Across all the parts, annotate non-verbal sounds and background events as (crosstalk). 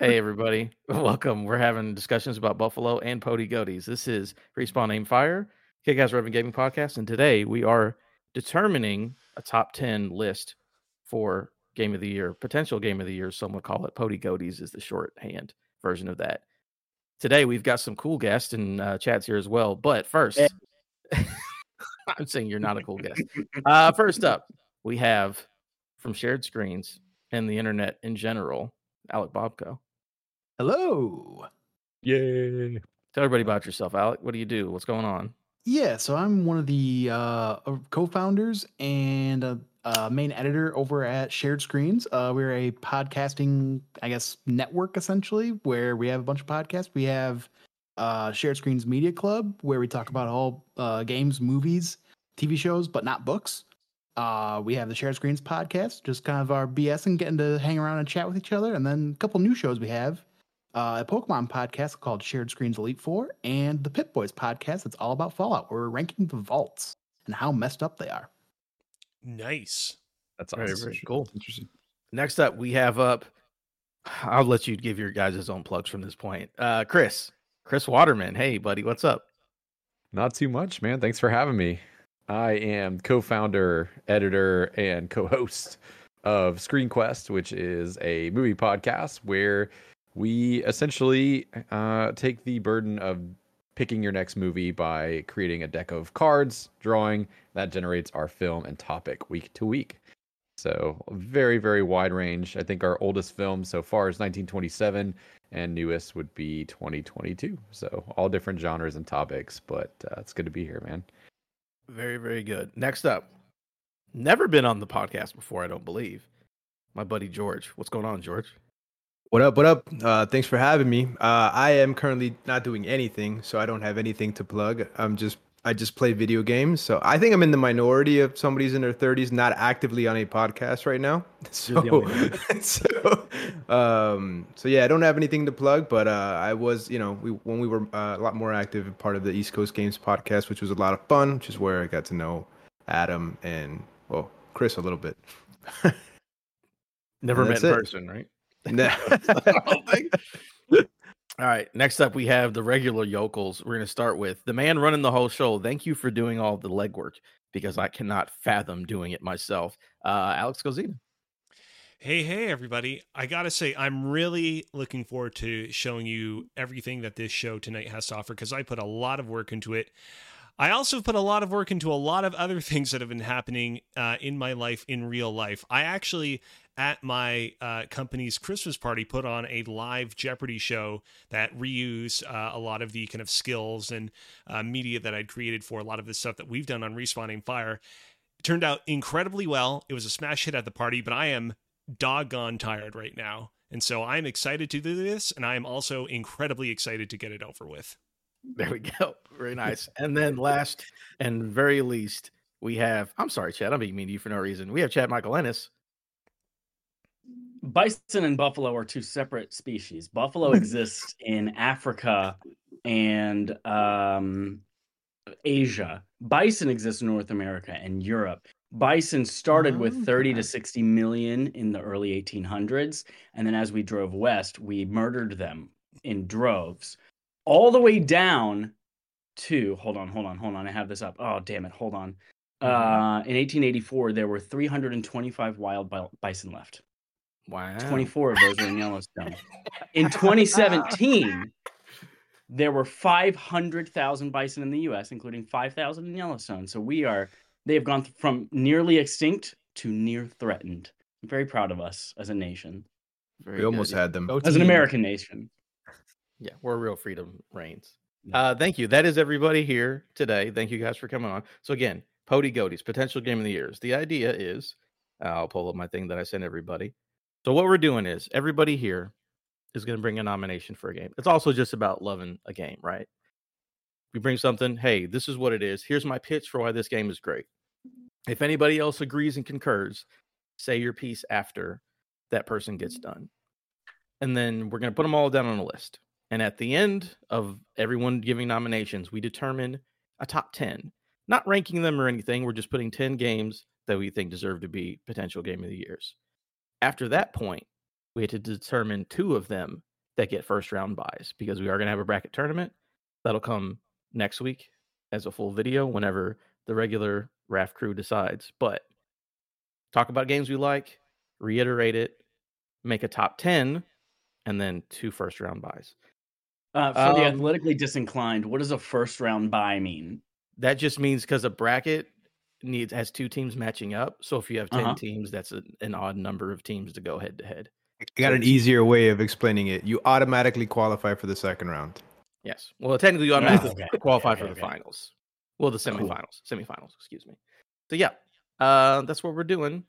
Hey (laughs) everybody, (laughs) welcome. We're having discussions about Buffalo and POTY GOTYs. This is Respawn Aim Fire, Kick-Ass Revenue Gaming Podcast, and today we are determining a top 10 list for Game of the Year, potential Game of the Year, some would call it. POTY GOTYs is the shorthand version of that. Today we've got some cool guests and uh, chats here as well, but first, (laughs) I'm saying you're not a cool guest. Uh, first up, we have from shared screens and the internet in general, Alec Bobko. Hello. Yay. Tell everybody about yourself, Alec. What do you do? What's going on? Yeah, so I'm one of the uh, co-founders and a, a main editor over at Shared Screens. Uh, we're a podcasting, I guess, network essentially, where we have a bunch of podcasts. We have uh, Shared Screens Media Club, where we talk about all uh, games, movies, TV shows, but not books. Uh, we have the Shared Screens podcast, just kind of our BS and getting to hang around and chat with each other. And then a couple new shows we have uh, a Pokemon podcast called Shared Screens Elite Four, and the Pip Boys podcast that's all about Fallout. We're ranking the vaults and how messed up they are. Nice. That's Very, awesome. very cool. Interesting. Next up, we have up. I'll let you give your guys' his own plugs from this point. Uh, Chris, Chris Waterman. Hey, buddy, what's up? Not too much, man. Thanks for having me. I am co-founder, editor, and co-host of Screen Quest, which is a movie podcast where we essentially uh, take the burden of picking your next movie by creating a deck of cards, drawing that generates our film and topic week to week. So very, very wide range. I think our oldest film so far is 1927, and newest would be 2022. So all different genres and topics, but uh, it's good to be here, man. Very, very good. Next up, never been on the podcast before, I don't believe. My buddy George. What's going on, George? What up? What up? Uh, thanks for having me. Uh, I am currently not doing anything, so I don't have anything to plug. I'm just I just play video games, so I think I'm in the minority of somebody's in their 30s not actively on a podcast right now. (laughs) So, (laughs) so, um, so yeah, I don't have anything to plug, but uh, I was, you know, we when we were uh, a lot more active, part of the East Coast Games podcast, which was a lot of fun, which is where I got to know Adam and well Chris a little bit. (laughs) Never met in person, right? Nah. (laughs) All right. Next up, we have the regular yokels. We're going to start with the man running the whole show. Thank you for doing all the legwork because I cannot fathom doing it myself. Uh, Alex Kozina. Hey, hey, everybody. I got to say, I'm really looking forward to showing you everything that this show tonight has to offer because I put a lot of work into it. I also put a lot of work into a lot of other (laughs) things that have been happening uh, in my life, in real life. I actually, at my uh, company's Christmas party, put on a live Jeopardy show that reused uh, a lot of the kind of skills and uh, media that I'd created for a lot of the stuff that we've done on Respawn Aim Fire. It turned out incredibly well. It was a smash hit at the party, but I am doggone tired right now. And so I'm excited to do this, and I am also incredibly excited to get it over with. There we go. Very nice. And then last and very least, we have, I'm sorry, Chad. I'm being mean to you for no reason. We have Chad Michael Ennis. Bison and buffalo are two separate species. Buffalo (laughs) exists in Africa and um, Asia. Bison exists in North America and Europe. Bison started with 30 to 60 million in the early 1800s. And then as we drove west, we murdered them in droves all the way down to, hold on, hold on, hold on. I have this up. Oh, damn it. Hold on. Uh, in 1884, there were 325 wild bison left. Wow. 24 of those were in Yellowstone. (laughs) In 2017, there were 500,000 bison in the US, including 5,000 in Yellowstone. So we are, they have gone from nearly extinct to near threatened. I'm very proud of us as a nation, Very we almost had them. Go as an. American nation. Yeah, where real freedom reigns. Yeah. Uh, thank you. That is everybody here today. Thank you guys for coming on. So again, POTY GOTYs, potential game of the years. The idea is, I'll pull up my thing that I sent everybody. So what we're doing is everybody here is going to bring a nomination for a game. It's also just about loving a game, right? We bring something. Hey, this is what it is. Here's my pitch for why this game is great. If anybody else agrees and concurs, say your piece after that person gets done. And then we're going to put them all down on a list. And at the end of everyone giving nominations, we determine a top 10. Not ranking them or anything. We're just putting 10 games that we think deserve to be potential game of the years. After that point, we had to determine two of them that get first round buys because we are going to have a bracket tournament that'll come next week as a full video whenever the regular RAF crew decides. But talk about games we like, reiterate it, make a top 10, and then two first round buys. Uh, for the Um, athletically disinclined, what does a first round buy mean? That just means because a bracket needs has two teams matching up. So if you have 10 Uh-huh. teams, that's a, an odd number of teams to go head to head. I got an easier way of explaining it. You automatically qualify for the second round. Yes. Well, technically, you automatically okay, (laughs) qualify okay, for the okay. finals. Well, the Cool. semifinals. Semifinals, excuse me. So yeah, uh, that's what we're doing.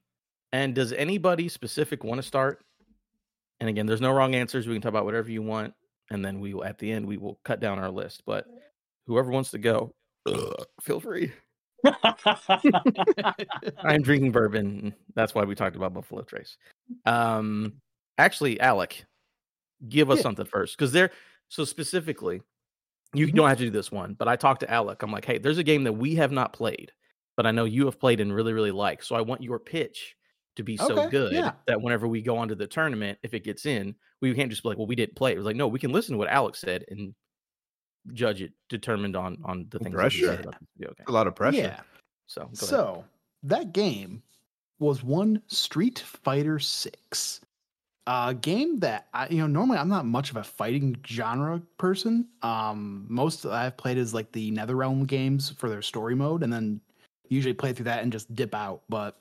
And does anybody specific want to start? And again, there's no wrong answers. We can talk about whatever you want, and then we will at the end we will cut down our list. But whoever wants to go, feel free. (laughs) I'm drinking bourbon. That's why we talked about Buffalo Trace. Um, actually, Alec, give us Yeah. something first, because there. So specifically, you Mhm. don't have to do this one, but I talked to Alec. I'm like, hey, there's a game that we have not played, but I know you have played and really, really like. So I want your pitch to be so Okay, good yeah. that whenever we go onto the tournament, if it gets in, we can't just be like, well, we didn't play. It was like, no, we can listen to what Alex said and judge it, determined on on the things that he said Pressure. about the video game. A lot of pressure. Yeah. So. So that game was one Street Fighter Six, a game that I, you know, normally I'm not much of a fighting genre person. Um, most I've played is like the NetherRealm games for their story mode, and then usually play through that and just dip out. But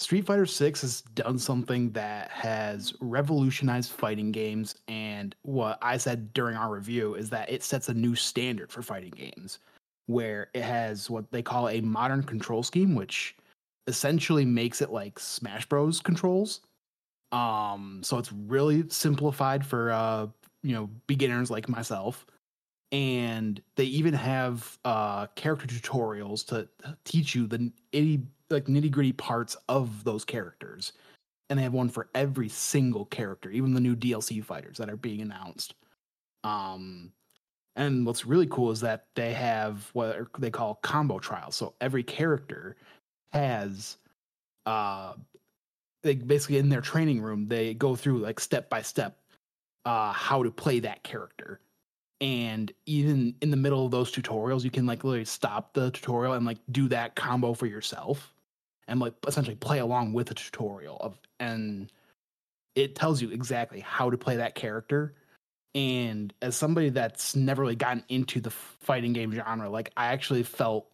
Street Fighter Six has done something that has revolutionized fighting games, and what I said during our review is that it sets a new standard for fighting games where it has what they call a modern control scheme, which essentially makes it like Smash Bros. controls. Um, so it's really simplified for uh, you know, beginners like myself. And they even have uh character tutorials to teach you the itty like nitty gritty parts of those characters. And they have one for every single character, even the new DLC fighters that are being announced. Um, and what's really cool is that they have what they call combo trials. So every character has uh they basically in their training room they go through like step by step uh how to play that character. And even in the middle of those tutorials, you can like literally stop the tutorial and like do that combo for yourself and like essentially play along with the tutorial of and it tells you exactly how to play that character. And as somebody that's never really gotten into the fighting game genre like i actually felt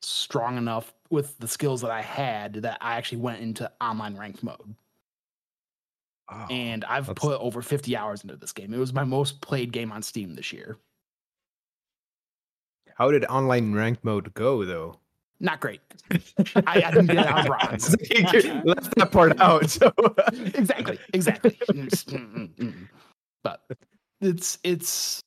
strong enough with the skills that i had that i actually went into online ranked mode. Oh, and i've that's- put over 50 hours into this game. It was my most played game on steam this year. How did online ranked mode go though? Not great. I, I didn't get it on bronze left that part out. So (laughs) exactly exactly. Mm, mm, mm. but it's it's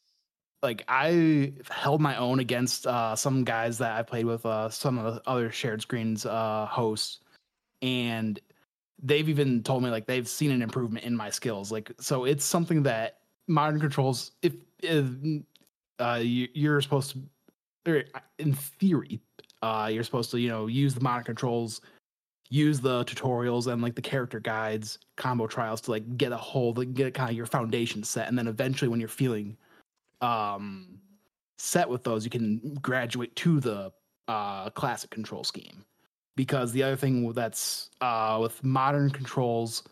like i held my own against uh some guys that i played with uh some of the other shared screens uh hosts. And they've even told me like they've seen an improvement in my skills. Like so it's something that modern controls if, if uh you, you're supposed to or in theory uh you're supposed to you know use the modern controls use the tutorials and like the character guides combo trials to like get a hold like get kind of your foundation set. And then eventually when you're feeling um set with those you can graduate to the uh classic control scheme. Because the other thing that's uh with modern controls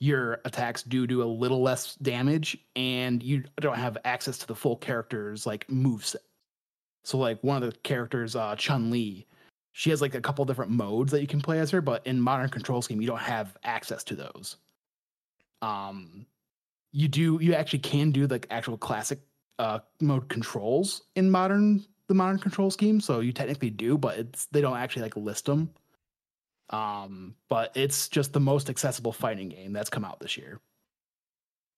your attacks do do a little less damage and you don't have access to the full character's like move set so like one of the characters uh chun li she has like a couple different modes that you can play as her, but in modern control scheme, you don't have access to those. Um, you do you actually can do the actual classic uh mode controls in modern the modern control scheme, so you technically do, but it's they don't actually like list them. Um, but it's just the most accessible fighting game that's come out this year.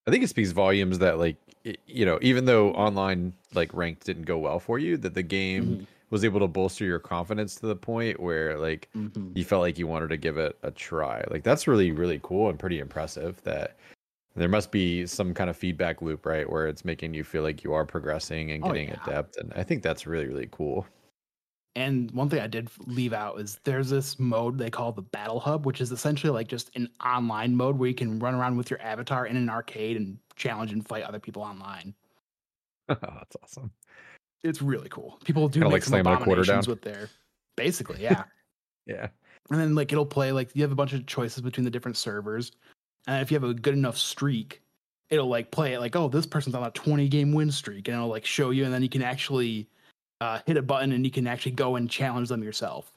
I think it speaks volumes that like i- you know, even though online like ranked didn't go well for you, that the game Mm-hmm. was able to bolster your confidence to the point where like Mhm. you felt like you wanted to give it a try. Like that's really really cool and pretty impressive that there must be some kind of feedback loop, right, where it's making you feel like you are progressing and Oh, getting yeah. adept and I think that's really really cool. And one thing I did leave out is there's this mode they call the Battle Hub, which is essentially like just an online mode where you can run around with your avatar in an arcade and challenge and fight other people online. (laughs) Oh, that's awesome. It's really cool. People do Kinda make like some slamming a quarter abominations down. with their basically, (laughs) yeah. Yeah. and then like it'll play like you have a bunch of choices between the different servers, and if you have a good enough streak, it'll like play it like oh this person's on a 20 game win streak, and it'll like show you, and then you can actually uh, hit a button and you can actually go and challenge them yourself.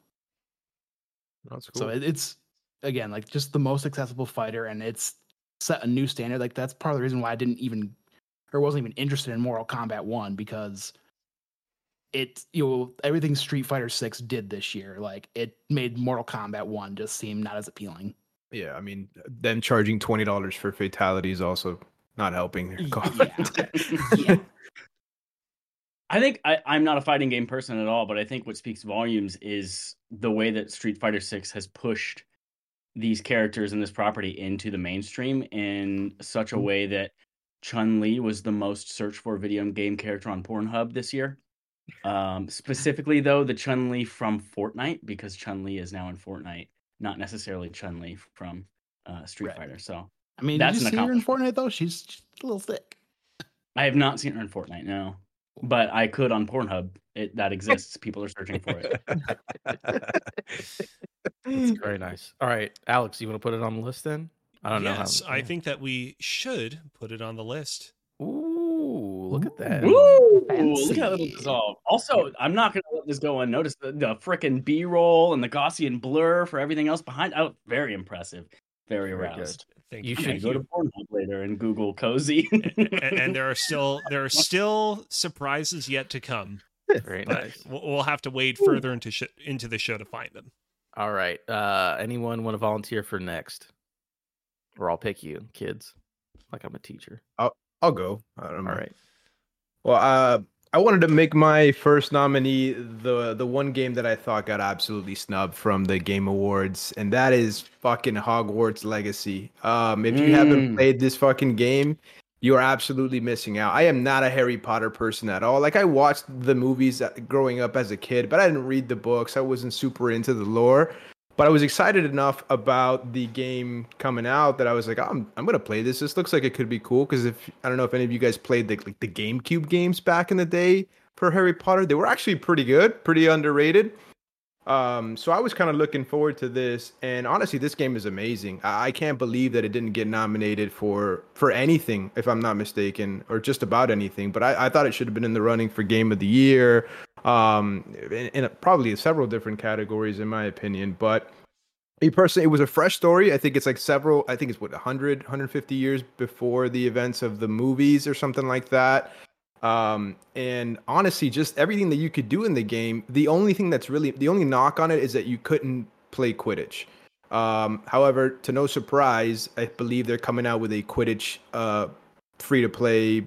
That's cool. So it, it's again like just the most accessible fighter, and it's set a new standard. Like that's part of the reason why I didn't even or wasn't even interested in Mortal Kombat One because it you know everything Street Fighter Six did this year, like it made Mortal Kombat One just seem not as appealing. yeah, I mean, them charging twenty dollars for fatality is also not helping their cause. (laughs) yeah. (laughs) I think I, I'm not a fighting game person at all, but I think what speaks volumes is the way that Street Fighter Six has pushed these characters and this property into the mainstream in such a way that Chun Li was the most searched for video game character on Pornhub this year. Um, specifically, though, the Chun Li from Fortnite, because Chun Li is now in Fortnite, not necessarily Chun Li from uh, Street Right. Fighter. So I mean, That's did you see her in. Fortnite though? She's, she's a little thick. I have not seen her in Fortnite, no. But I could on Pornhub. It that exists. People are searching for it. That's very nice. All right, Alex, you want to put it on the list then? I don't yes, know. How, I think that we should put it on the list. Ooh, look at that. Woo! Fancy. Look how little dissolve. Also, I'm not gonna let this go unnoticed. The, the frickin' B roll and the Gaussian blur for everything else behind. Oh, very impressive. Very Very good. aroused. Thank You you. Should- go to Pornhub later and Google cozy. and, and there are still there are still surprises yet to come, (laughs) Very but nice. we'll, we'll have to wade further into sh- into the show to find them. All right. Uh, anyone want to volunteer for next? Or I'll pick you, kids. Like I'm a teacher. I'll go. I don't All know. right. Well, uh, I wanted to make my first nominee the the one game that I thought got absolutely snubbed from the Game Awards, and that is fucking Hogwarts Legacy. Um, if you haven't Mm. played this fucking game, you are absolutely missing out. I am not a Harry Potter person at all. Like I watched the movies uh, growing up as a kid, but I didn't read the books. I wasn't super into the lore. But I was excited enough about the game coming out that I was like, I'm I'm gonna play this. This looks like it could be cool. Because if I don't know if any of you guys played the like the GameCube games back in the day for Harry Potter, they were actually pretty good, pretty underrated. Um, so I was kind of looking forward to this, and honestly, this game is amazing. I, I can't believe that it didn't get nominated for for anything, if I'm not mistaken, or just about anything. But I, I thought it should have been in the running for Game of the Year, um, in, in probably several different categories, in my opinion. But me personally, it was a fresh story. I think it's like several. I think it's what 100, 150 years before the events of the movies or something like that. Um, and honestly, just everything that you could do in the game. The only thing that's really the only knock on it is that you couldn't play Quidditch. Um, however, to no surprise, I believe they're coming out with a Quidditch uh, free to play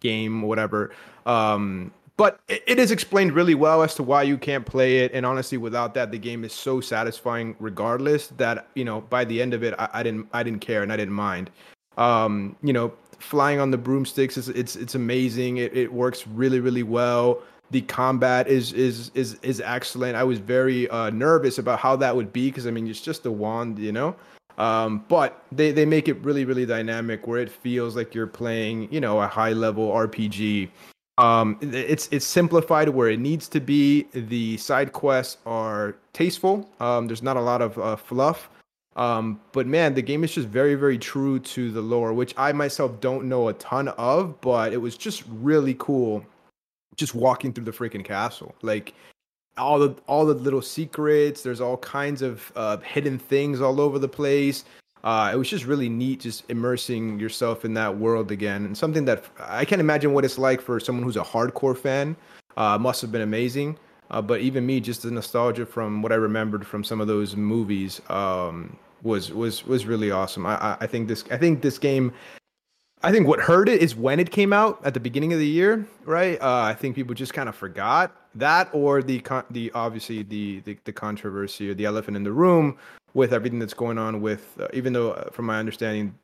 game, whatever. Um, but it, is explained really well as to why you can't play it. And honestly, without that, the game is so satisfying, regardless. That you know, by the end of it, I, I didn't, I didn't care, and I didn't mind. Um, you know, flying on the broomsticks is it's it's amazing. It, it works really, really well. The combat is is is is excellent. I was very uh, nervous about how that would be because I mean, it's just a wand, you know. Um, but they, they make it really, really dynamic where it feels like you're playing, you know, a high level RPG. Um, it's it's simplified where it needs to be. The side quests are tasteful. Um, there's not a lot of uh, fluff. Um, but man, the game is just very, very true to the lore, which I myself don't know a ton of, but it was just really cool just walking through the freaking castle. Like all the all the little secrets. There's all kinds of uh, hidden things all over the place. Uh, it was just really neat, just immersing yourself in that world again, and something that I can't imagine what it's like for someone who's a hardcore fan. Uh, must have been amazing. Uh, but even me, just the nostalgia from what I remembered from some of those movies, um, was was was really awesome. I, I think this I think this game I think what hurt it is when it came out at the beginning of the year, right? Uh, I think people just kind of forgot that, or the con- the obviously the, the the controversy or the elephant in the room with everything that's going on with. Uh, even though, uh, from my understanding,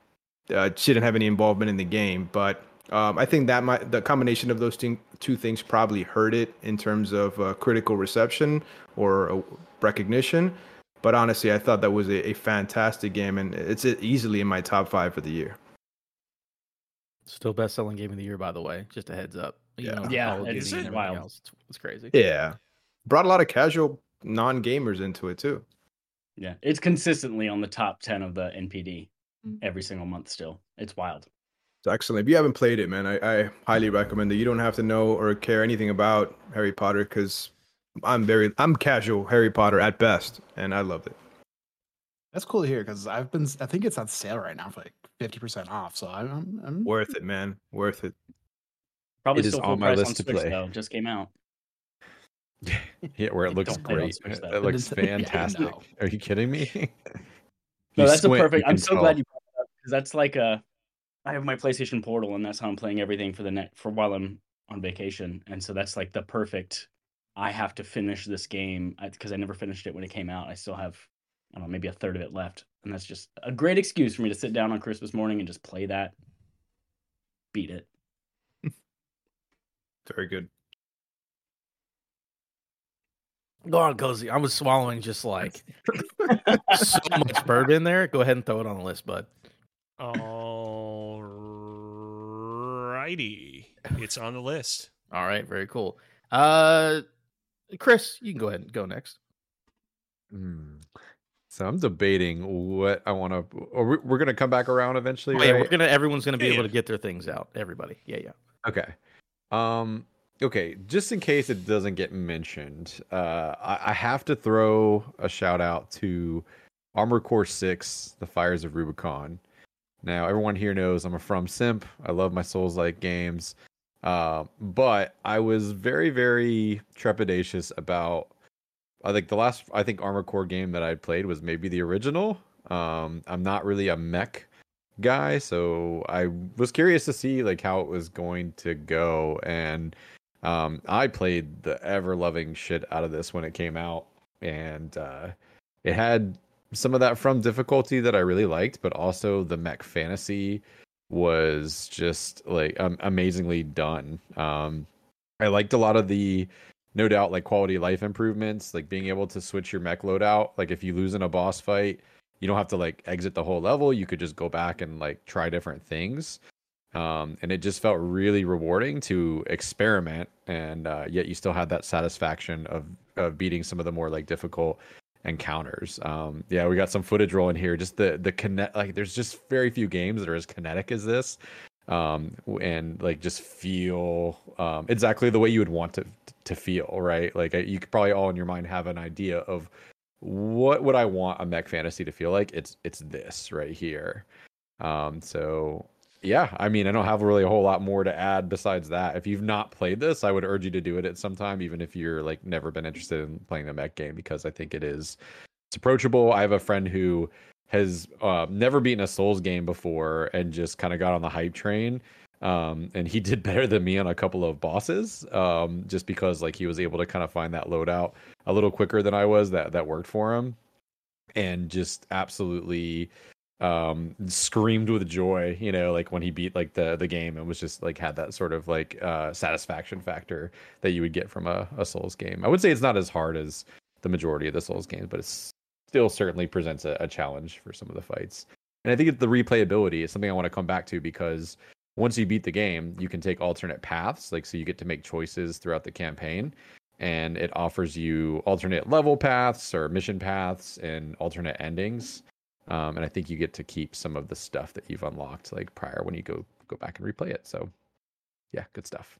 uh, she didn't have any involvement in the game, but Um, I think that might the combination of those thing, two things probably hurt it in terms of uh, critical reception or uh, recognition. But honestly, I thought that was a, a fantastic game, and it's easily in my top five for the year. Still best selling game of the year, by the way. Just a heads up. You Yeah. know, Yeah, Call it's wild. else. It's, it's crazy. Yeah, brought a lot of casual non gamers into it too. Yeah, it's consistently on the top ten of the NPD Mm. every single month. Still, it's wild. It's excellent. If you haven't played it, man, I, I highly recommend it. You don't have to know or care anything about Harry Potter because I'm very I'm casual Harry Potter at best, and I loved it. That's cool to hear because I've been. I think it's on sale right now for like fifty percent off. So I'm. I'm, I'm Worth it, man. Worth it. Probably It is still full on my price list on to Switch, play. Though, just came out. (laughs) Yeah, where it looks Don't play it on great. It looks (laughs) Yeah, fantastic. no. Are you kidding me? (laughs) No, that's a squint, you perfect. I'm so tell. glad you brought it up because that's like a. I have my PlayStation Portal, and that's how I'm playing everything for the net for while I'm on vacation, and so that's like the perfect. I have to finish this game because I never finished it when it came out. I still have, I don't know, maybe a third of it left, and that's just a great excuse for me to sit down on Christmas morning and just play that. Beat it. Very good. Go on, Cozy. I was swallowing just like (laughs) so much bourbon there. Go ahead and throw it on the list, bud. Alrighty. It's on the list. All right, very cool. Uh Chris, you can go ahead and go next. Hmm. So I'm debating what I want to. We're, we're gonna come back around eventually, Oh, yeah, right? we're gonna everyone's gonna be Yeah, able yeah. to get their things out. Everybody. Yeah, yeah. Okay. Um. Okay. Just in case it doesn't get mentioned, uh, I, I have to throw a shout out to Armored Core Six: The Fires of Rubicon. Now, everyone here knows I'm a From Simp. I love my Souls-like games, uh, but I was very, very trepidatious about. I think the last I think Armored Core game that I played was maybe the original. Um, I'm not really a mech guy, so I was curious to see like how it was going to go, and um, I played the ever loving shit out of this when it came out, and uh, it had some of that from difficulty that I really liked, but also the mech fantasy was just like um, amazingly done. Um, I liked a lot of the no doubt like quality life improvements, like being able to switch your mech loadout. Like if you lose in a boss fight, you don't have to like exit the whole level. You could just go back and like try different things. Um, and it just felt really rewarding to experiment, and uh, yet you still had that satisfaction of of beating some of the more like difficult encounters. Um, yeah, we got some footage rolling here. Just the the connect like there's just very few games that are as kinetic as this, um, and like just feel um, exactly the way you would want to to feel. Right, like you could probably all in your mind have an idea of what would I want a mech fantasy to feel like. It's it's this right here. Um, so yeah, I mean, I don't have really a whole lot more to add besides that. If you've not played this, I would urge you to do it at some time, even if you're like never been interested in playing the mech game, because I think it is it's approachable. I have a friend who has uh, never beaten a Souls game before and just kind of got on the hype train. Um, and he (laughs) did better than me on a couple of bosses, um, just because like he was able to kind of find that loadout a little quicker than I was. That that worked for him, and just absolutely um screamed with joy you know like when he beat like the the game. And was just like had that sort of like uh satisfaction factor that you would get from a, a souls game. I would say it's not as hard as the majority of the souls games but it still certainly presents a, a challenge for some of the fights. And i think the replayability is something i want to come back to because once you beat the game you can take alternate paths like so you get to make choices throughout the campaign. And it offers you alternate level paths or mission paths and alternate endings um, and I think you get to keep some of the stuff that you've unlocked like prior when you go go back and replay it. So, yeah, good stuff.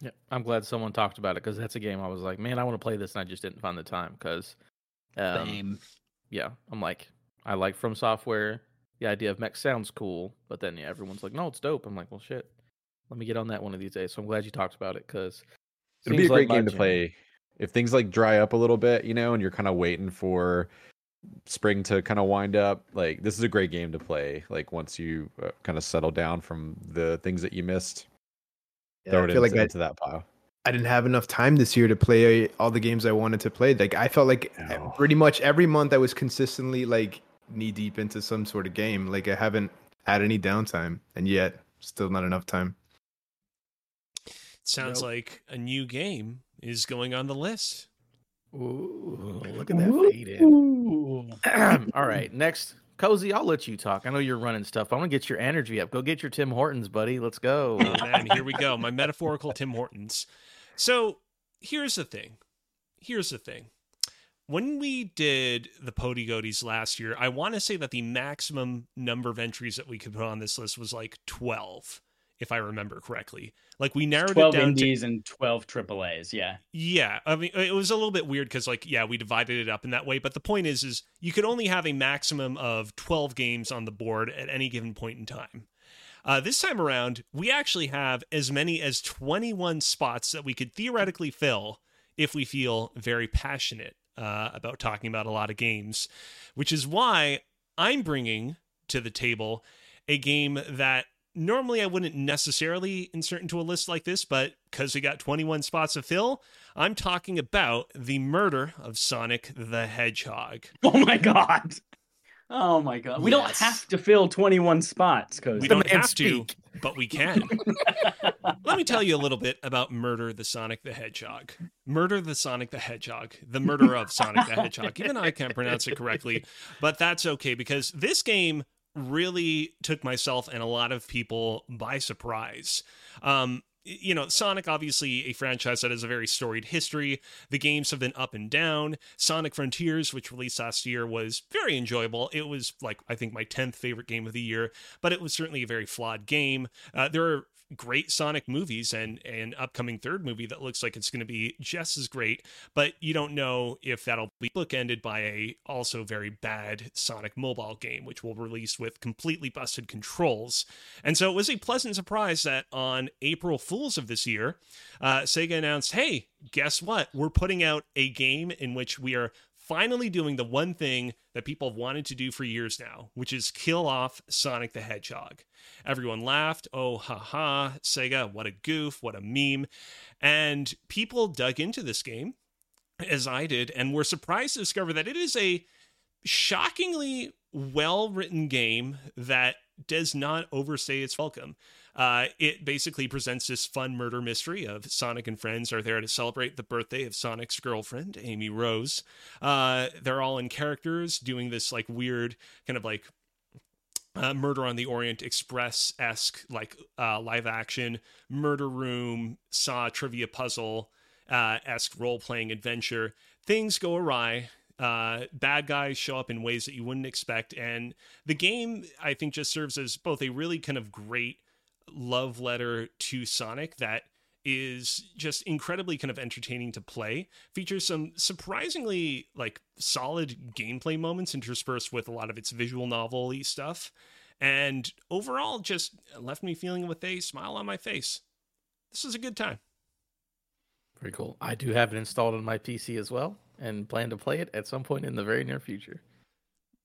Yeah, I'm glad someone talked about it because that's a game I was like, man, I want to play this, and I just didn't find the time because, um, Same. yeah, I'm like, I like From Software. The idea of mech sounds cool, but then yeah, everyone's like, no, it's dope. I'm like, well, shit, let me get on that one of these days. So I'm glad you talked about it because It'll be a great game to play if things like dry up a little bit, you know, and you're kind of waiting for spring to kind of wind up. Like this is a great game to play. Like once you uh, kind of settle down from the things that you missed, throw I it feel into, like I, into that pile. I didn't have enough time this year to play all the games I wanted to play. Like I felt like No. pretty much every month I was consistently like knee deep into some sort of game. Like I haven't had any downtime, and yet still not enough time. Sounds Nope. like a new game is going on the list. Ooh, look at that fade in. (clears throat) All right, next, cozy. I'll let you talk. I know you're running stuff. I want to get your energy up. Go get your Tim Hortons, buddy. Let's go. Oh man, here we go. My metaphorical Tim Hortons. So here's the thing. Here's the thing. When we did the POTY GOTYs last year, I want to say that the maximum number of entries that we could put on this list was like 12, if I remember correctly. Like we narrowed 12 it down to indies and 12 AAAs. Yeah. yeah, I mean it was a little bit weird because like yeah we divided it up in that way, but the point is is you could only have a maximum of twelve games on the board at any given point in time. Uh, this time around, we actually have as many as twenty one spots that we could theoretically fill if we feel very passionate uh, about talking about a lot of games, which is why I'm bringing to the table a game that normally I wouldn't necessarily insert into a list like this, but because we got 21 spots to fill, I'm talking about the murder of Sonic the Hedgehog. (laughs) Oh my god. Oh my god. We don't have to fill 21 spots, cuz We don't have to, but we can. (laughs) Let me tell you a little bit about Murder the Sonic the Hedgehog. Murder the Sonic the Hedgehog, the murder of Sonic the Hedgehog. Even I can't pronounce it correctly, but that's okay because this game really took myself and a lot of people by surprise. Um, you know, Sonic, obviously a franchise that has a very storied history. The games have been up and down. Sonic Frontiers, which released last year, was very enjoyable. It was like, I think, my 10th favorite game of the year, but it was certainly a very flawed game. Uh, there are great Sonic movies and an upcoming third movie that looks like it's going to be just as great, but you don't know if that'll be bookended by a also very bad Sonic mobile game, which will release with completely busted controls. And so it was a pleasant surprise that on April Fools of this year, uh, Sega announced, hey, guess what? We're putting out a game in which we are finally doing the one thing that people have wanted to do for years now, which is kill off Sonic the Hedgehog. Everyone laughed. Oh, haha, Sega, what a goof, what a meme. And people dug into this game, as I did, and were surprised to discover that it is a shockingly well written game that does not overstay its welcome. Uh, it basically presents this fun murder mystery of Sonic and friends are there to celebrate the birthday of Sonic's girlfriend, Amy Rose. Uh, they're all in characters doing this like weird kind of like uh, Murder on the Orient Express esque, like uh, live action murder room, saw trivia puzzle uh, esque role playing adventure. Things go awry. Uh, bad guys show up in ways that you wouldn't expect. And the game, I think, just serves as both a really kind of great love letter to Sonic that is just incredibly kind of entertaining to play. Features some surprisingly like solid gameplay moments interspersed with a lot of its visual novel-y stuff. And overall just left me feeling with a smile on my face. This is a good time. Very cool. I do have it installed on my PC as well, and plan to play it at some point in the very near future.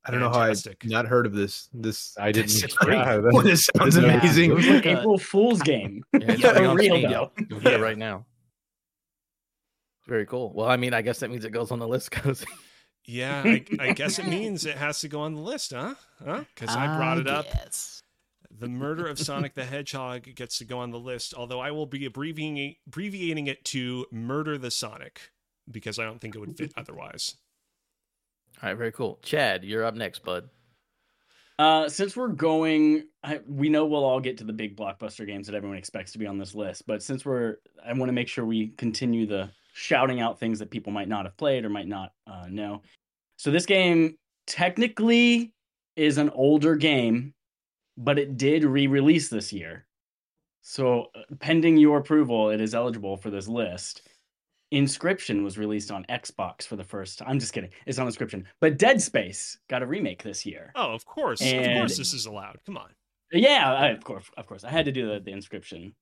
I don't know how I Fantastic. not heard of this. This I didn't. This, great. (laughs) Yeah, Well, this sounds Yeah. Uh, amazing. It was like a- April Fool's game. (laughs) Yeah, it's Yeah, already real though. You can get it right now. (laughs) Very cool. Well, I mean, I guess that means it goes on the list, Cozy. Yeah, I, I guess it means it has to go on the list, huh? Huh? Because I brought it ah, up. Yes. The murder of Sonic the Hedgehog gets to go on the list, although I will be abbreviating, abbreviating it to Murder the Sonic because I don't think it would fit otherwise. All right, very cool. Chad, you're up next, bud. Uh, since we're going, I, we know we'll all get to the big blockbuster games that everyone expects to be on this list. But since we're, I want to make sure we continue the shouting out things that people might not have played or might not uh, know. So this game technically is an older game, but it did re-release this year. So uh, pending your approval, it is eligible for this list. Inscription was released on Xbox for the first time. I'm just kidding. It's on Inscription. But Dead Space got a remake this year. Oh, of course. of course this is allowed. Come on. Yeah, I, of course, of course. I had to do the, the inscription.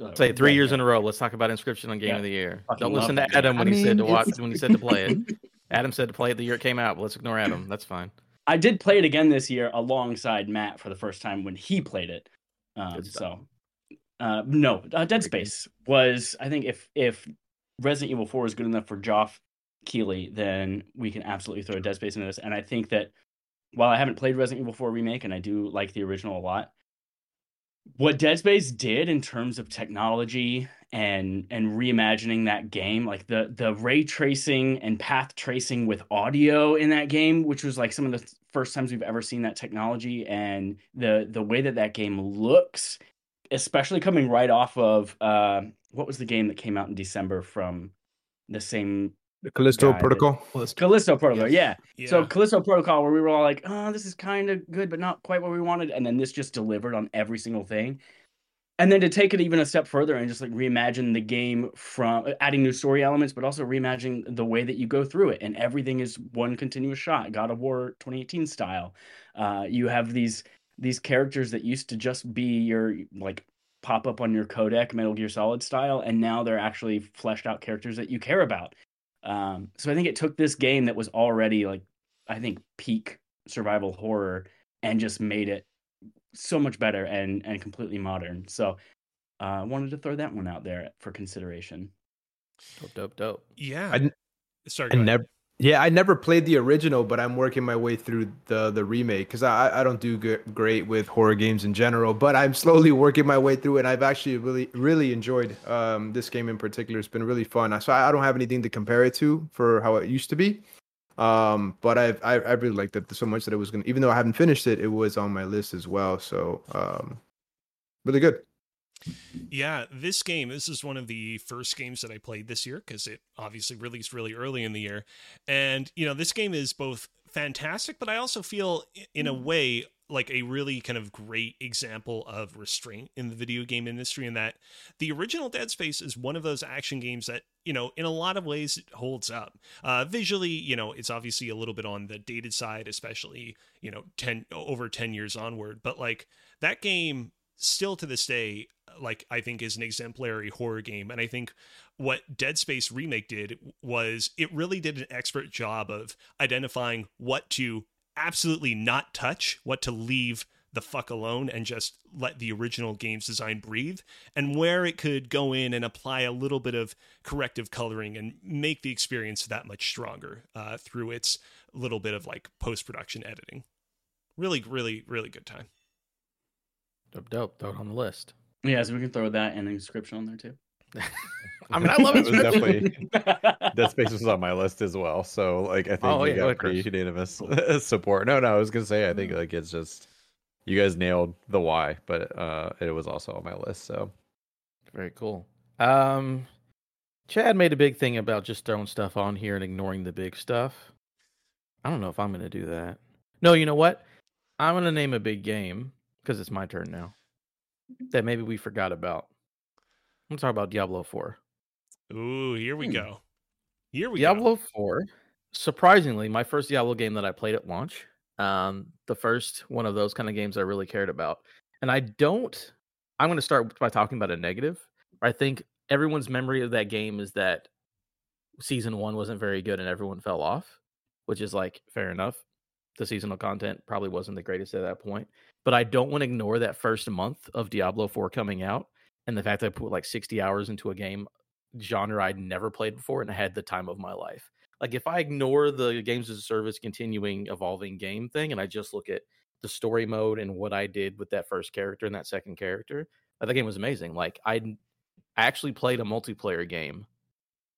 uh, Say three years there. in a row. Let's talk about Inscription on Game Yeah, of the Year. fucking Don't listen to that. Adam when I he said to watch when he said to play it. (laughs) Adam said to play it the year it came out. But let's ignore Adam. That's fine. I did play it again this year alongside Matt for the first time when he played it. Um, so, uh, no, uh, Dead Space was. I think if if Resident Evil Four is good enough for Geoff Keighley, then we can absolutely throw Dead Space into this. And I think that while I haven't played Resident Evil Four remake and I do like the original a lot, what Dead Space did in terms of technology and and reimagining that game, like the the ray tracing and path tracing with audio in that game, which was like some of the first times we've ever seen that technology, and the the way that that game looks, especially coming right off of uh, what was the game that came out in December from the same The Callisto Guy that- Protocol. Callisto Protocol, yeah. Yeah. So Callisto Protocol, where we were all like, "Oh, this is kind of good, but not quite what we wanted," and then this just delivered on every single thing. And then to take it even a step further and just like reimagine the game from adding new story elements, but also reimagining the way that you go through it, and everything is one continuous shot, God of War 2018 style. Uh, you have these these characters that used to just be your like pop up on your codec, Metal Gear Solid style, and now they're actually fleshed out characters that you care about. Um, so I think it took this game that was already like, I think peak survival horror and just made it so much better and and completely modern. So uh, I wanted to throw that one out there for consideration. Dope, dope, dope. yeah. I n- Sorry. I never. Yeah, I never played the original, but I'm working my way through the the remake because I I don't do g- great with horror games in general. But I'm slowly working my way through it. and I've actually really really enjoyed um this game in particular. It's been really fun. So I I don't have anything to compare it to for how it used to be. Um, but I've I, I really liked it so much that it was gonna even though I haven't finished it, it was on my list as well. So um, really good. Yeah, this game, this is one of the first games that I played this year because it obviously released really early in the year. And, you know, this game is both fantastic, but I also feel in a way like a really kind of great example of restraint in the video game industry in that the original Dead Space is one of those action games that, you know, in a lot of ways it holds up. Uh, visually, you know, it's obviously a little bit on the dated side, especially, you know, 10 over 10 years onward, but like that game still to this day like I think is an exemplary horror game. And I think what Dead Space remake did was it really did an expert job of identifying what to absolutely not touch, what to leave the fuck alone and just let the original game's design breathe and where it could go in and apply a little bit of corrective coloring and make the experience that much stronger uh, through its little bit of like post-production editing. Really really really good time Dope, dope. Throw it on the list. Yeah, so we can throw that and an inscription on there too. (laughs) I mean, I love it. it. definitely (laughs) Dead Space was on my list as well. So like I think Oh, we yeah, got ahead, pretty unanimous (laughs) support. No, no, I was gonna say I think like it's just you guys nailed the why, but uh it was also on my list. So Very cool. Um, Chad made a big thing about just throwing stuff on here and ignoring the big stuff. I don't know if I'm going to do that. No, you know what? I'm going to name a big game because it's my turn now. That maybe we forgot about. I'm talking about Diablo 4. ooh here we Hmm. go here we go Diablo 4, surprisingly, my first Diablo game that I played at launch. Um, the first one of those kind of games I really cared about. And I don't, I'm going to start by talking about a negative. I think everyone's memory of that game is that season one wasn't very good and everyone fell off, which is like fair enough. The seasonal content probably wasn't the greatest at that point. But I don't want to ignore that first month of Diablo 4 coming out and the fact that I put like 60 hours into a game genre I'd never played before and I had the time of my life. Like if I ignore the games as a service continuing evolving game thing and I just look at the story mode and what I did with that first character and that second character, that game was amazing. Like I actually played a multiplayer game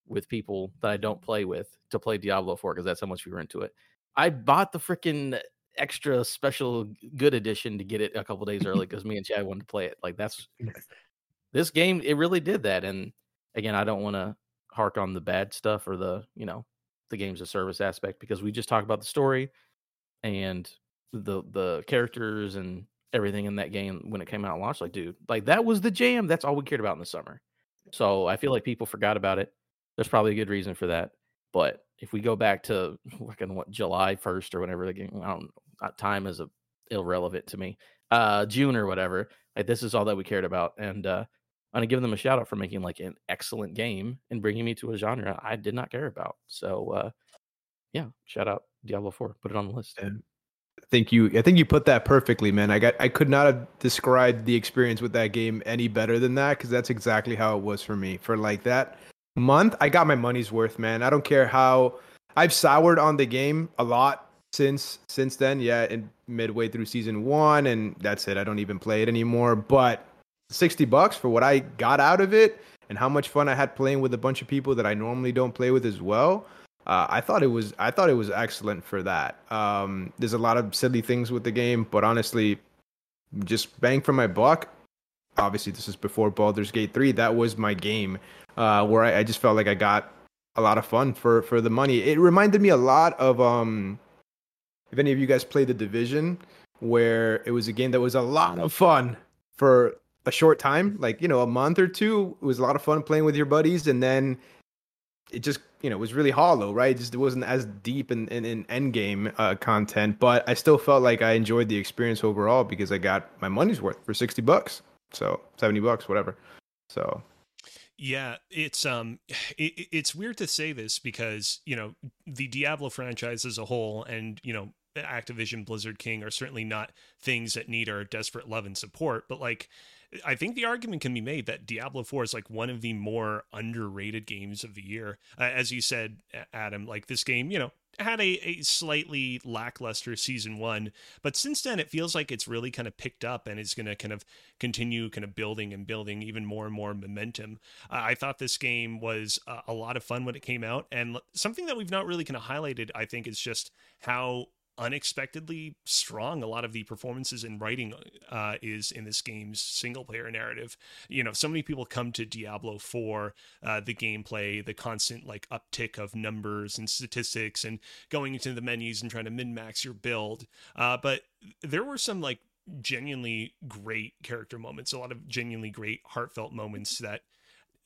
with people that I don't play with to play Diablo 4 because that's how much we were into it. I bought the freaking extra special good edition to get it a couple days early (laughs) because me and Chad wanted to play it. Like that's this game, it really did that. And again, I don't want to hark on the bad stuff or the, you know, the games of service aspect because we just talked about the story and the the characters and everything in that game when it came out and launched. Like, dude, like that was the jam. That's all we cared about in the summer. So I feel like people forgot about it. There's probably a good reason for that. But if we go back to (laughs) fucking what July first or whenever the game, I don't uh, time is a, irrelevant to me. Uh, June or whatever. Like this is all that we cared about, and uh, I'm gonna give them a shout out for making like an excellent game and bringing me to a genre I did not care about. So uh, yeah, shout out Diablo Four. Put it on the list. Yeah. I think you I think you put that perfectly, man. I got I could not have described the experience with that game any better than that because that's exactly how it was for me. For like that month, I got my money's worth, man. I don't care how I've soured on the game a lot since since then. Yeah, in midway through season one, and that's it. I don't even play it anymore. But sixty bucks for what I got out of it, and how much fun I had playing with a bunch of people that I normally don't play with as well. Uh, I thought it was I thought it was excellent for that. Um, there's a lot of silly things with the game, but honestly, just bang for my buck. Obviously, this is before Baldur's Gate 3. That was my game uh, where I, I just felt like I got a lot of fun for for the money. It reminded me a lot of um, if any of you guys played the Division, where it was a game that was a lot of fun for a short time, like you know, a month or two. It was a lot of fun playing with your buddies, and then it just you know was really hollow, right? It just it wasn't as deep in in, in end game uh, content, but I still felt like I enjoyed the experience overall because I got my money's worth for sixty bucks, so seventy bucks, whatever. So yeah, it's um, (sighs) it, it's weird to say this because you know the Diablo franchise as a whole, and you know Activision, Blizzard King are certainly not things that need our desperate love and support, but like I think the argument can be made that Diablo 4 is like one of the more underrated games of the year. Uh, as you said, Adam, like this game, you know, had a, a slightly lackluster season one, but since then it feels like it's really kind of picked up and is going to kind of continue kind of building and building even more and more momentum. Uh, I thought this game was a lot of fun when it came out, and something that we've not really kind of highlighted, I think, is just how unexpectedly strong a lot of the performances and writing uh, is in this game's single player narrative. You know, so many people come to Diablo for uh, the gameplay, the constant like uptick of numbers and statistics, and going into the menus and trying to min max your build. Uh, but there were some like genuinely great character moments, a lot of genuinely great heartfelt moments that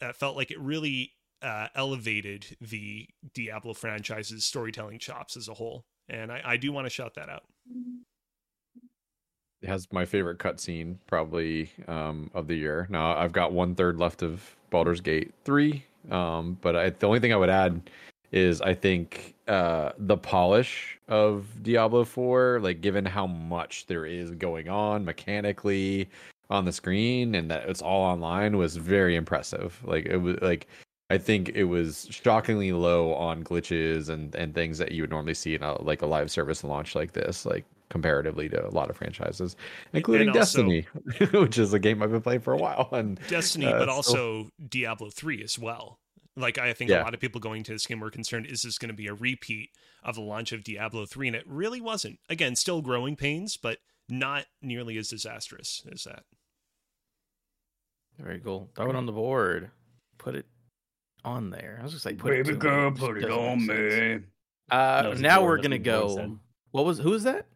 uh, felt like it really uh, elevated the Diablo franchise's storytelling chops as a whole and I, I do want to shout that out. It has my favorite cutscene probably um, of the year. Now I've got one third left of Baldur's Gate three, um, but I, the only thing I would add is I think uh, the polish of Diablo four, like given how much there is going on mechanically on the screen and that it's all online, was very impressive. Like it was like I think it was shockingly low on glitches and, and things that you would normally see in a like a live service launch like this, like comparatively to a lot of franchises, including also, Destiny, (laughs) which is a game I've been playing for a while. And Destiny, uh, but also Diablo three as well. Like I think yeah. a lot of people going to this game were concerned: is this going to be a repeat of the launch of Diablo three? And it really wasn't. Again, still growing pains, but not nearly as disastrous as that. Very cool. Throw it on the board. Put it on there. I was just like, put baby it girl, put it on me. Uh, now we're gonna go. What was who was that?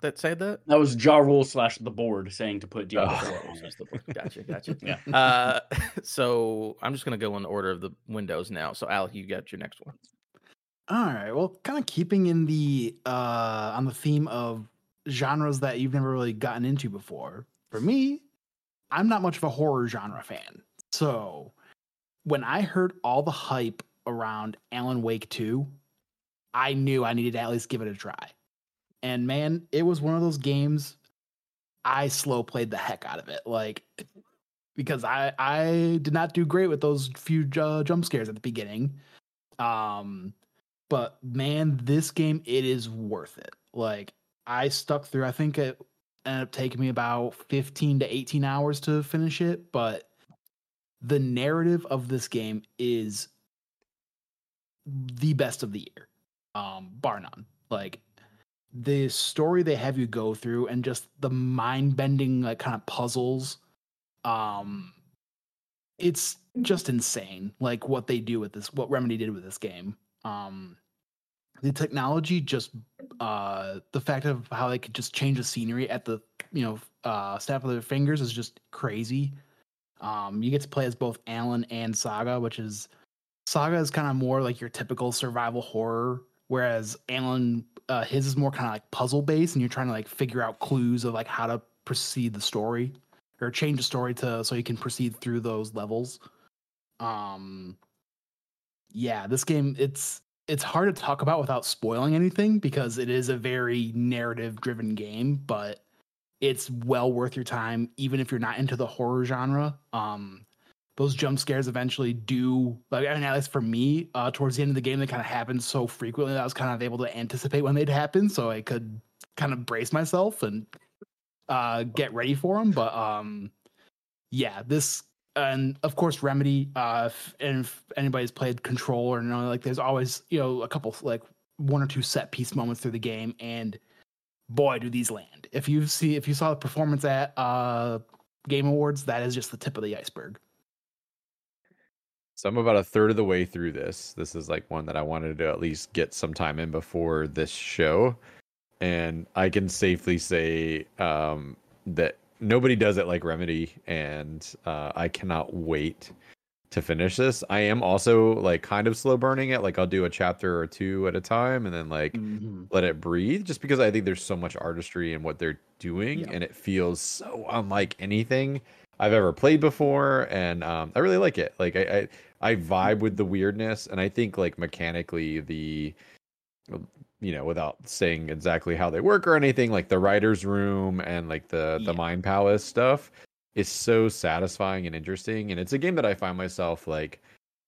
That said that? That was Ja Rule slash the board saying to put Diablo oh, on the board. (laughs) Gotcha, gotcha. yeah. Uh, (laughs) so I'm just gonna go in the order of the windows now. So Alec, you got your next one. All right. Well, kind of keeping in the uh on the theme of genres that you've never really gotten into before. For me, I'm not much of a horror genre fan. So when I heard all the hype around Alan Wake 2, I knew I needed to at least give it a try. And man, it was one of those games I slow played the heck out of it. Like because I I did not do great with those few uh, jump scares at the beginning. Um but man, this game it is worth it. Like I stuck through. I think it ended up taking me about 15 to 18 hours to finish it, but the narrative of this game is the best of the year, um, bar none. Like the story they have you go through and just the mind bending like kind of puzzles. Um, it's just insane. Like what they do with this, what Remedy did with this game. Um, the technology just uh the fact of how they could just change the scenery at the you know uh snap of their fingers is just crazy um, you get to play as both Alan and Saga, which is Saga is kind of more like your typical survival horror, whereas Alan uh, his is more kind of like puzzle based, and you're trying to like figure out clues of like how to proceed the story or change the story to so you can proceed through those levels. Um, yeah, this game it's it's hard to talk about without spoiling anything because it is a very narrative driven game, but it's well worth your time, even if you're not into the horror genre. Um, those jump scares eventually do like I mean at least for me, uh towards the end of the game they kind of happened so frequently that I was kind of able to anticipate when they'd happen so I could kind of brace myself and uh get ready for them. But um yeah, this and of course remedy uh if, and if anybody's played control or you know like there's always you know a couple like one or two set piece moments through the game and boy do these land if you see if you saw the performance at uh game awards that is just the tip of the iceberg So I'm about a third of the way through this. This is like one that I wanted to at least get some time in before this show. And I can safely say um, that nobody does it like Remedy, and uh, I cannot wait to finish this. I am also like kind of slow burning it. Like I'll do a chapter or two at a time, and then like Mhm. let it breathe just because I think there's so much artistry in what they're doing Yeah. and it feels so unlike anything I've ever played before and um, I really like it. Like I, I I vibe with the weirdness and I think like mechanically the you know without saying exactly how they work or anything like the writer's room and like the the mind palace stuff is so satisfying and interesting and it's a game that I find myself like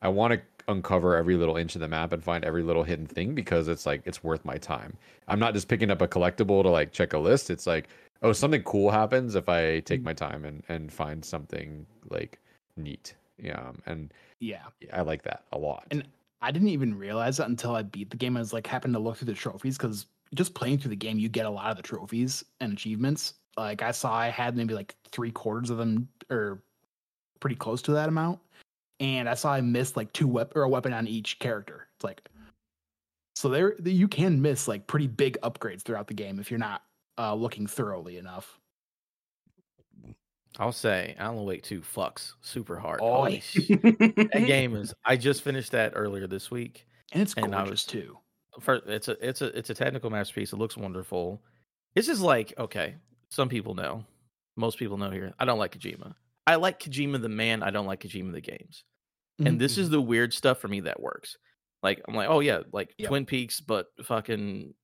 I want to uncover every little inch of the map and find every little hidden thing because it's like it's worth my time. I'm not just picking up a collectible to like check a list. It's like, oh, something cool happens if I take my time and and find something like neat. Yeah, um, and yeah I like that a lot. And- I didn't even realize that until I beat the game. I was like, happened to look through the trophies because just playing through the game, you get a lot of the trophies and achievements. Like I saw, I had maybe like three quarters of them, or pretty close to that amount. And I saw I missed like two weapon or a weapon on each character. It's like, so there you can miss like pretty big upgrades throughout the game if you're not uh, looking thoroughly enough. I'll say Alan Wake 2 fucks super hard. Oh, Holy shit. That game is I just finished that earlier this week. And it's And I gorgeous was- too. First, it's a it's a it's a technical masterpiece. It looks wonderful. It's just like, okay, some people know. Most people know here. I don't like Kojima. I like Kojima the man, I don't like Kojima the games. And this is the weird stuff for me that works. Like I'm like, oh yeah, like Yep. Twin Peaks, but fucking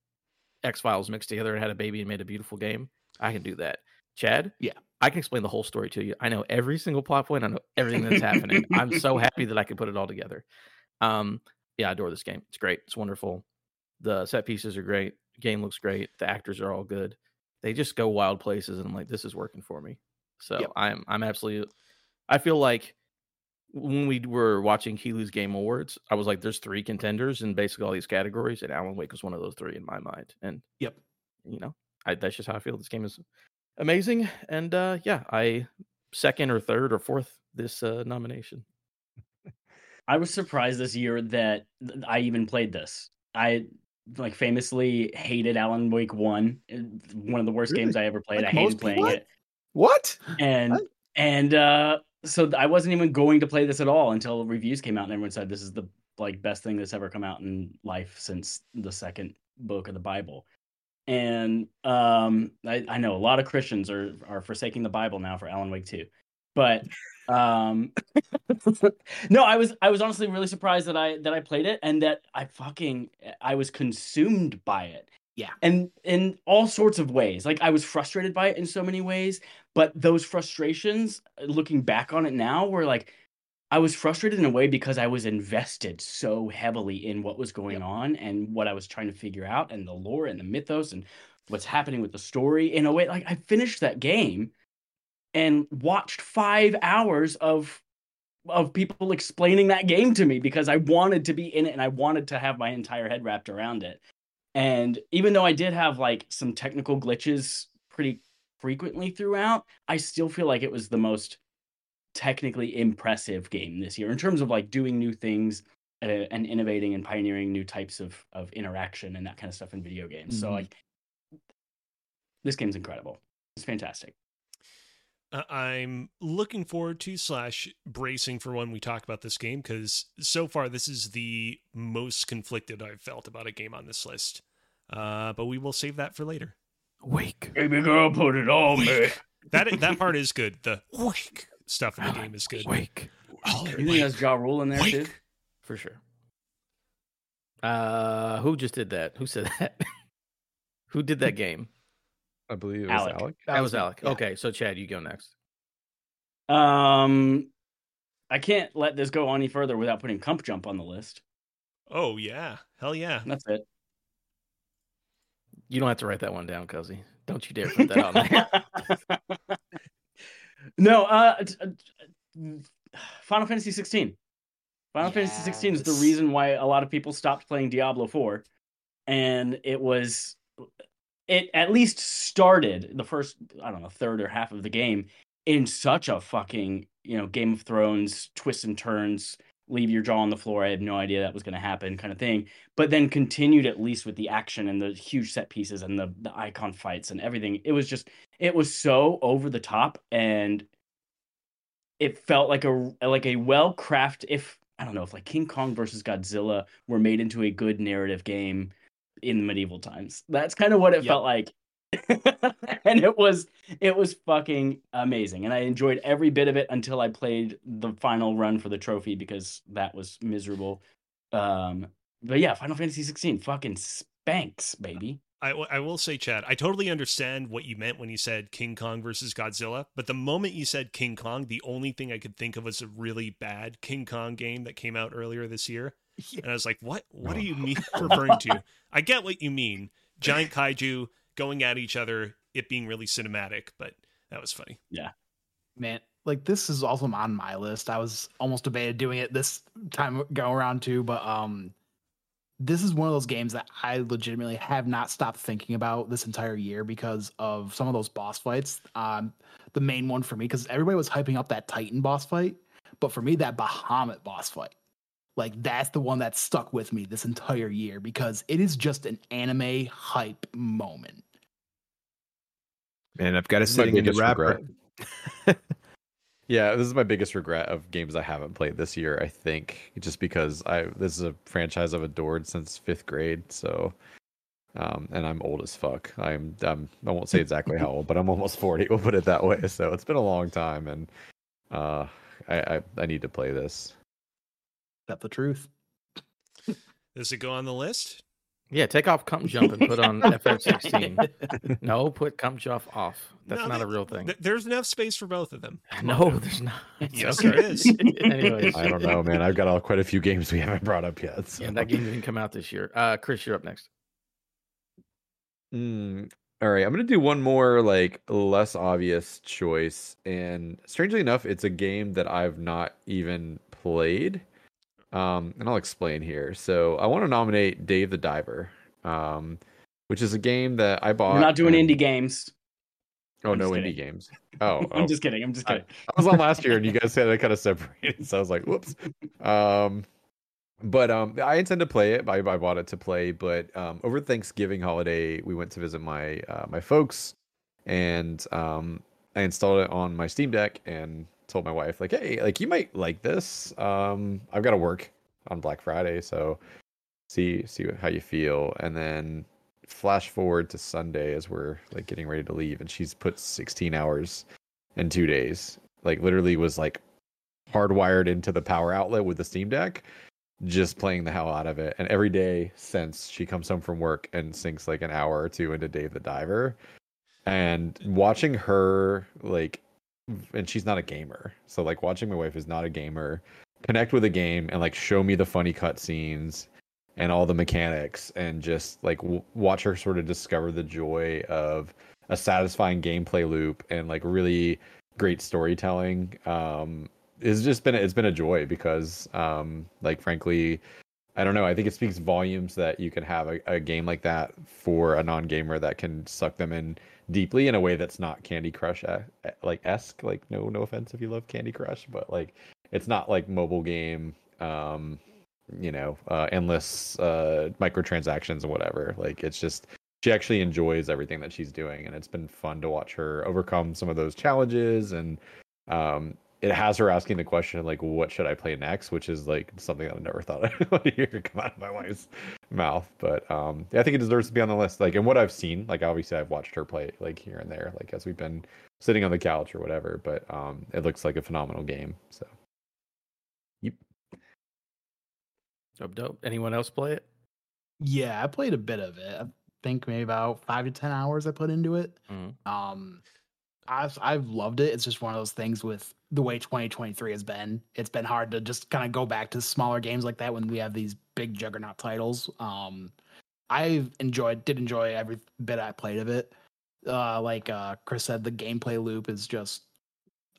X Files mixed together and had a baby and made a beautiful game. I can do that. Chad, Yeah. I can explain the whole story to you. I know every single plot point. I know everything that's happening. I'm so (laughs) happy that I can put it all together. Um, yeah, I adore this game. It's great. It's wonderful. The set pieces are great. Game looks great. The actors are all good. They just go wild places, and I'm like, this is working for me. So Yep. I'm I'm absolutely. I feel like when we were watching Keighley's Game Awards, I was like, there's three contenders in basically all these categories, and Alan Wake was one of those three in my mind. And Yep. you know, I, that's just how I feel. This game is amazing, and uh yeah, I second or third or fourth this uh nomination. (laughs) I was surprised this year that I even played this. I like famously hated Alan Wake One, one of the worst Really? games I ever played. Like I hated playing people? it, What? and What? and uh, so I wasn't even going to play this at all until reviews came out and everyone said this is the like best thing that's ever come out in life since the second book of the Bible. And um, I, I know a lot of Christians are are forsaking the Bible now for Alan Wake Two, but um, (laughs) no, I was I was honestly really surprised that I that I played it and that I fucking I was consumed by it. Yeah. And in all sorts of ways. Like I was frustrated by it in so many ways, but those frustrations looking back on it now were like I was frustrated in a way because I was invested so heavily in what was going on and what I was trying to figure out and the lore and the mythos and what's happening with the story in a way like I finished that game and watched 5 hours of of people explaining that game to me because I wanted to be in it and I wanted to have my entire head wrapped around it. And even though I did have like some technical glitches pretty frequently throughout, I still feel like it was the most technically impressive game this year in terms of like doing new things uh, and innovating and pioneering new types of of interaction and that kind of stuff in video games. So Mhm. like this game's incredible. It's fantastic. Uh, I'm looking forward to slash bracing for when we talk about this game because so far this is the most conflicted I've felt about a game on this list. Uh, but we will save that for later. Wake. Baby girl, put it on me. That that part is good. The wake stuff in the game is good. Wake. You think that's Ja Rule in there too? For sure. Uh who just did that? Who said that? (laughs) who did that (laughs) game? I believe it was Alec. Alec. That was me, Alec. yeah. Okay, so Chad, you go next. Um, I can't let this go any further without putting Comp Jump on the list. Oh yeah, hell yeah. That's it. You don't have to write that one down, Cuzzy. Don't you dare put that on there. (laughs) no, uh, uh, Final Fantasy 16. Final Fantasy 16 is the reason why a lot of people stopped playing Diablo 4, and it was it at least started the first I don't know third or half of the game in such a fucking you know Game of Thrones twists and turns, leave your jaw on the floor. I had no idea that was going to happen, kind of thing. But then continued at least with the action and the huge set pieces and the the icon fights and everything. It was just it was so over the top and it felt like a like a well crafted if I don't know if like King Kong versus Godzilla were made into a good narrative game in medieval times. That's kind of what it Yep. felt like. (laughs) and it was it was fucking amazing and I enjoyed every bit of it until I played the final run for the trophy because that was miserable. Um but yeah, Final Fantasy 16 fucking spanks, baby. I, w- I will say, Chad, I totally understand what you meant when you said King Kong versus Godzilla. But the moment you said King Kong, the only thing I could think of was a really bad King Kong game that came out earlier this year. (laughs) And I was like, what? What do you mean (laughs) referring to? I get what you mean. Giant kaiju going at each other, it being really cinematic, but that was funny. Yeah. Man, like this is also on my list. I was almost debated doing it this time go around too, but um this is one of those games that I legitimately have not stopped thinking about this entire year because of some of those boss fights. Um the main one for me because everybody was hyping up that Titan boss fight, but for me that Bahamut boss fight. Like that's the one that stuck with me this entire year because it is just an anime hype moment. Man, I've got it This sitting in the biggest wrapper. regret. (laughs) yeah, this is my biggest regret of games I haven't played this year. I think just because I this is a franchise I've adored since fifth grade. So, um, and I'm old as fuck. I'm, I'm I won't say exactly how old, but I'm almost forty. We'll put it that way. So it's been a long time, and uh, I I, I need to play this. That's the truth. Does it go on the list? Yeah, take off Comp Jump and put on (laughs) FF16. No, put Comp Jump off. That's No, not a real thing. Th- There's enough space for both of them. (laughs) No, there's not. Yes, Okay. (laughs) there is. Anyways, I don't know, man. I've got all, quite a few games we haven't brought up yet. So. yeah, that game didn't come out this year. Uh, Chris, you're up next. Mm, all right, I'm gonna do one more like less obvious choice, and strangely enough, it's a game that I've not even played. Um, and I'll explain here. So I want to nominate Dave the Diver, um, which is a game that I bought. We're not doing and- indie games. Oh I'm no, indie games. Oh, (laughs) I'm oh, just kidding. I'm just I- kidding. I was on last year, and you guys (laughs) said I kind of separated, so I was like, "Whoops." Um, but um, I intend to play it. I, I bought it to play, but um, over Thanksgiving holiday, we went to visit my uh, my folks, and um, I installed it on my Steam Deck and told my wife, like, "Hey, like you might like this. Um, I've got to work on Black Friday, so see see how you feel." And then flash forward to Sunday as we're like getting ready to leave, and she's put 16 hours in two days. Like literally was like hardwired into the power outlet with the Steam Deck, just playing the hell out of it. And every day since she comes home from work and sinks like an hour or two into Dave the Diver, and watching her like, and she's not a gamer, so like watching my wife is not a gamer, connect with a game and like show me the funny cutscenes and all the mechanics and just like w- watch her sort of discover the joy of a satisfying gameplay loop and like really great storytelling um it's just been it's been a joy because um like frankly i don't know. I think it speaks volumes that you can have a, a game like that for a non-gamer that can suck them in deeply in a way that's not candy crush uh, like esque. Like no no offense if you love candy crush but like it's not like mobile game um you know uh endless uh microtransactions and whatever. Like it's just she actually enjoys everything that she's doing and it's been fun to watch her overcome some of those challenges and um it has her asking the question like what should i play next which is like something that i never thought i would hear come out of my wife's mouth but um i think it deserves to be on the list like and what i've seen like obviously i've watched her play like here and there like as we've been sitting on the couch or whatever but um it looks like a phenomenal game so yep, Dope, dope. Anyone else play it? Yeah, I played a bit of it. I think maybe about five to ten hours I put into it. Mhm. Um, I've I've loved it. It's just one of those things with the way 2023 has been. It's been hard to just kind of go back to smaller games like that when we have these big juggernaut titles. Um, I enjoyed, did enjoy every bit I played of it. Uh, like uh, Chris said, the gameplay loop is just,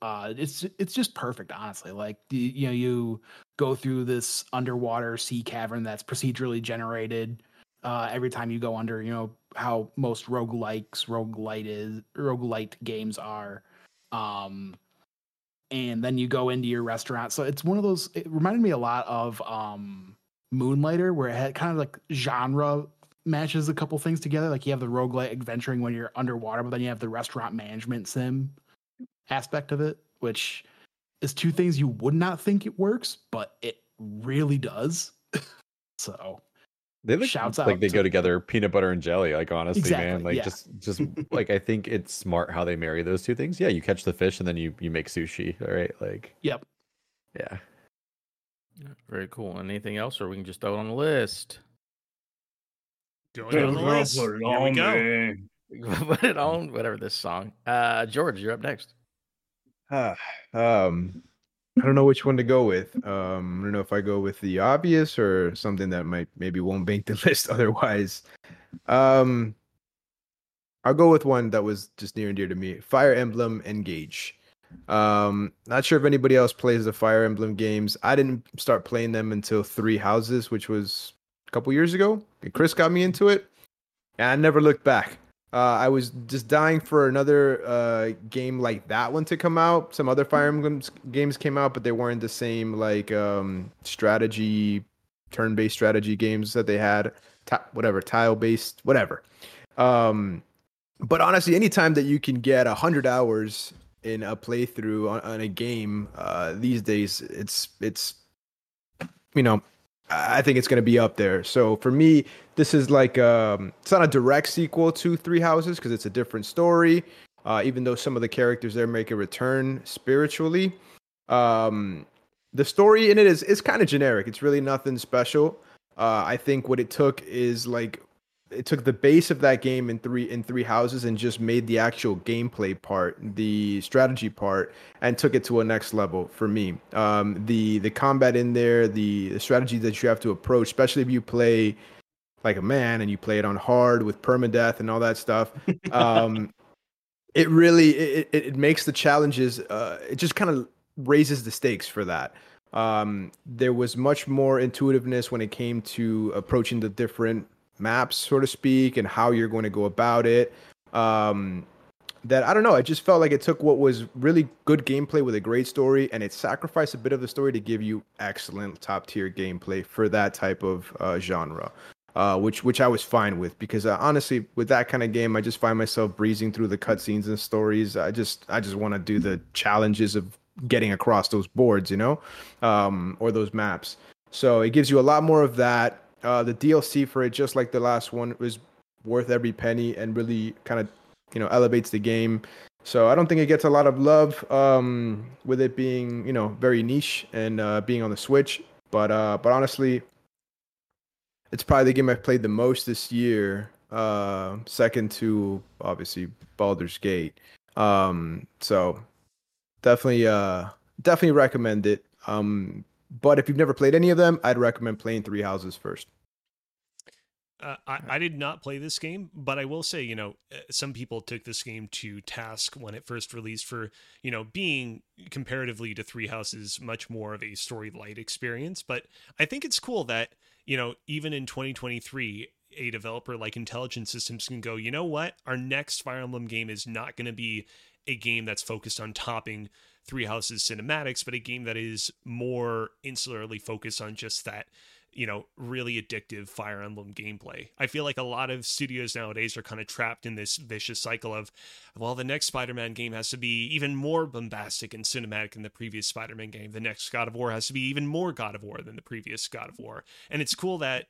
uh, it's it's just perfect. Honestly, like the, you know, you go through this underwater sea cavern that's procedurally generated. Uh, every time you go under, you know how most roguelikes, roguelite is, roguelite games are. Um, and then you go into your restaurant. So it's one of those. It reminded me a lot of um, Moonlighter, where it had kind of like genre matches a couple things together. Like you have the roguelite adventuring when you're underwater, but then you have the restaurant management sim aspect of it, which is two things you would not think it works, but it really does. (laughs) so they look Shouts like out they to- go together, peanut butter and jelly. Like honestly, man, like yeah. just just (laughs) like I think it's smart how they marry those two things. Yeah, you catch the fish and then you you make sushi. All right, like yep. yeah. Very cool. Anything else, or we can just throw it on the list? Going on the list. Here we go. (laughs) Put it on whatever this song. Uh, George, you're up next. Ah, (sighs) um, I don't know which one to go with. Um, I don't know if I go with the obvious or something that might maybe won't make the (laughs) list otherwise. Um, I'll go with one that was just near and dear to me: Fire Emblem Engage. Um, not sure if anybody else plays the Fire Emblem games. I didn't start playing them until Three Houses, which was a couple years ago. Chris got me into it, and I never looked back. Uh, I was just dying for another uh, game like that one to come out. Some other Fire Emblem games came out, but they weren't the same like um, strategy, turn-based strategy games that they had. Ti- whatever, tile-based, whatever. Um, but honestly, anytime that you can get hundred hours in a playthrough on, on a game uh, these days, it's it's you know I think it's going to be up there. So for me, this is like um, it's not a direct sequel to Three Houses because it's a different story. Uh, even though some of the characters there make a return spiritually, um, the story in it is is kind of generic. It's really nothing special. Uh, I think what it took is like it took the base of that game in three in three houses and just made the actual gameplay part, the strategy part, and took it to a next level for me. Um, the the combat in there, the, the strategy that you have to approach, especially if you play like a man and you play it on hard with permadeath and all that stuff. Um, it really it, it, makes the challenges. Uh, it just kind of raises the stakes for that. Um, there was much more intuitiveness when it came to approaching the different maps, so to speak, and how you're going to go about it. Um, that I don't know. I just felt like it took what was really good gameplay with a great story, and it sacrificed a bit of the story to give you excellent top tier gameplay for that type of uh, genre. Uh, which which I was fine with because uh, honestly, with that kind of game, I just find myself breezing through the cutscenes and stories. I just I just want to do the challenges of getting across those boards, you know, um, or those maps. So it gives you a lot more of that. Uh, the DLC for it, just like the last one, was worth every penny and really kind of you know elevates the game. So I don't think it gets a lot of love um, with it being you know very niche and uh, being on the Switch. But uh, but honestly, it's probably the game I've played the most this year. Uh, second to obviously Baldur's Gate. Um, so definitely uh definitely recommend it. Um, but if you've never played any of them, I'd recommend playing Three Houses first. Uh, I, I did not play this game, but I will say, you know, uh, some people took this game to task when it first released for, you know, being comparatively to Three Houses much more of a story light experience. But I think it's cool that, you know, even in 2023, a developer like Intelligent Systems can go, you know what? Our next Fire Emblem game is not going to be a game that's focused on topping Three Houses cinematics, but a game that is more insularly focused on just that you know, really addictive Fire Emblem gameplay. I feel like a lot of studios nowadays are kind of trapped in this vicious cycle of, well, the next Spider Man game has to be even more bombastic and cinematic than the previous Spider Man game. The next God of War has to be even more God of War than the previous God of War. And it's cool that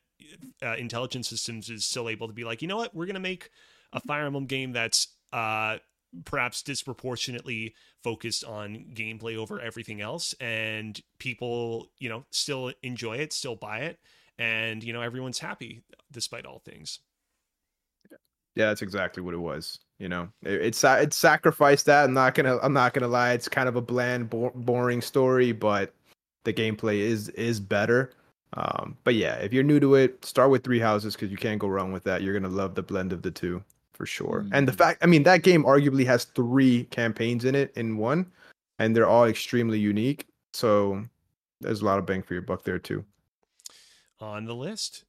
uh, Intelligent Systems is still able to be like, you know what, we're going to make a Fire Emblem game that's uh, perhaps disproportionately focused on gameplay over everything else and people you know still enjoy it still buy it and you know everyone's happy despite all things Yeah, that's exactly what it was. You know, it, it's it's sacrificed that. I'm not gonna I'm not gonna lie. It's kind of a bland, bo- boring story, but the gameplay is is better. Um, but yeah, if you're new to it, start with Three Houses because you can't go wrong with that. You're gonna love the blend of the two for sure. And the Mm. fact, I mean, that game arguably has three campaigns in it in one, and they're all extremely unique. So there's a lot of bang for your buck there too. On the list.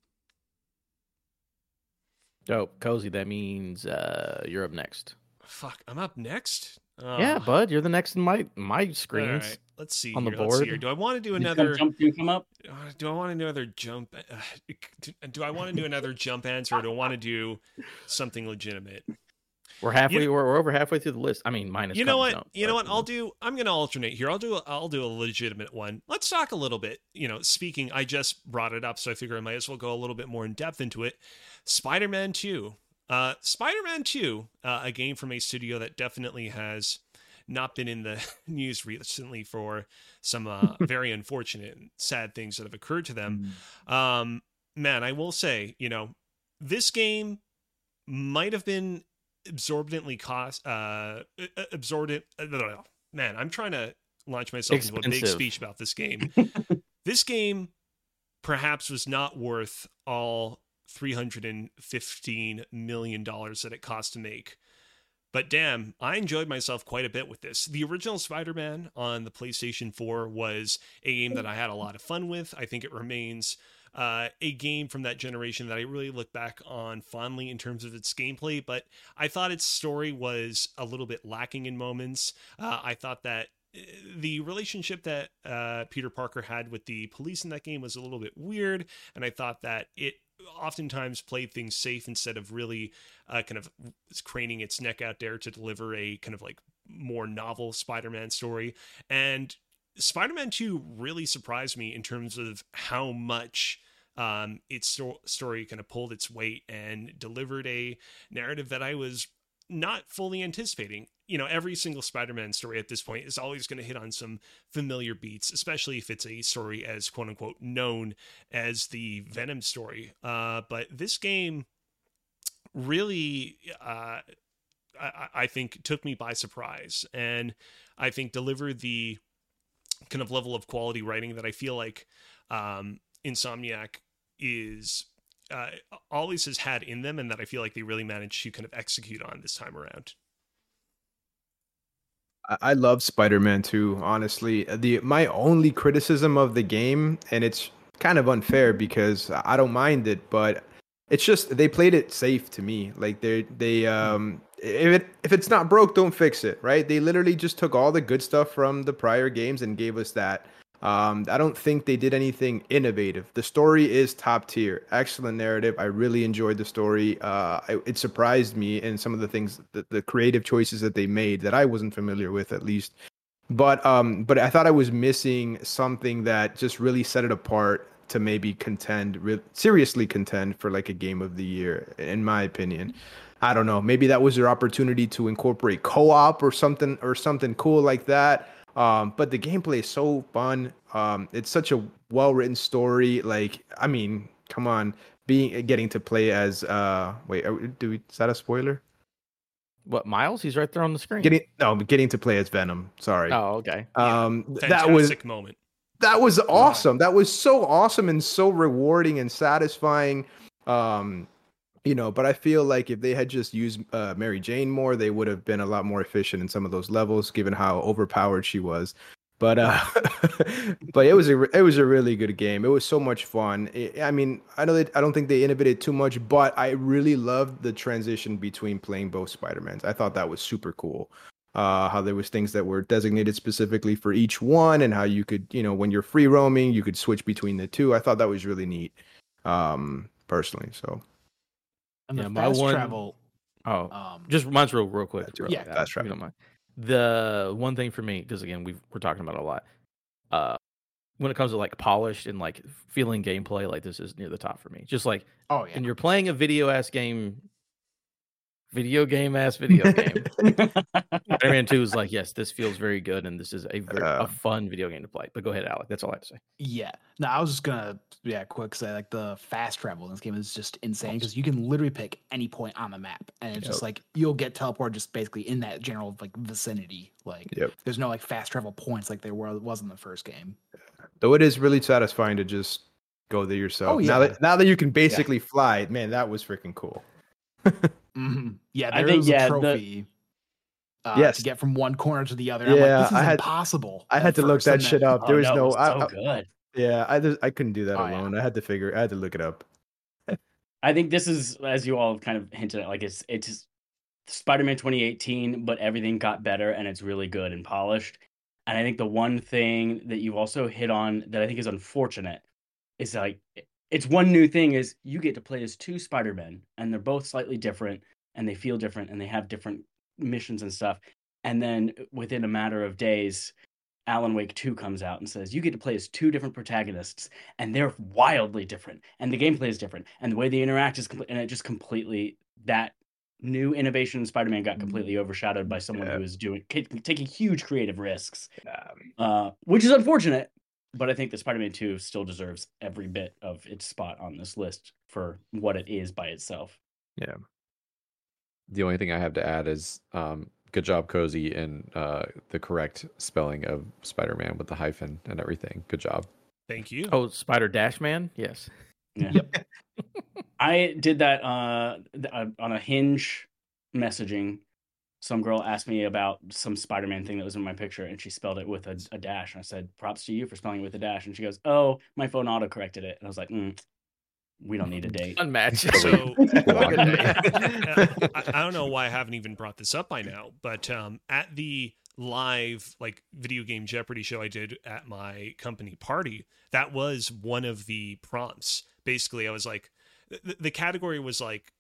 Dope. Cozy, that means uh, you're up next. Fuck, I'm up next. yeah, Oh, bud, you're the next in my my screens. right, Let's see on the here. Let's see here. board. Do I want to do another? Jump do come up? uh, do I want to do another jump? Uh, (laughs) do- do I want to do another jump answer, or do I want to do something legitimate? We're halfway. You- we're, we're over halfway through the list. I mean, minus. you know what? Jump, you know what? I'll do. I'm going to alternate here. I'll do. A, I'll do a legitimate one. Let's talk a little bit. You know, speaking. I just brought it up, so I figure I might as well go a little bit more in depth into it. Spider-Man Two. Uh, Spider-Man Two, uh, a game from a studio that definitely has not been in the (laughs) news recently for some uh, (laughs) very unfortunate and sad things that have occurred to them. Um, man, I will say, you know, this game might have been absorbently cost uh absorbent uh, no, no, no. man i'm trying to launch myself into a big speech about this game (laughs) this game perhaps was not worth all 315 million dollars that it cost to make but damn, I enjoyed myself quite a bit with this. The original Spider Man on the PlayStation 4 was a game that I had a lot of fun with. I think it remains uh, a game from that generation that I really look back on fondly in terms of its gameplay, but I thought its story was a little bit lacking in moments. Uh, I thought that uh, the relationship that uh, Peter Parker had with the police in that game was a little bit weird, and I thought that it oftentimes played things safe instead of really uh, kind of craning its neck out there to deliver a kind of like more novel Spider-Man story. And Spider-Man 2 really surprised me in terms of how much um, its sto- story kind of pulled its weight and delivered a narrative that I was not fully anticipating. You know, every single Spider-Man story at this point is always going to hit on some familiar beats, especially if it's a story as quote unquote known as the Venom story. Uh, but this game really, uh, I, I think, took me by surprise, and I think delivered the kind of level of quality writing that I feel like um, Insomniac is uh, always has had in them, and that I feel like they really managed to kind of execute on this time around. I- love Spider-Man 2, honestly. The my only criticism of the game, and it's kind of unfair because I don't mind it, but it's just they played it safe to me. Like they they um if it if it's not broke, don't fix it, right? They literally just took all the good stuff from the prior games and gave us that. Um, I don't think they did anything innovative. The story is top tier, excellent narrative. I really enjoyed the story. Uh, I, it surprised me in some of the things, the, the creative choices that they made that I wasn't familiar with, at least. But um, but I thought I was missing something that just really set it apart to maybe contend, re- seriously contend for like a game of the year, in my opinion. I don't know. Maybe that was their opportunity to incorporate co-op or something or something cool like that. Um, but the gameplay is so fun. Um, it's such a well-written story. Like, I mean, come on, being getting to play as uh, wait, are, we- do we, is that a spoiler? What Miles? He's right there on the screen. Getting no, getting to play as Venom. Sorry. oh, okay. Um, Fantastic that was moment. that was awesome. That was so awesome and so rewarding and satisfying. Um, you know, but I feel like if they had just used uh, Mary Jane more, they would have been a lot more efficient in some of those levels, given how overpowered she was. But uh, (laughs) but it was a it was a really good game. It was so much fun. I I mean, I know that I don't think they innovated too much, but I really loved the transition between playing both Spider Mans. I thought that was super cool uh, how there was things that were designated specifically for each one and how you could you know when you're free roaming you could switch between the two i thought that was really neat um personally so And the Yeah, my fast one- travel. Oh, Um, just mine's real, real quick. That's real right. Yeah, Adam, fast you travel. don't mind. The one thing for me, because again, we've, we're talking about it a lot. Uh, when it comes to like polished and like feeling gameplay, like this is near the top for me. Just like, oh yeah. and you're playing a video ass game video game ass video game. (laughs) Spider-Man Two is like, yes, this feels very good, and this is a very, Uh, a fun video game to play. But go ahead, Alec. That's all I have to say. Yeah. No, I was just gonna yeah, quick say like the fast travel in this game is just insane because you can literally pick any point on the map and it's just like you'll get teleported just basically in that general like vicinity. Like Yep. there's no like fast travel points like there were was in the first game. Though it is really satisfying to just go there yourself. Oh, Now yeah. that now that you can basically fly, man, that was freaking cool. (laughs) Mhm. Yeah, I there think, was yeah, a the- trophy. Uh, Yes. to get from one corner to the other. And I'm Yeah, like, this is I had- impossible. I had to look that shit then- up. Oh, There was no, it no, was I, so I- good. yeah, I just, I couldn't do that Oh, yeah. alone. I had to figure, I had to look it up. (laughs) I think this is, as you all kind of hinted at, like it's it's Spider-Man 2018, but everything got better and it's really good and polished. And I think the one thing that you also hit on that I think is unfortunate is like it's one new thing is you get to play as two Spider-Men and they're both slightly different and they feel different and they have different missions and stuff. And then within a matter of days, Alan Wake 2 comes out and says you get to play as two different protagonists and they're wildly different and the gameplay is different and the way they interact is complete and it just completely that new innovation in Spider-Man got completely overshadowed by someone Yeah. who is doing taking huge creative risks uh, which is unfortunate but I think that Spider-Man 2 still deserves every bit of its spot on this list for what it is by itself Yeah. The only thing I have to add is um, good job, Cozy, in uh, the correct spelling of Spider Man with the hyphen and everything. Good job. Thank you. Oh, Spider Dash Man. Yes. yeah. Yep. (laughs) I did that uh, uh, on a hinge messaging. Some girl asked me about some Spider Man thing that was in my picture, and she spelled it with a, a dash. And I said, "Props to you for spelling it with a dash." And she goes, "Oh, my phone auto corrected it." And I was like, mm, "We don't need a date." Unmatched. So Have a good day. I, I don't know why I haven't even brought this up by now, but um, at the live like video game Jeopardy show I did at my company party, that was one of the prompts. Basically, I was like, the, the category was like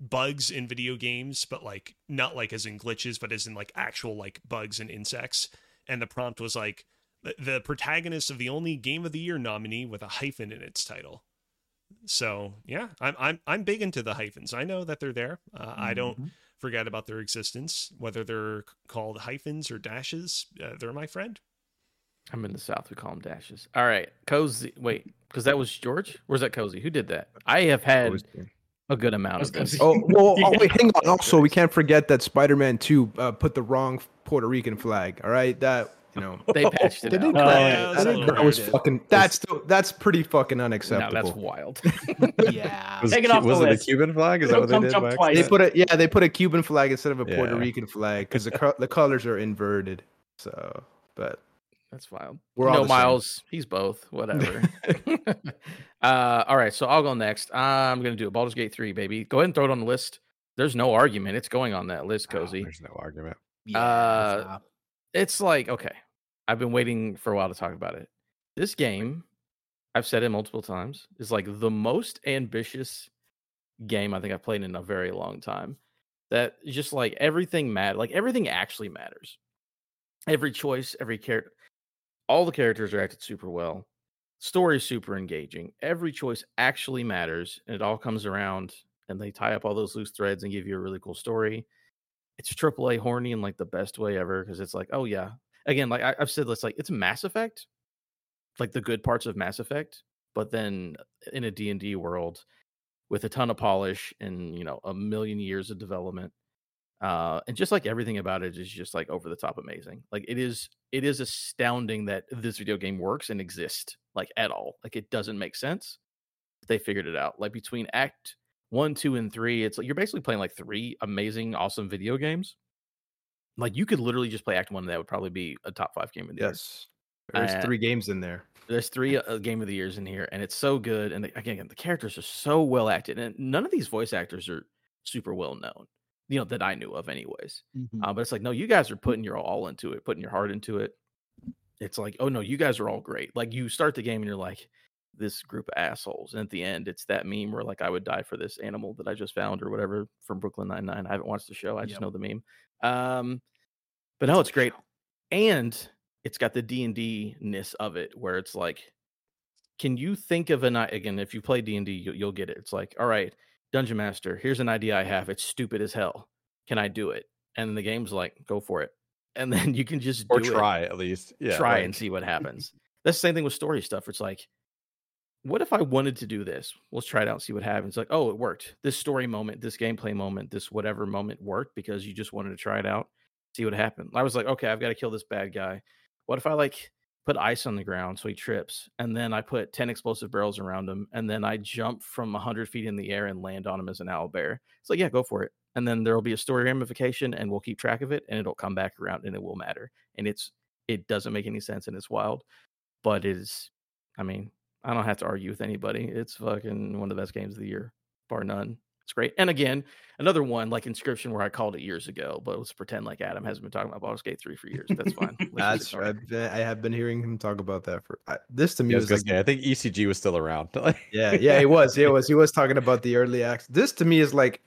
bugs in video games, but like not like as in glitches, but as in like actual like bugs and insects. And the prompt was like the, the protagonist of the only Game of the Year nominee with a hyphen in its title. So yeah, I'm I'm I'm big into the hyphens. I know that they're there. Uh, I don't forget about their existence, whether they're called hyphens or dashes. Uh, they're my friend. I'm in the South. We call them dashes. All right, cozy. Wait, because that was George. Where's that cozy? Who did that? I have had a good amount of this. Cozy. Oh, well, (laughs) oh, wait, hang on. Also, we can't forget that Spider-Man 2 uh, put the wrong Puerto Rican flag. All right, that you know, (laughs) They patched it They out. did Oh, yeah, it. that's They a did little that was fucking. That's still, that's pretty fucking No, unacceptable. that's wild. (laughs) Yeah. Was, Take it Cu- off the was it a. Cuban flag? Is that It'll what they did? twice. They put a yeah, they put a Cuban flag instead of a Puerto Yeah. Rican flag because the co- the colors are inverted. So, but That's wild. We're all no the same. Miles. He's both. Whatever. Uh, all right, so I'll go next. I'm gonna do it. Baldur's Gate three, baby. Go ahead and throw it on the list. There's no argument. It's going on that list, Oh, cozy. there's no argument. Yeah, Uh, it's like okay i've been waiting for a while to talk about it this game i've said it multiple times is like the most ambitious game i think i've played in a very long time that just like everything matter like everything actually matters every choice every character all the characters are acted super well story is super engaging every choice actually matters and it all comes around and they tie up all those loose threads and give you a really cool story it's triple A horny in like the best way ever because it's like, oh yeah. Again, like I, I've said, it's like it's Mass Effect, like the good parts of Mass Effect, but then in a D and D world with a ton of polish and you know a million years of development, uh, and just like everything about it is just like over the top amazing. Like it is, it is astounding that this video game works and exists like at all. Like it doesn't make sense. They figured it out. Like between Act one, two, and three, it's like you're basically playing like three amazing, awesome video games. Like you could literally just play Act One, and that would probably be a top five game of the year. yes, there's Uh, three games in there. There's three uh, game of the years in here, and it's so good. And the, again, the characters are so well acted, and none of these voice actors are super well known. You know that I knew of, anyways. mhm. Uh, but it's like, no, you guys are putting your all into it, putting your heart into it. It's like, oh no, you guys are all great. Like you start the game and you're like, this group of assholes. And at the end, it's that meme where like I would die for this animal that I just found or whatever from Brooklyn Nine Nine. I haven't watched the show. I just Yep. know the meme. Um, but no, it's great, and it's got the D and D ness of it, where it's like, can you think of an again? If you play D and D, you'll get it. It's like, all right, Dungeon Master, here's an idea I have. It's stupid as hell can I do it? And the game's like, go for it. And then you can just or do it try at least. Yeah, try like- and see what (laughs) happens. That's the same thing with story stuff. It's like, what if I wanted to do this? Let's try it out and see what happens. Like, oh, it worked. This story moment, this gameplay moment, this whatever moment worked because you just wanted to try it out, see what happened. I was like, okay, I've got to kill this bad guy. What if I like put ice on the ground so he trips, and then I put ten explosive barrels around him, and then I jump from hundred feet in the air and land on him as an owl bear? It's like, yeah, go for it. And then there will be a story ramification, and we'll keep track of it, and it'll come back around, and it will matter. And it's it doesn't make any sense, and it's wild but it is i mean i don't have to argue with anybody it's fucking one of the best games of the year bar none it's great and again another one like Inscryption where i called it years ago but let's pretend like adam hasn't been talking about Baldur's Gate 3 for years that's fine (laughs) That's ignore it. I've been, I have been hearing him talk about that for I, this to me Yeah, I was was like say, I think ECG was still around. (laughs) yeah yeah he was he was he was talking about the early acts This to me is like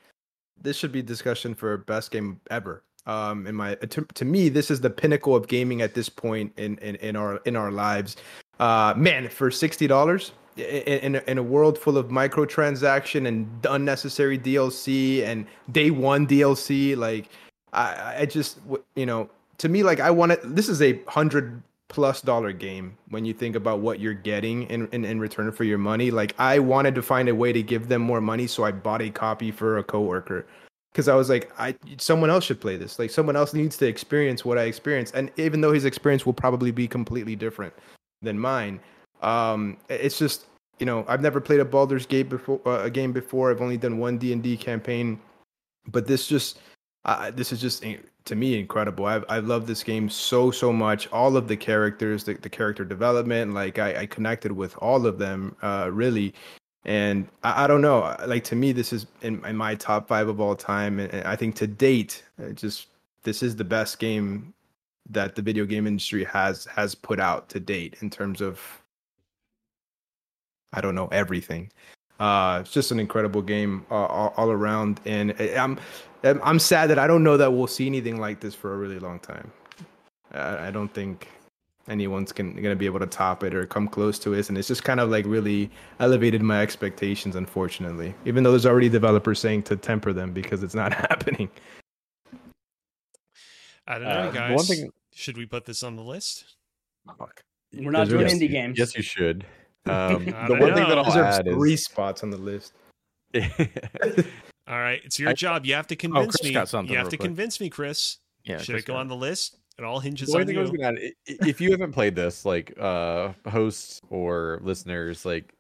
this should be discussion for best game ever. Um, in my to, to me, this is the pinnacle of gaming at this point in in, in our in our lives. Uh, man, for sixty dollars in, in a- in a world full of microtransaction and unnecessary DLC and day one DLC, like I I just you know to me like I want it. This is a hundred plus dollar game when you think about what you're getting in, in in return for your money. Like I wanted to find a way to give them more money, so I bought a copy for a coworker because I was like, I someone else should play this. Like someone else needs to experience what I experienced, and even though his experience will probably be completely different than mine, um, it's just you know I've never played a Baldur's Gate before, uh, a game before. I've only done one D and D campaign, but this just uh, this is just to me incredible. I I love this game so so much. All of the characters, the, the character development, like I, I connected with all of them uh, really. And I, I don't know, uh, like to me, this is in, in my top five of all time, and, and I think to date, uh, just this is the best game that the video game industry has has put out to date in terms of I don't know everything. Uh, it's just an incredible game uh, all, all around, and I- I'm I'm I'm sad that I don't know that we'll see anything like this for a really long time. I, I don't think anyone's can, gonna be able to top it or come close to it, and it's just kind of like really elevated my expectations. Unfortunately, even though there's already developers saying to temper them because it's not (laughs) happening. I don't know, Uh, guys. one thing- Should we put this on the list? Fuck. We're not Is doing indie games. Yes, you should. (laughs) Um, the don't one thing that. I'll Deserves add three is spots on the list. (laughs) All right, it's your I- job. You have to convince Chris me. You have to quick. convince me, Chris. yeah Should Chris it go on the list? It all hinges The on thing I was you. gonna add, if you haven't played this, like uh hosts or listeners, like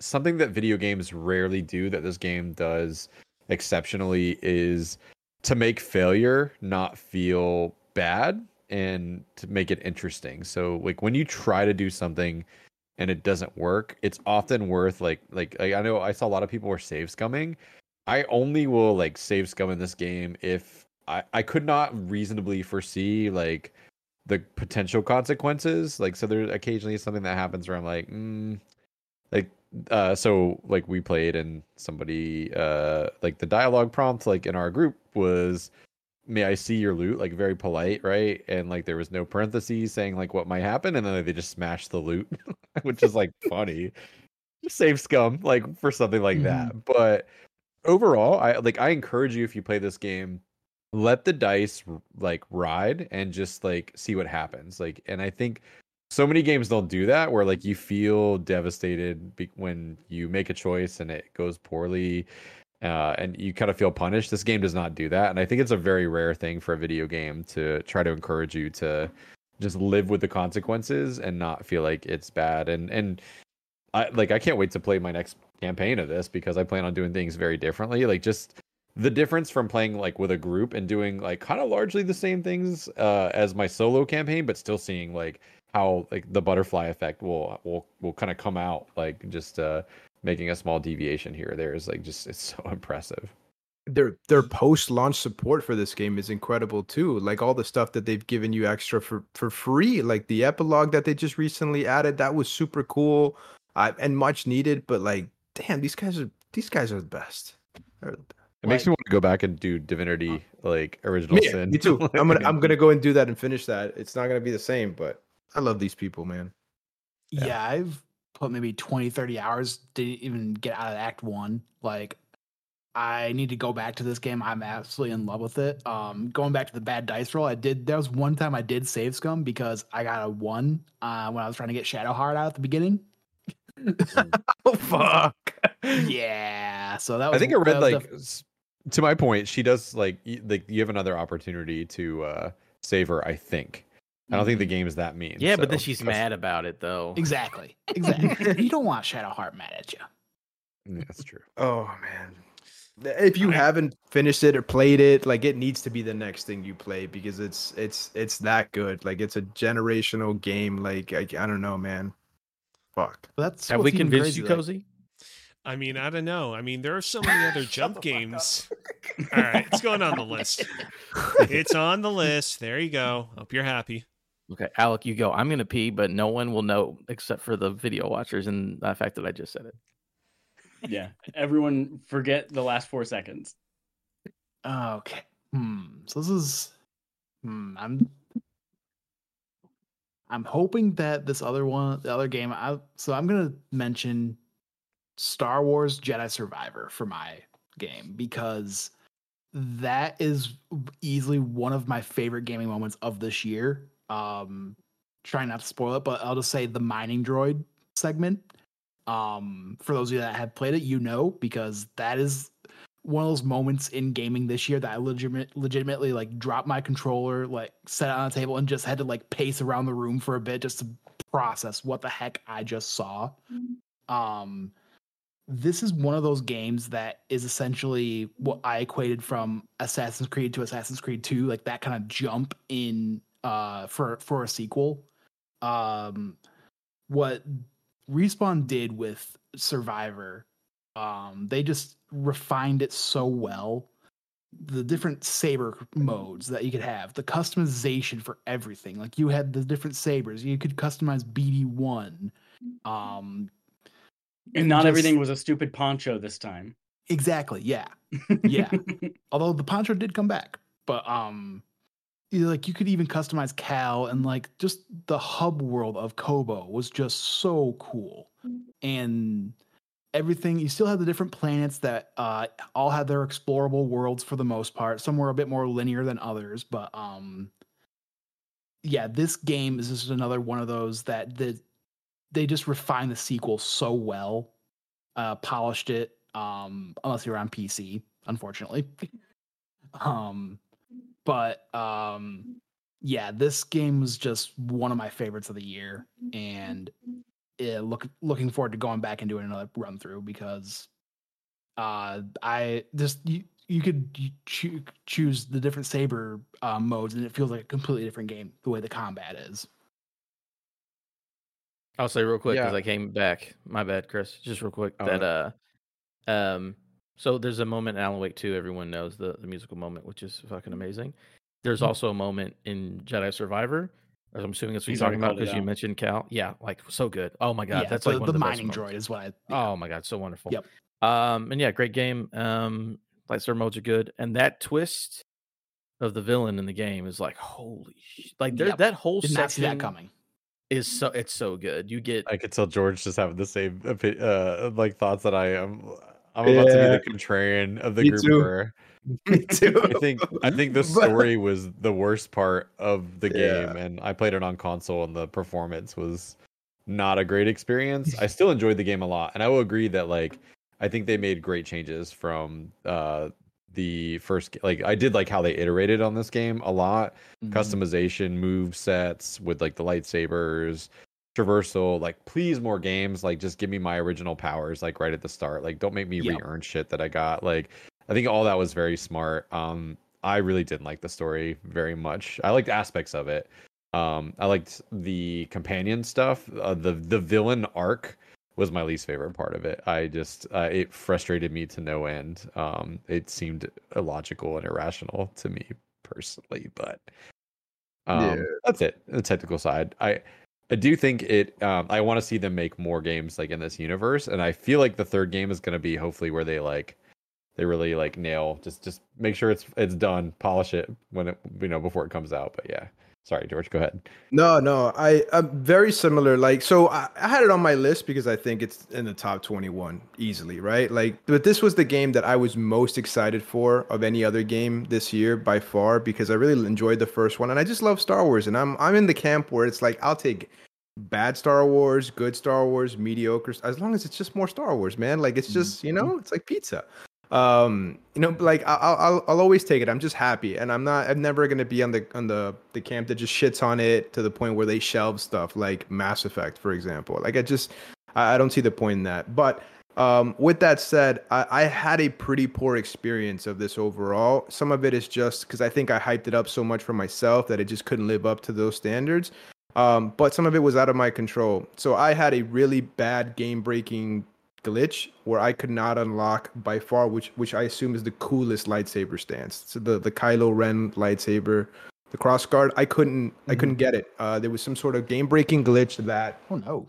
something that video games rarely do that this game does exceptionally is to make failure not feel bad and to make it interesting. So like when you try to do something and it doesn't work, it's often worth like like, like I know I saw a lot of people were save scumming. I only will like save scum in this game if I, I could not reasonably foresee like the potential consequences. Like so there's occasionally something that happens where I'm like, mm, like uh so like we played and somebody uh like the dialogue prompt like in our group was may I see your loot? Like very polite, right? And like there was no parentheses saying like what might happen, and then they just smashed the loot, (laughs) which is like funny. Save scum, like for something like that. But overall, I like I encourage you if you play this game, let the dice like ride and just like see what happens. Like, and I think so many games don't do that where like you feel devastated be- when you make a choice and it goes poorly uh, and you kind of feel punished. This game does not do that, and I think it's a very rare thing for a video game to try to encourage you to just live with the consequences and not feel like it's bad. And and I like I can't wait to play my next campaign of this because I plan on doing things very differently. Like just the difference from playing like with a group and doing like kind of largely the same things uh, as my solo campaign, but still seeing like how like the butterfly effect will will will kind of come out like just uh making a small deviation here or there is like just it's (laughs) so impressive. their their post launch support for this game is incredible too. Like all the stuff that they've given you extra for for free, like the epilogue that they just recently added, that was super cool uh, and much needed. But like, damn, these guys are these guys are the best. They're the best. It makes me want to go back and do Divinity like original Me, sin. me too. (laughs) I'm gonna I'm gonna go and do that and finish that. It's not gonna be the same, but I love these people, man. Yeah. Yeah. I've put maybe 20, 30 hours, didn't even get out of Act One. Like, I need to go back to this game. I'm absolutely in love with it. Um, going back to the bad dice roll, I did. There was one time I did save scum because I got a one uh, when I was trying to get Shadowheart out at the beginning. (laughs) oh fuck. yeah, so that was. I think I read like s- to my point, she does like y- like you have another opportunity to uh save her. I think. I don't think the game is that mean. Yeah, but then she's that's- mad about it though. exactly, (laughs) exactly. you don't want Shadowheart mad at you. Yeah, that's true. Oh man. If you haven't finished it or played it, like it needs to be the next thing you play because it's it's it's that good. Like it's a generational game. Like I, I don't know, man. Fuck. That's Have we even convinced crazy, you, like- Cozy? I mean, I don't know. I mean, there are so (laughs) many other jump games. (laughs) All right, it's going on the list. (laughs) It's on the list. There you go. Hope you're happy. Okay, Alec, you go. I'm gonna pee, but no one will know except for the video watchers and the fact that I just said it. Yeah. Everyone forget the last four seconds. Okay. Hmm. So this is. Hmm. I'm. I'm hoping that this other one, the other game, I so I'm gonna mention Star Wars Jedi Survivor for my game because that is easily one of my favorite gaming moments of this year. Um, trying not to spoil it, but I'll just say the mining droid segment. Um, for those of you that have played it, you know because that is one of those moments in gaming this year that I legitimate, legitimately like dropped my controller, like set it on a table, and just had to like pace around the room for a bit just to process what the heck I just saw. Um, this is one of those games that is essentially what I equated from Assassin's Creed to Assassin's Creed 2, like that kind of jump in uh for for a sequel. Um what Respawn did with Survivor, um, they just refined it so well. The different saber modes that you could have, the customization for everything. Like you had the different sabers, you could customize BD1. Um, And not Just- everything was a stupid poncho this time. exactly, yeah. (laughs) Yeah. Although the poncho did come back, but um, like you could even customize Cal and like just the hub world of Koboh was just so cool, and everything. You still have the different planets that uh all have their explorable worlds for the most part. Some were a bit more linear than others, but um, yeah, this game is just another one of those that the they just refined the sequel so well, uh, polished it. Um, unless you're on PC, unfortunately. (laughs) um, but um, yeah, this game was just one of my favorites of the year, and yeah, look looking forward to going back and doing another run through because uh, I just you you could choo- choose the different saber uh, modes, and it feels like a completely different game the way the combat is. I'll say real quick because Yeah. I came back. My bad, Chris. Just real quick Oh, that no. uh, um, so there's a moment in Alan Wake 2, Everyone knows the the musical moment, which is fucking amazing. There's also a moment in Jedi Survivor. As I'm assuming that's what He's you're talking about because you mentioned Cal. Yeah, like so good. Oh my god, yeah, that's the, like one the of the best mining droid is what I. yeah. Oh my god, so wonderful. Yep. Um, and yeah, great game. Um, lightsaber modes are good, and that twist of the villain in the game is like holy, sh- like Yep. that whole Did section that coming. is so it's so good. You get I could tell George just having the same uh like thoughts that I am. I'm about to be the contrarian of the Me group. (laughs) Me too. I think I think the (laughs) But- story was the worst part of the Yeah. game, and I played it on console, and the performance was not a great experience. I still enjoyed the game a lot, and I will agree that like I think they made great changes from uh the first like I did like how they iterated on this game a lot. Mhm. Customization, move sets with like the lightsabers, traversal. Like, please more games. Like, just give me my original powers like right at the start. Like, don't make me Yep. re-earn shit that I got. Like, I think all that was very smart. Um, I really didn't like the story very much. I liked aspects of it. Um, I liked the companion stuff. Uh, the the villain arc was my least favorite part of it. I just uh, it frustrated me to no end. Um, it seemed illogical and irrational to me personally, but um, Yeah. that's it. The technical side, I I do think it. Um, I want to see them make more games like in this universe, and I feel like the third game is going to be hopefully where they like they really like nail just just make sure it's it's done, polish it when it you know before it comes out. But yeah, Sorry, George. Go ahead. No, no, I I'm very similar. Like, so I, I had it on my list because I think it's in the top 21 easily, right? Like, but this was the game that I was most excited for of any other game this year by far because I really enjoyed the first one and I just love Star Wars and I'm I'm in the camp where it's like I'll take bad Star Wars, good Star Wars, mediocre, as long as it's just more Star Wars, man. Like, it's mm-hmm. just you know, it's like pizza um you know like I'll, I'll i'll always take it. I'm just happy. And i'm not i'm never to be on the on the the camp that just shits on it to the point where they shelve stuff like mass effect for example. Like i just i, I don't see the point in that. But um with that said I, I had a pretty poor experience of this overall. Some of it is just because i think i hyped it up so much for myself that it just couldn't live up to those standards. Um, but some of it was out of my control. So I had a really bad game breaking glitch where I could not unlock by far, which which I assume is the coolest lightsaber stance. So the the Kylo Ren lightsaber, the cross guard. I couldn't I couldn't get it. Uh, there was some sort of game breaking glitch that Oh no.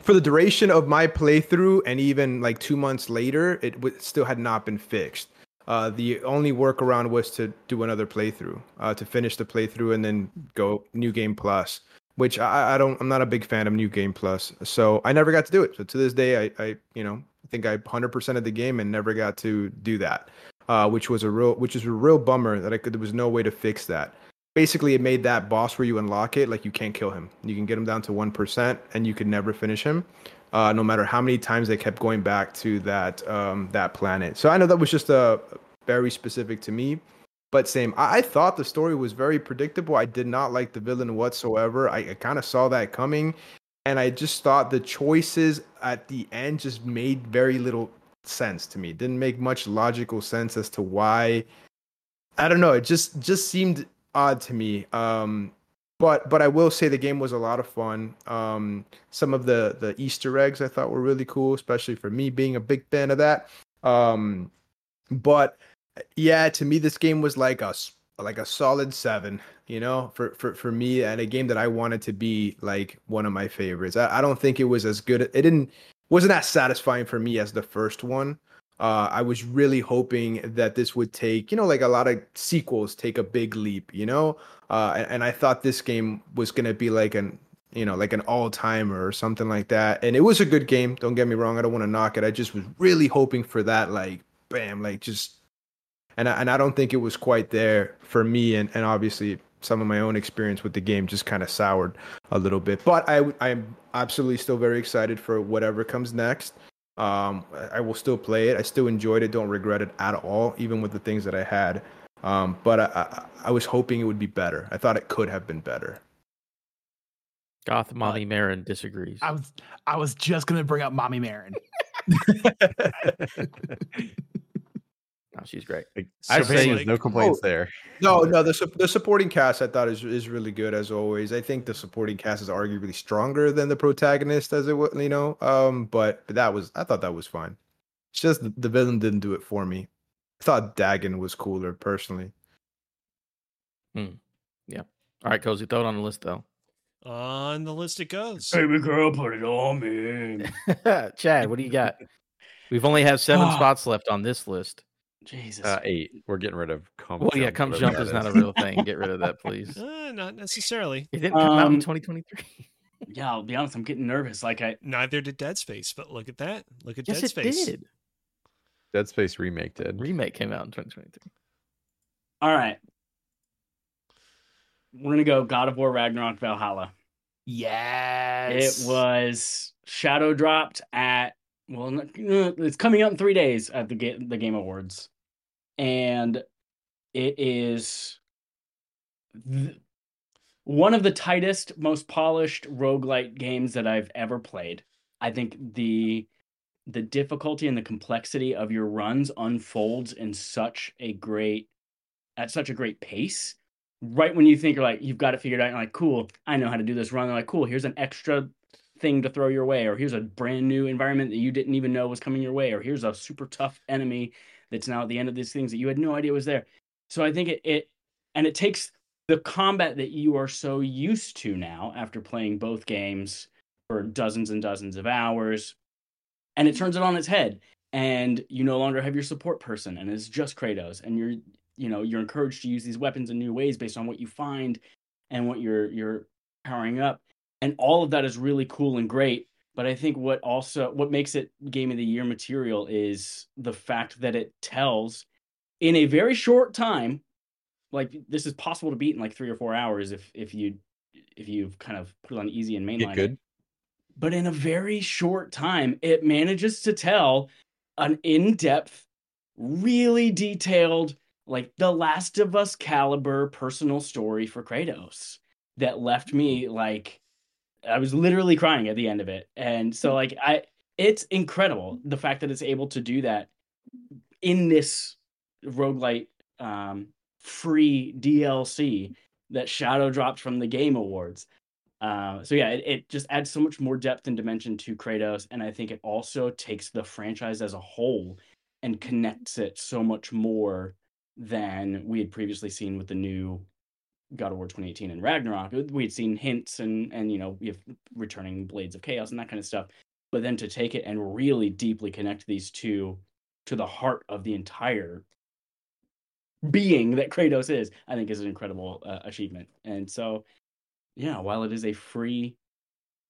for the duration of my playthrough and even like two months later, it w- still had not been fixed. Uh, the only workaround was to do another playthrough, uh, to finish the playthrough and then go new game plus, which I, I don't, I'm not a big fan of new game plus. So I never got to do it. So to this day, I, I you know, I think I 100% of the game and never got to do that, uh, which was a real, which is a real bummer that I could, there was no way to fix that basically it made that boss where you unlock it like you can't kill him you can get him down to 1% and you could never finish him uh, no matter how many times they kept going back to that um, that planet so i know that was just a very specific to me but same I, I thought the story was very predictable i did not like the villain whatsoever i, I kind of saw that coming and i just thought the choices at the end just made very little sense to me it didn't make much logical sense as to why I don't know. It just just seemed odd to me. Um, but but I will say the game was a lot of fun. Um, some of the the Easter eggs I thought were really cool, especially for me being a big fan of that. Um, but yeah, to me this game was like a like a solid seven. You know, for for for me, and a game that I wanted to be like one of my favorites. I, I don't think it was as good. It didn't wasn't as satisfying for me as the first one. Uh, I was really hoping that this would take, you know, like a lot of sequels take a big leap, you know, uh, and, and I thought this game was gonna be like an, you know, like an all timer or something like that. And it was a good game. Don't get me wrong. I don't want to knock it. I just was really hoping for that, like, bam, like just, and I, and I don't think it was quite there for me. And and obviously some of my own experience with the game just kind of soured a little bit. But I I'm absolutely still very excited for whatever comes next. Um, I I will still play it. I still enjoyed it. Don't regret it at all, even with the things that I had. Um, but I, I, I was hoping it would be better. I thought it could have been better. Goth Mommy Merrin disagrees. I was I was just gonna bring up Mommy Merrin. (laughs) No, she's great. Like, I so say- basically, no complaints there. No, no, the su- the supporting cast I thought is is really good as always. I think the supporting cast is arguably stronger than the protagonist as it was, you know. Um, but, but that was I thought that was fine. It's just the, the villain didn't do it for me. I thought Dagan was cooler personally. Yeah. All right, Cozy, throw it on the list though. On the list it goes. Baby girl, put it on me. (laughs) Chad, what do you got? (laughs) We've only have seven Ah. spots left on this list. Jesus. Uh, eight. We're getting rid of. Come Well, yeah, come whatever jump is not a real thing. Get rid of that, please. Uh, not necessarily. It didn't come out in Um, 2023. yeah, I'll be honest. I'm getting nervous. Like I, Neither did Dead Space, but look at that. Look at Yes, Dead it Space. did. Dead Space remake did. Remake came out in 2023. all right. We're gonna go God of War Ragnarok Valhalla. Yes. It was shadow dropped at well, n- n- it's coming out in three days at the the Game Awards, and it is th- one of the tightest, most polished roguelite games that I've ever played. I think the the difficulty and the complexity of your runs unfolds in such a great at such a great pace. Right when you think you're like you've got it figured out, you're like, cool, I know how to do this run. They're like, cool, here's an extra thing to throw your way, or here's a brand new environment that you didn't even know was coming your way, or here's a super tough enemy that's now at the end of these things that you had no idea was there. So I think it, it and it takes the combat that you are so used to now after playing both games for dozens and dozens of hours, and it turns it on its head. And you no longer have your support person, and it's just Kratos, and you're you know you're encouraged to use these weapons in new ways based on what you find and what you're you're powering up and all of that is really cool and great but i think what also what makes it game of the year material is the fact that it tells in a very short time like this is possible to beat in like three or four hours if if you if you've kind of put it on easy and mainline good. but in a very short time it manages to tell an in-depth really detailed like the last of us caliber personal story for kratos that left me like i was literally crying at the end of it. And so like i it's incredible the fact that it's able to do that in this roguelite um free dlc that shadow dropped from the game awards. Uh, so yeah, it, it just adds so much more depth and dimension to Kratos, and I think it also takes the franchise as a whole and connects it so much more than we had previously seen with the new God of War 2018 and Ragnarok. We had seen hints and and you know we have returning Blades of Chaos and that kind of stuff, but then to take it and really deeply connect these two to the heart of the entire being that Kratos is, I think is an incredible uh, achievement. And so yeah, while it is a free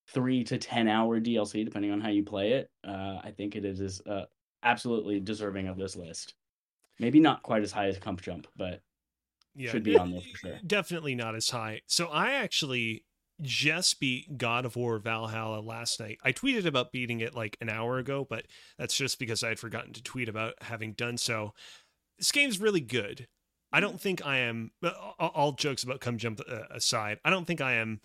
three to ten hour DLC, depending on how you play it, uh, I think it is uh, absolutely deserving of this list. Maybe not quite as high as Comp Jump, but Yeah, should be on there for sure. Definitely not as high. So I actually just beat God of War Valhalla last night. I tweeted about beating it like an hour ago, but that's just because I had forgotten to tweet about having done so. This game's really good. I don't think I am. All all jokes about come jump uh, aside, I don't think I am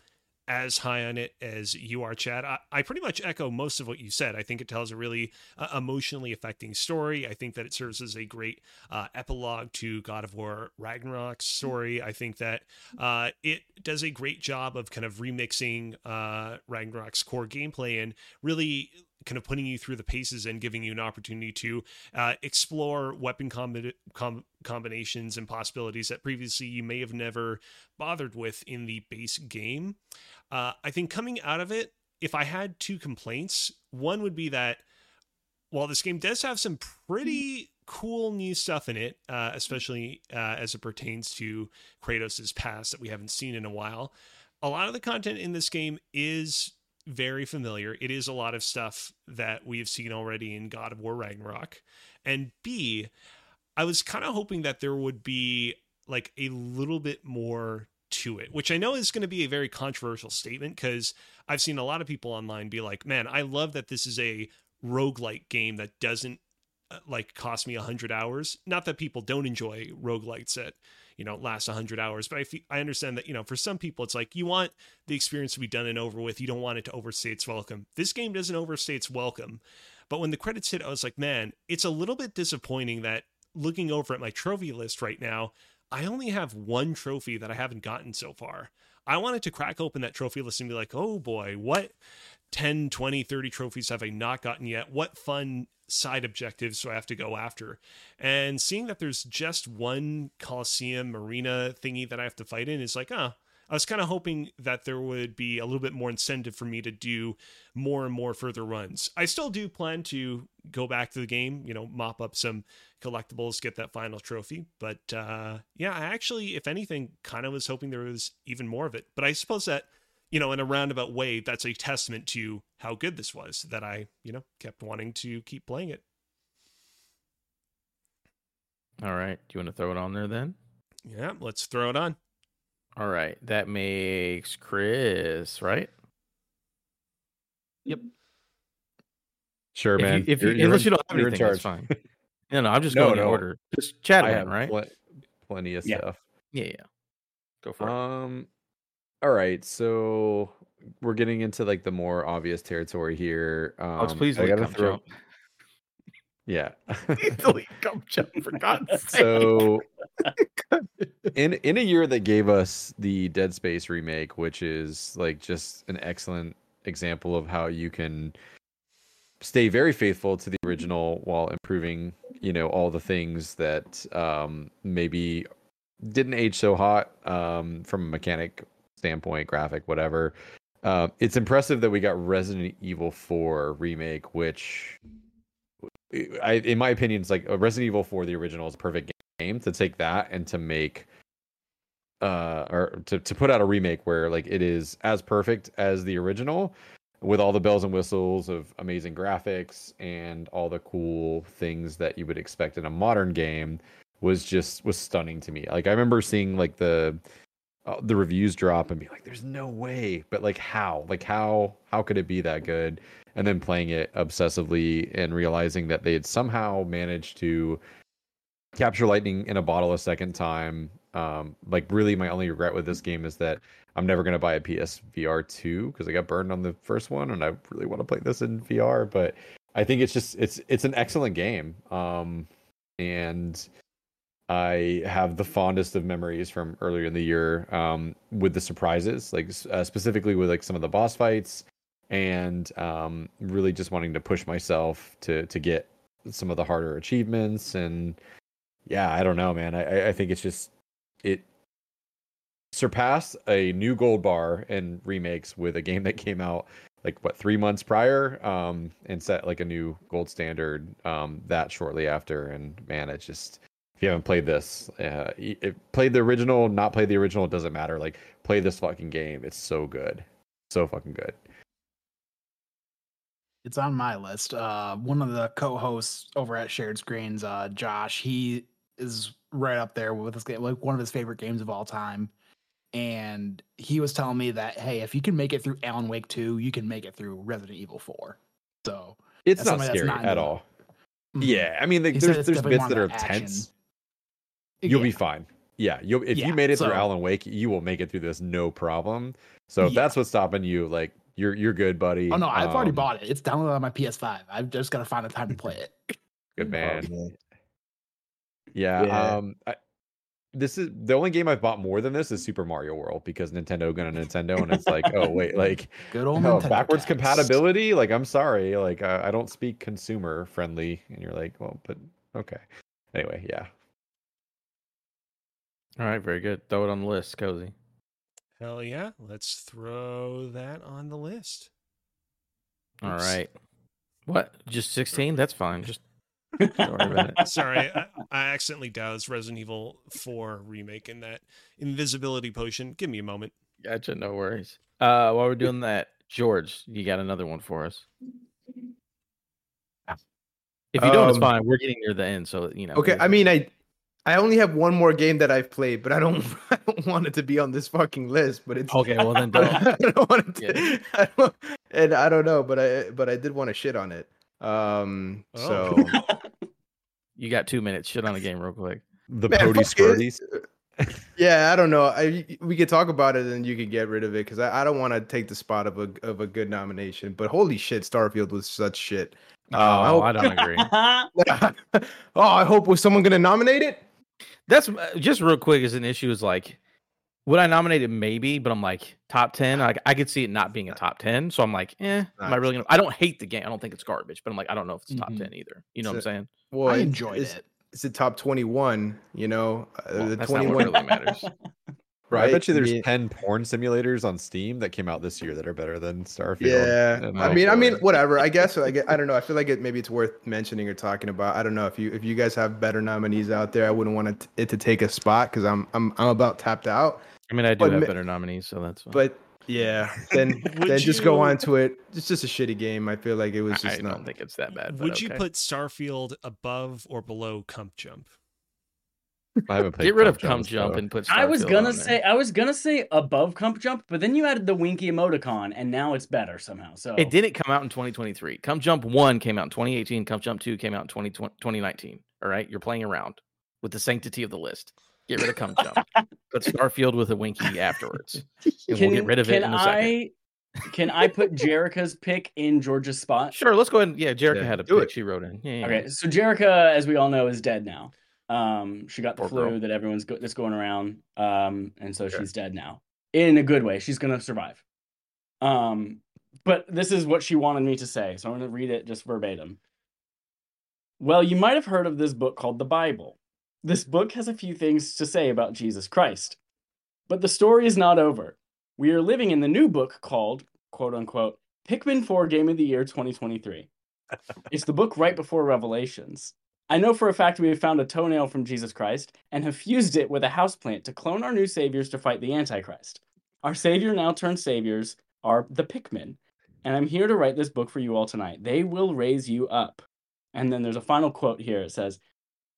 as high on it as you are, Chad. I, I pretty much echo most of what you said. I think it tells a really uh, emotionally affecting story. I think that it serves as a great uh, epilogue to God of War Ragnarok's story. I think that uh, it does a great job of kind of remixing uh, Ragnarok's core gameplay and really kind of putting you through the paces and giving you an opportunity to uh, explore weapon combi- com- combinations and possibilities that previously you may have never bothered with in the base game. Uh, I think coming out of it, if I had two complaints, one would be that while this game does have some pretty cool new stuff in it, uh, especially uh, as it pertains to Kratos' past that we haven't seen in a while, a lot of the content in this game is very familiar. It is a lot of stuff that we have seen already in God of War Ragnarok. And B, I was kind of hoping that there would be like a little bit more to it, which I know is going to be a very controversial statement because I've seen a lot of people online be like, man, I love that this is a roguelike game that doesn't uh, like cost me 100 hours. Not that people don't enjoy roguelites that, you know, last 100 hours, but I, I understand that, you know, for some people, it's like you want the experience to be done and over with. You don't want it to overstay its welcome. This game doesn't overstay its welcome. But when the credits hit, I was like, man, it's a little bit disappointing that looking over at my trophy list right now, I only have one trophy that I haven't gotten so far. I wanted to crack open that trophy list and be like, oh boy, what 10, 20, 30 trophies have I not gotten yet? What fun side objectives do I have to go after? And seeing that there's just one Coliseum Marina thingy that I have to fight in is like, ah, I was kind of hoping that there would be a little bit more incentive for me to do more and more further runs. I still do plan to go back to the game, you know, mop up some collectibles, get that final trophy. But uh, yeah, I actually, if anything, kind of was hoping there was even more of it. But I suppose that, you know, in a roundabout way, that's a testament to how good this was that I, you know, kept wanting to keep playing it. All right. Do you want to throw it on there then? Yeah, let's throw it on. All right. That makes Chris, right? Yep. Sure, If man. you, if you, You're- you're unless in- you don't have you're anything, that's fine. No, no, I'm just No, going in order. Just chat, I man, have right? pl- plenty of Yeah. stuff. Yeah, yeah. Go for it. Um, all right. So we're getting into like the more obvious territory here. Um, Alex, please I gotta throw. Jump. Yeah. (laughs) (laughs) delete Gump Jump for God's (laughs) sake. so in in a year that gave us the Dead Space remake, which is like just an excellent example of how you can stay very faithful to the original while improving, you know, all the things that um maybe didn't age so hot um from a mechanic standpoint, graphic, whatever. Uh, it's impressive that we got Resident Evil 4 remake, which I, in my opinion, it's like a Resident Evil 4, the original, is a perfect game to take that and to make uh or to, to put out a remake where like it is as perfect as the original with all the bells and whistles of amazing graphics and all the cool things that you would expect in a modern game was just was stunning to me like i remember seeing like the uh, the reviews drop and be like there's no way. But like how? Like how how could it be that good? And then playing it obsessively and realizing that they had somehow managed to capture lightning in a bottle a second time. Um like really my only regret with this game is that i'm never going to buy a psvr 2 because i got burned on the first one and i really want to play this in vr but i think it's just it's it's an excellent game. Um and i have the fondest of memories from earlier in the year um with the surprises like uh, specifically with like some of the boss fights and um really just wanting to push myself to to get some of the harder achievements and yeah i don't know man. I i think it's just it surpassed a new gold bar in remakes with a game that came out like what three months prior um and set like a new gold standard um that shortly after. And man it's just if you haven't played this uh played the original not played the original it doesn't matter like play this fucking game it's so good so fucking good It's on my list. Uh, one of the co-hosts over at Shared Screens, uh, Josh, he is right up there with this game, like one of his favorite games of all time. And he was telling me that, hey, if you can make it through Alan Wake 2, you can make it through Resident Evil 4. So it's not scary not at all mhm. yeah i mean like, there's there's bits that are action. tense you'll be fine. Yeah, you'll if Yeah, you made it through Alan Wake, you will make it through this no problem. So if Yeah. that's what's stopping you, like you're you're good, buddy. Oh no, I've already Um, bought it. It's downloaded on my PS5. I've just got to find the time to play it. Good (laughs) man. Oh. Yeah. Yeah. Um. I, this is the only game I've bought more than this is Super Mario World because Nintendo gonna Nintendo and it's like oh wait (laughs) like Good old oh, backwards tax. compatibility like I'm sorry like I, I don't speak consumer friendly and you're like well but okay anyway yeah All right, very good. Throw it on the list, cozy. Hell yeah. Let's throw that on the list. All Oops. right. What? Just sixteen? That's fine. Just (laughs) don't worry about it. (laughs) Sorry, I, I accidentally doused Resident Evil 4 remake in that invisibility potion. Give me a moment. Gotcha. No worries. Uh, while we're doing that, George, you got another one for us. If you don't, it's Um, fine. We're getting near the end, so you know. Okay, I mean, I I only have one more game that I've played, but I don't (laughs) I don't want it to be on this fucking list. But it's Okay, well then (laughs) don't. I don't want it to, (laughs) I don't, and I don't know, but I but I did want to shit on it. Um, Oh. so You got two minutes. Shit on the game real quick. the Man, Pody. Squirties yeah, I don't know. I we could talk about it and you could get rid of it because I, I don't want to take the spot of a of a good nomination. But holy shit, Starfield was such shit. Oh, I hope- I don't agree. oh, I hope was someone gonna nominate it? That's uh, just real quick. As an issue is like, would I nominate it? Maybe, but I'm like top ten. Like I could see it not being a top ten. So I'm like, eh. Am I really gonna? I don't hate the game. I don't think it's garbage, but I'm like, I don't know if it's top Mhm. ten either. You know what I'm saying? Well, I it- enjoyed it's, it. It's a top twenty one. You know, uh, Well, the that's not twenty what really matters. (laughs) Right? I bet you there's Yeah. 10 porn simulators on Steam that came out this year that are better than Starfield. Yeah, And I mean, I mean, boy. whatever. I (laughs) guess I get. I don't know. I feel like it maybe it's worth mentioning or talking about. I don't know if you if you guys have better nominees out there. I wouldn't want it, it to take a spot because I'm I'm I'm about tapped out. I mean, I do But have better nominees, so that's fine. But yeah, then (laughs) Would then just go on to it. It's just a shitty game. I feel like it was just. Not. I just don't think it's that bad. but Would you put Starfield above or below Cump Jump? I haven't played get rid of Jump, cum jump so- and put? I was gonna on there. say I was gonna say above Cump Jump, but then you added the winky emoticon, and now it's better somehow. So It didn't come out in 2023. Come Jump 1 came out in 2018. Come Jump 2 came out in 2020, 2019. All right. You're playing around with the sanctity of the list. Get rid of Come Jump. (laughs) Put Starfield with a winky afterwards. (laughs) And we'll get rid of it can in a second. I can I put Jerica's pick in Georgia's spot? Sure. Let's go ahead. And, yeah. Jerica Yeah, had a pick. it. She wrote in. Yeah. yeah, Okay, so Jerica, as we all know, is dead now. Um, she got the Poor flu girl. that everyone's go- that's going around. Um, and so Sure. she's dead now in a good way. She's gonna survive. Um, but this is what she wanted me to say, so I'm gonna read it just verbatim. Well, you might have heard of this book called the Bible. This book has a few things to say about Jesus Christ. But the story is not over. We are living in the new book called, quote unquote, Pikmin 4 Game of the Year 2023. it's the book right before Revelations. I know for a fact we have found a toenail from Jesus Christ and have fused it with a houseplant to clone our new saviors to fight the Antichrist. Our savior now turned saviors are the Pikmin. And I'm here to write this book for you all tonight. They will raise you up. And then there's a final quote here. It says,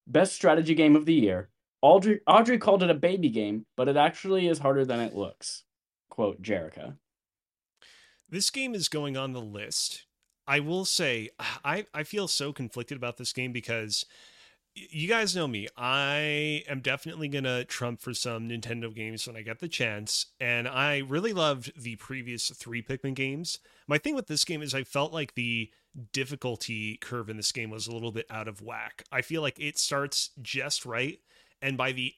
Best strategy game of the year. Audrey, Audrey called it a baby game, but it actually is harder than it looks. Quote Jerica. This game is going on the list. I will say, I, I feel so conflicted about this game because you guys know me. I am definitely going to trump for some Nintendo games when I get the chance. And I really loved the previous three Pikmin games. My thing with this game is I felt like the difficulty curve in this game was a little bit out of whack. I feel like it starts just right. And by the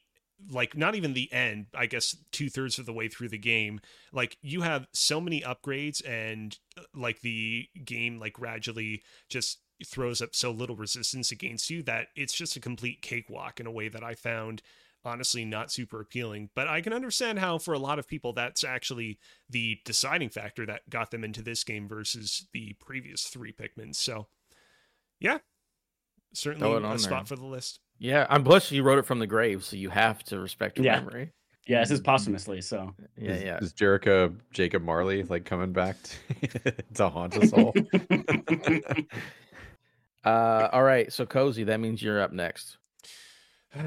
like not even the end i guess two-thirds of the way through the game like you have so many upgrades and uh, like the game like gradually just throws up so little resistance against you that it's just a complete cakewalk in a way that I found honestly not super appealing. But I can understand how, for a lot of people, that's actually the deciding factor that got them into this game versus the previous three Pikmin. So, yeah, certainly a spot there. for the list. Yeah, I'm blessed you wrote it from the grave, so you have to respect your yeah. memory. Yeah, this is posthumously, so yeah, is, yeah. Is Jerica Jacob Marley like coming back to, (laughs) to haunt us all? (laughs) Uh, all right, so cozy. That means you're up next. (sighs)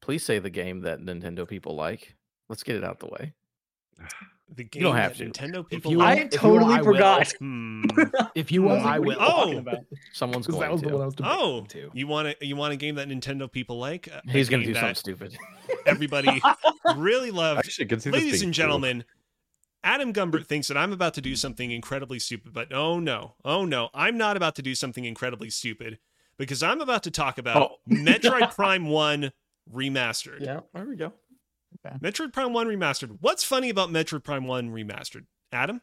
Please say the game that Nintendo people like. Let's get it out the way. (sighs) (laughs) The game you don't have to. Nintendo people. You, like. I totally I forgot. (laughs) Hmm. (laughs) if you want, I will. Oh, someone's going that was to. The one I was oh, you want a you want a game that Nintendo people like? He's going to do something stupid. (laughs) Everybody really loved. Actually, ladies and gentlemen, Adam Gumbert thinks that I'm about to do something incredibly stupid, but oh no, oh no, I'm not about to do something incredibly stupid because I'm about to talk about oh. Metroid Prime 1 Remastered. Yeah, there we go. Okay. Metroid Prime 1 Remastered. What's funny about Metroid Prime 1 Remastered? Adam?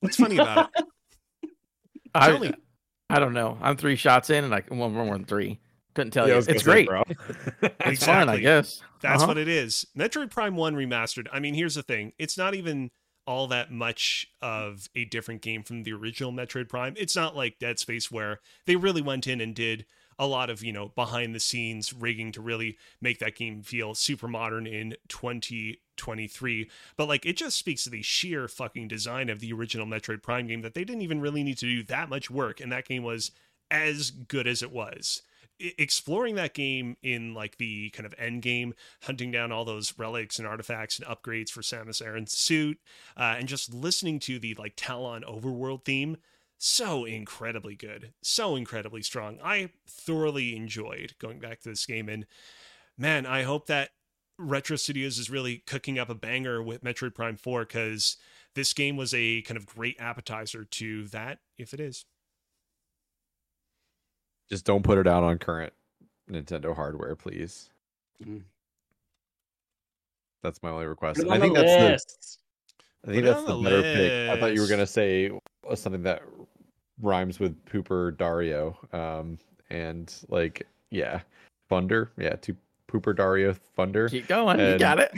What's funny about it? (laughs) I, Tell me. I don't know. I'm three shots in and I well, more than three. Couldn't tell yeah, you. It's great. Say, (laughs) it's exactly. fun, I guess. That's uh-huh. what it is. Metroid Prime 1 remastered. I mean, here's the thing. It's not even all that much of a different game from the original Metroid Prime. It's not like Dead Space where they really went in and did a lot of, you know, behind the scenes rigging to really make that game feel super modern in 2023. But like it just speaks to the sheer fucking design of the original Metroid Prime game that they didn't even really need to do that much work and that game was as good as it was exploring that game in like the kind of end game, hunting down all those relics and artifacts and upgrades for Samus Aran's suit, uh, and just listening to the like Tallon overworld theme, so incredibly good, so incredibly strong. I thoroughly enjoyed going back to this game, and man, I hope that Retro Studios is really cooking up a banger with Metroid Prime 4 because this game was a kind of great appetizer to that, if it is. Just don't put it out on current Nintendo hardware, please. Mm. That's my only request. I think that's list. the. I think put that's the, the better pick. I thought you were gonna say something that rhymes with Pooper Dario, um, and like yeah, Thunder, yeah, to Pooper Dario Thunder. Keep going, and, you got it.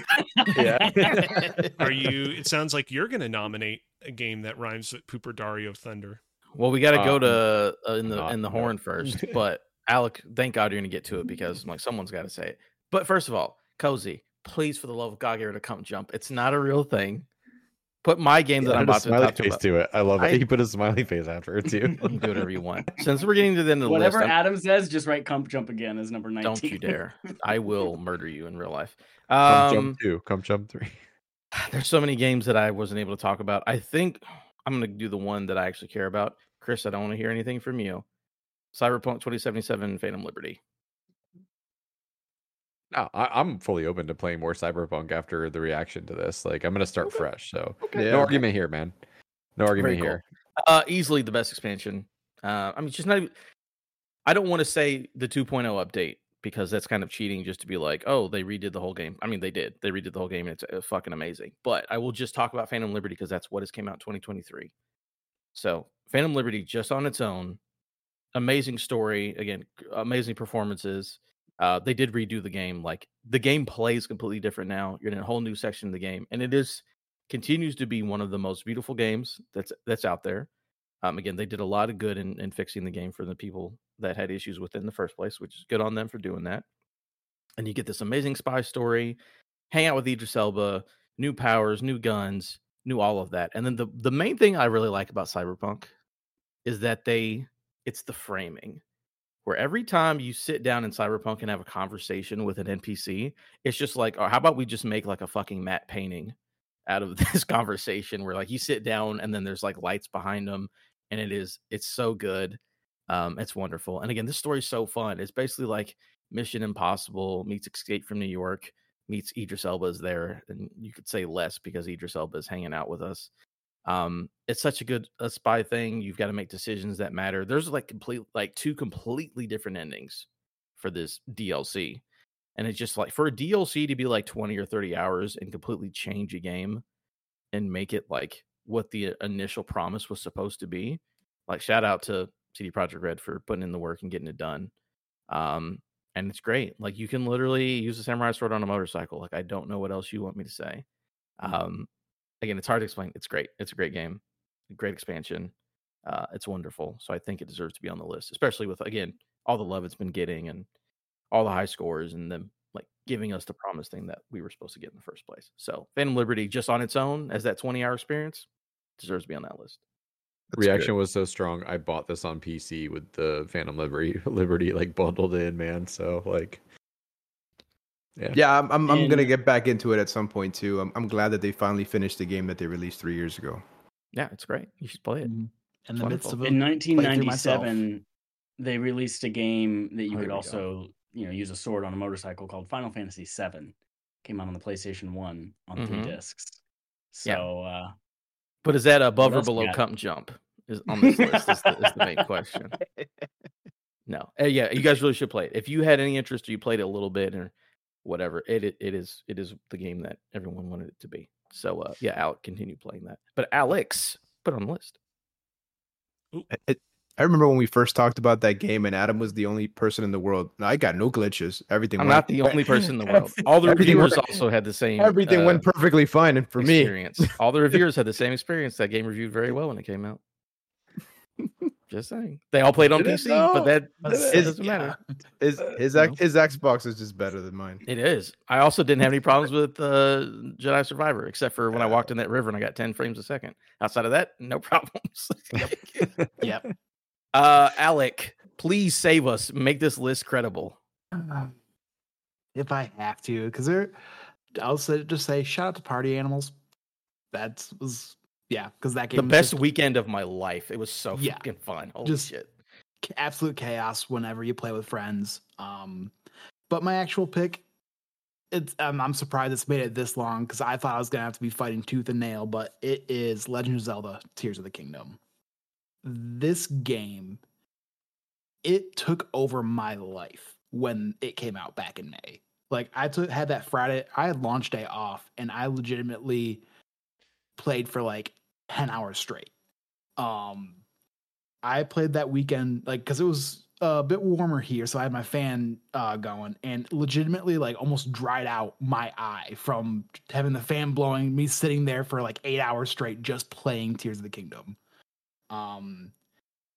(laughs) yeah. (laughs) Are you? It sounds like you're gonna nominate a game that rhymes with Pooper Dario Thunder. Well, we got to go um, to uh, in the in the horn first, (laughs) but Alec, thank God you're gonna get to it because like someone's got to say it. But first of all, cozy, please for the love of God, get rid of come jump. It's not a real thing. Put my game that I'm about to talk face about. to it. I love it. he put a smiley face after it too. you (laughs) do whatever you want. Since we're getting to the end of the list. whatever list, Adam says, just write "come jump" again as number nineteen. Don't you dare! (laughs) I will murder you in real life. Um, come jump um, two. Come jump three. (sighs) There's so many games that I wasn't able to talk about. I think I'm going to do the one that I actually care about. Chris, I don't want to hear anything from you. Cyberpunk 2077 Phantom Liberty. No, I, am fully open to playing more Cyberpunk after the reaction to this. Like, I'm going to start okay. fresh. So, okay. no argument here, man. No argument cool. here. Uh, easily the best expansion. Uh, I mean, just not. Even, I don't want to say the 2.0 update because that's kind of cheating just to be like, oh, they redid the whole game. I mean, they did. They redid the whole game and it's uh, fucking amazing. But I will just talk about Phantom Liberty because that's what has came out 2023. So Phantom Liberty just on its own, amazing story. Again, amazing performances. Uh, they did redo the game. Like the game plays completely different now. You're in a whole new section of the game, and it is continues to be one of the most beautiful games that's that's out there. Um, again, they did a lot of good in, in fixing the game for the people that had issues with it in the first place, which is good on them for doing that. And you get this amazing spy story, hang out with Idris Elba, new powers, new guns, new all of that. And then the the main thing I really like about Cyberpunk is that they it's the framing. Where every time you sit down in Cyberpunk and have a conversation with an NPC, it's just like, oh, how about we just make like a fucking matte painting out of (laughs) this conversation where like you sit down and then there's like lights behind them and it is it's so good. Um, it's wonderful. And again, this story's so fun. It's basically like Mission Impossible meets Escape from New York meets Idris Elba is there, and you could say less because Idris Elba is hanging out with us. Um, it's such a good a spy thing. You've got to make decisions that matter. There's like complete like two completely different endings for this DLC. And it's just like for a DLC to be like 20 or 30 hours and completely change a game and make it like what the initial promise was supposed to be. Like shout out to CD Projekt Red for putting in the work and getting it done. Um, and it's great. Like you can literally use a samurai sword on a motorcycle. Like I don't know what else you want me to say. Um, again, it's hard to explain. It's great. It's a great game, great expansion. Uh, it's wonderful. So I think it deserves to be on the list, especially with again all the love it's been getting and all the high scores and them like giving us the promise thing that we were supposed to get in the first place. So Phantom Liberty, just on its own as that 20 hour experience, deserves to be on that list. That's Reaction good. was so strong. I bought this on PC with the Phantom Liberty (laughs) Liberty like bundled in, man. So like Yeah. Yeah, I'm I'm, I'm gonna get back into it at some point too. I'm I'm glad that they finally finished the game that they released three years ago. Yeah, it's great. You should play it. Mhm. in the It's midst of a In 1997, they released a game that you Oh, could we go. also, you know, use a sword on a motorcycle called Final Fantasy VII. Came out on the PlayStation One on three Mhm. discs. Yeah. So uh, But is that above or below got? Come Jump? Is (laughs) on this list is the, is the main question. (laughs) No, Uh, yeah, you guys really should play it. If you had any interest, or you played it a little bit or whatever, it it, it is it is the game that everyone wanted it to be. So uh, yeah, Alec, continue playing that. But Alex, put it on the list. It, I remember when we first talked about that game, and Adam was the only person in the world. I got no glitches. Everything. I'm went- not the only (laughs) person in the world. All the reviewers went- also had the same. Everything uh, went perfectly fine, and for me. All the (laughs) reviewers had the same experience. That game reviewed very well when it came out. (laughs) Just saying, they all played on it PC, though? but that, that Is- doesn't matter. (laughs) his his you ex- his Xbox is just better than mine. It is. I also didn't have any problems with uh, Jedi Survivor, except for when I walked in that river and I got 10 frames a second. Outside of that, no (laughs) problems. (laughs) Yep. uh, Alec, please save us. Make this list credible. if I have to, because there, I'll say, just say shout out to Party Animals. That was yeah, because that game was. The best just weekend of my life. It was so Yeah. fucking fun. Holy Just- shit. absolute chaos whenever you play with friends. Um, but my actual pick, it's um, I'm surprised it's made it this long because I thought I was gonna have to be fighting tooth and nail, but it is Legend of Zelda: Tears of the Kingdom. This game, it took over my life when it came out back in May. Like I took had that Friday, I had launch day off, and I legitimately played for like ten hours straight. Um, I played that weekend like because it was a bit warmer here, so I had my fan uh, going, and legitimately like almost dried out my eye from having the fan blowing. Me sitting there for like eight hours straight just playing Tears of the Kingdom. Um,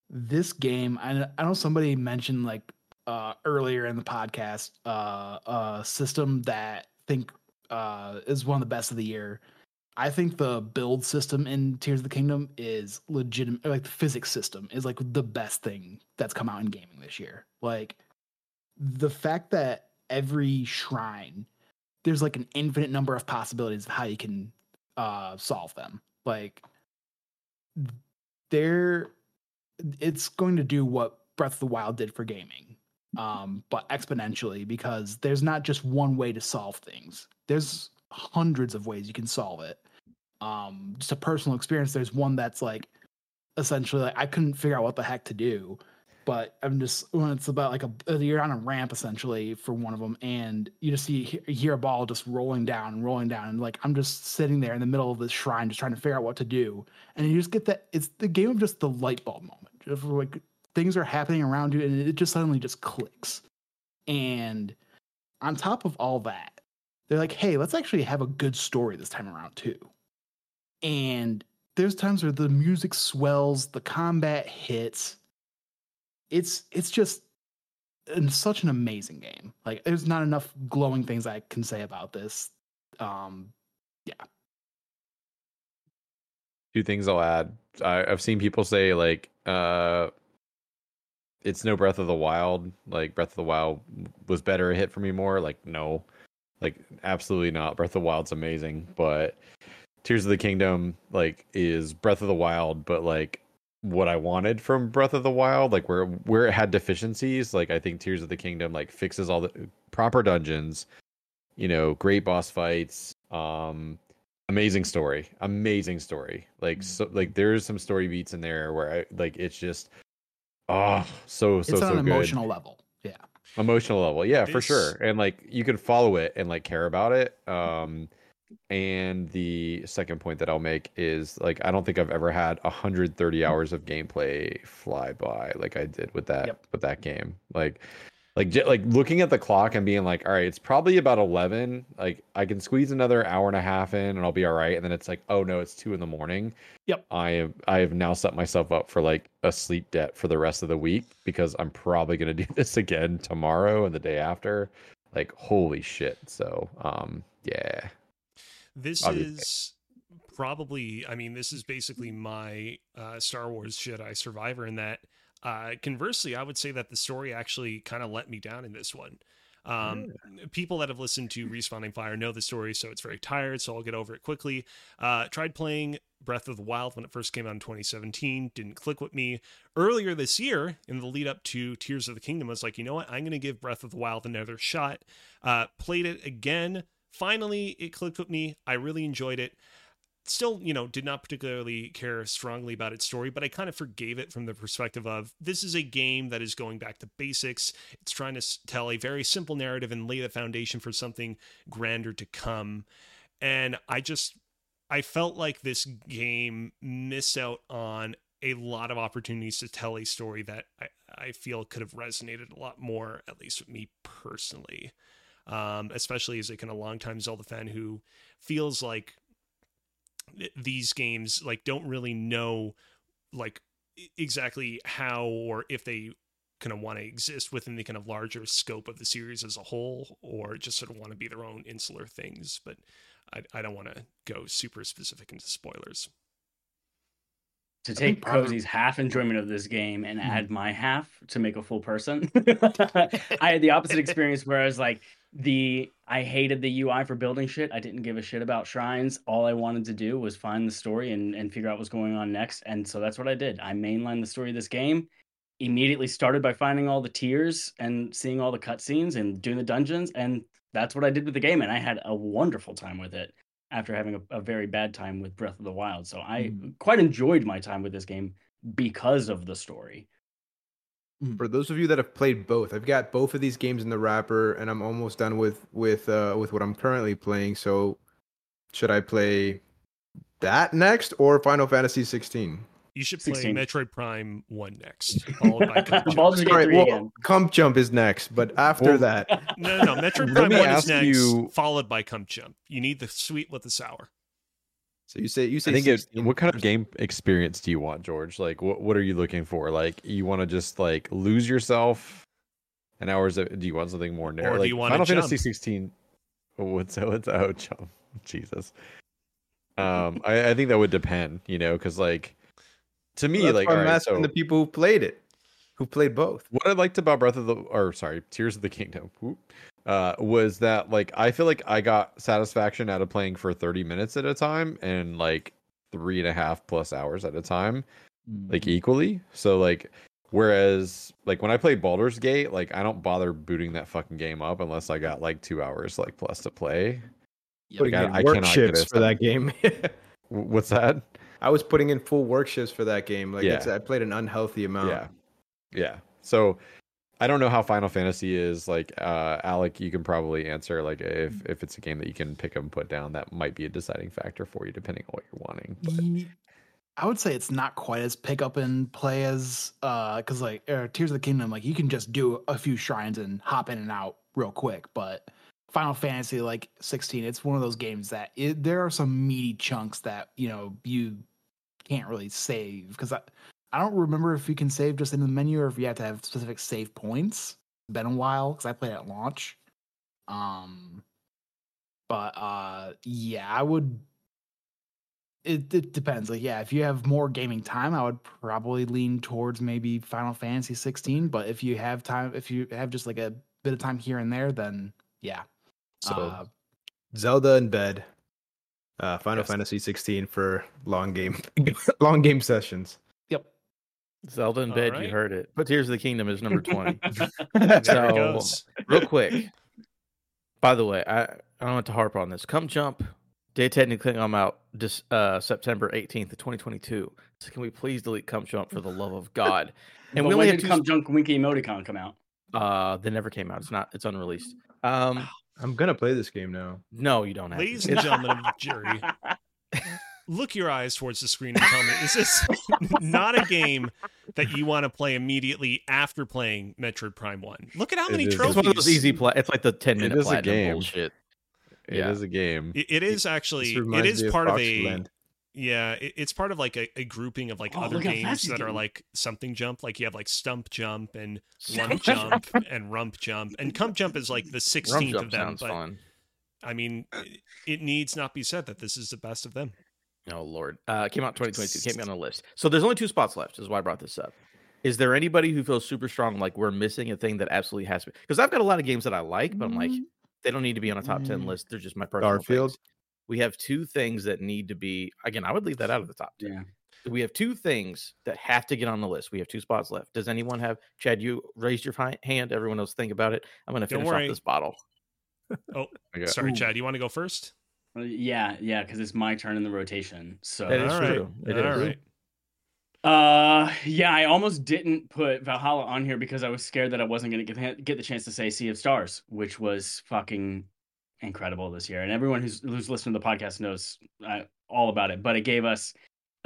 this game, I, I know somebody mentioned like uh earlier in the podcast, uh, a system that I think uh is one of the best of the year. I think the build system in Tears of the Kingdom is legitimate. Like the physics system is like the best thing that's come out in gaming this year. Like the fact that every shrine there's like an infinite number of possibilities of how you can uh solve them. Like there it's going to do what Breath of the Wild did for gaming. Um, but exponentially because there's not just one way to solve things. There's hundreds of ways you can solve it. Um, just a personal experience. There's one that's like essentially like I couldn't figure out what the heck to do, but I'm just when it's about like a you're on a ramp essentially for one of them, and you just see hear a ball just rolling down and rolling down, and like I'm just sitting there in the middle of this shrine just trying to figure out what to do, and you just get that it's the game of just the light bulb moment, just like things are happening around you, and it just suddenly just clicks, and on top of all that, they're like, hey, let's actually have a good story this time around too. And there's times where the music swells, the combat hits. it's it's just such an amazing game. Like there's not enough glowing things I can say about this. Um, yeah. Two things I'll add. I, I've seen people say like, uh, it's no Breath of the Wild. Like Breath of the Wild was better, a hit for me more. Like no, like absolutely not. Breath of the Wild's amazing, but Tears of the Kingdom like is Breath of the Wild, but like what I wanted from Breath of the Wild, like where where it had deficiencies. Like I think Tears of the Kingdom like fixes all the proper dungeons, you know, great boss fights, um, amazing story, amazing story. Like so, like there's some story beats in there where I like it's just oh so so it's so on an good emotional level. Emotional level. Yeah for sure. And like you can follow it and like care about it um and the second point that i'll make is like i don't think i've ever had 130 hours of gameplay fly by like i did with that Yep. with that game. Like like j- like looking at the clock and being like all right it's probably about 11 like i can squeeze another hour and a half in and i'll be all right and then it's like oh no it's two in the morning Yep. i have i have now set myself up for like a sleep debt for the rest of the week because i'm probably going (laughs) to do this again tomorrow and the day after like holy shit so um yeah This Obviously. is probably, I mean, this is basically my uh, Star Wars Jedi Survivor in that. Uh, conversely, I would say that the story actually kind of let me down in this one. Um, People that have listened to Respawn Aim Fire know the story, so it's very tired, so I'll get over it quickly. Uh, tried playing Breath of the Wild when it first came out in 2017, didn't click with me. Earlier this year, in the lead up to Tears of the Kingdom, I was like, you know what? I'm going to give Breath of the Wild another shot. Uh, played it again. Finally, it clicked with me. I really enjoyed it still, you know, did not particularly care strongly about its story, but I kind of forgave it from the perspective of this is a game that is going back to basics. It's trying to tell a very simple narrative and lay the foundation for something grander to come. And I just, I felt like this game missed out on a lot of opportunities to tell a story that I, I feel could have resonated a lot more, at least with me personally. Um, especially as like in a longtime Zelda fan who feels like these games like don't really know like exactly how or if they kind of want to exist within the kind of larger scope of the series as a whole or just sort of want to be their own insular things but i, I don't want to go super specific into spoilers to take think Cozy's half enjoyment of this game and Hmm. add my half to make a full person. (laughs) (laughs) I had the opposite experience where I was like, the I hated the UI for building shit. I didn't give a shit about shrines. All I wanted to do was find the story and, and figure out what's going on next. And so that's what I did. I mainlined the story of this game. Immediately started by finding all the tiers and seeing all the cutscenes and doing the dungeons. And that's what I did with the game. And I had a wonderful time with it after having a, a very bad time with Breath of the Wild. So I Mm. quite enjoyed my time with this game because of the story. For those of you that have played both, I've got both of these games in the wrapper, and I'm almost done with with uh, with what I'm currently playing. So, should I play that next or Final Fantasy 16? you should play 16. metroid prime 1 next followed by Cut Jump. Sorry, well, again. Comp Jump is next, but after Well- that, no no no metroid (laughs) prime 1 is next you- followed by come jump you need the sweet with the sour so you say you say I think it, what kind of game experience do you want, George? Like, what what are you looking for? Like, you want to just like lose yourself an hours? Do you want something more narrow? Or do like, you wanna Final Fantasy jump? 16? What's that? what's oh jump? Jesus. Um, I, I think that would depend, you know, because like to me, Well, like I'm right, asking so the people who played it, who played both. what I liked about Breath of the or sorry, Tears of the Kingdom, whoop, uh, was that like I feel like I got satisfaction out of playing for 30 minutes at a time and like three and a half plus hours at a time, like equally. So like whereas like when I play Baldur's Gate, like I don't bother booting that fucking game up unless I got like two hours like plus to play. Putting I- in I work cannot get for that game. (laughs) What's that? I was putting in full work shifts for that game. Like Yeah. it's, I played an unhealthy amount. Yeah. Yeah. So I don't know how Final Fantasy is. Like, uh, Alec, you can probably answer. Like, if if it's a game that you can pick up and put down, that might be a deciding factor for you, depending on what you're wanting. But I would say it's not quite as pick up and play as uh because like uh, Tears of the Kingdom, like you can just do a few shrines and hop in and out real quick. But Final Fantasy like 16, it's one of those games that it, there are some meaty chunks that you know you can't really save because I don't remember if you can save just in the menu or if you have to have specific save points. It's been a while because I played at launch. Um, but uh, yeah, I would. It, it depends. Like, yeah, if you have more gaming time, I would probably lean towards maybe Final Fantasy 16. But if you have time, if you have just like a bit of time here and there, then yeah. So Uh, Zelda in bed. Uh, Final Yes. Fantasy 16 for long game, (laughs) long game sessions. Yep. Zelda in All bed, right. you heard it. But Tears of the Kingdom is number 20. (laughs) (laughs) So- Real quick. By the way, I, I don't want to harp on this. Come Jump, day technically I'm out this uh, September 18th of 2022. So can we please delete Come Jump for the love of God? (laughs) And And we but only when did two. Come Junk Winky Emoticon come out? uh, they never came out. It's not. It's unreleased. Um, I'm gonna play this game now. no, you don't have. Ladies to. and gentlemen of the jury, look your eyes towards the screen and tell me is this (laughs) not a game that you want to play immediately after playing Metroid Prime 1? Look at how It many is. It's trophies. It's one of those easy play. It's like the 10 It minute is a game. bullshit. It Yeah. is a game. It- it is actually it reminds is me part of Fox a Blend. yeah it, it's part of like a, a grouping of like Oh, other games fast he's that are like something jump like you have like stump jump and Stump lump jump and rump jump and cum jump is like the 16th of them sounds but fun. i mean it, it needs not be said that this is the best of them Oh Lord, uh, came out 2022. Can't be on the list. (laughs) So there's only two spots left. Is why I brought this up. Is there anybody who feels super strong like we're missing a thing that absolutely has to be? Because I've got a lot of games that I like, but I'm like they don't need to be on a top ten Mm. list. They're just my personal. Garfield? things. We have two things that need to be. Again, I would leave that out of the top ten. Yeah. We have two things that have to get on the list. We have two spots left. Does anyone have? Chad, you raised your hand. Everyone else think about it. I'm going to finish off this bottle. Okay. sorry Ooh. chad you want to go first Yeah, yeah, because it's my turn in the rotation. So That is All right. true. It All is. right. Uh, yeah, I almost didn't put Valhalla on here because I was scared that I wasn't gonna get the, get the chance to say Sea of Stars, which was fucking incredible this year. And everyone who's who's listening to the podcast knows uh, all about it. But it gave us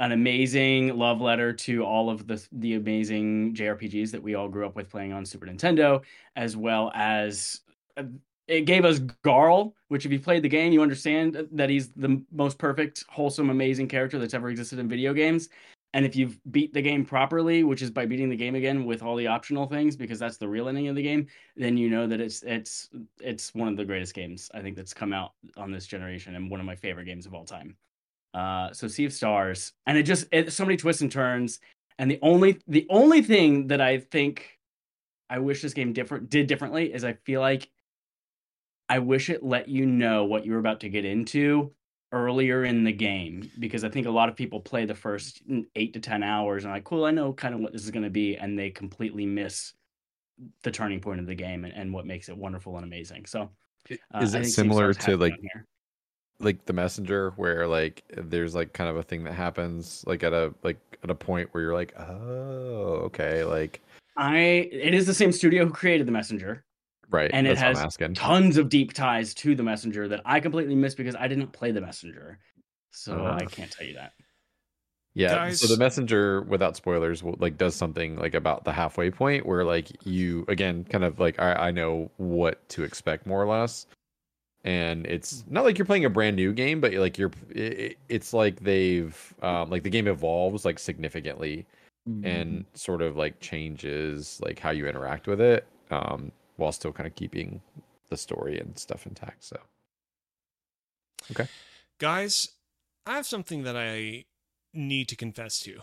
an amazing love letter to all of the the amazing JRPGs that we all grew up with playing on Super Nintendo, as well as uh, it gave us Garl, which if you played the game, you understand that he's the most perfect, wholesome, amazing character that's ever existed in video games. And if you've beat the game properly, which is by beating the game again with all the optional things, because that's the real ending of the game, then you know that it's it's it's one of the greatest games I think that's come out on this generation and one of my favorite games of all time. Uh, so Sea of Stars, and it just it, so many twists and turns. And the only the only thing that I think I wish this game different did differently is I feel like I wish it let you know what you were about to get into earlier in the game because I think a lot of people play the first eight to ten hours and like, cool, I know kind of what this is going to be, and they completely miss the turning point of the game and, and what makes it wonderful and amazing. So, uh, Is it think Sea of similar to, like, like the messenger where like there's like kind of a thing that happens like at a like at a point where you're like oh okay like I it is the same studio who created the messenger. Right And it has Tons of deep ties to the messenger that I completely missed because I didn't play the messenger. So Uh-huh. I can't tell you that. yeah so the messenger without spoilers like does something like about the halfway point where like you again kind of like i, I know what to expect more or less and it's not like you're playing a brand new game but like you're it, it's like they've um like the game evolves like significantly and sort of like changes like how you interact with it um while still kind of keeping the story and stuff intact so okay, guys i have something that i need to confess to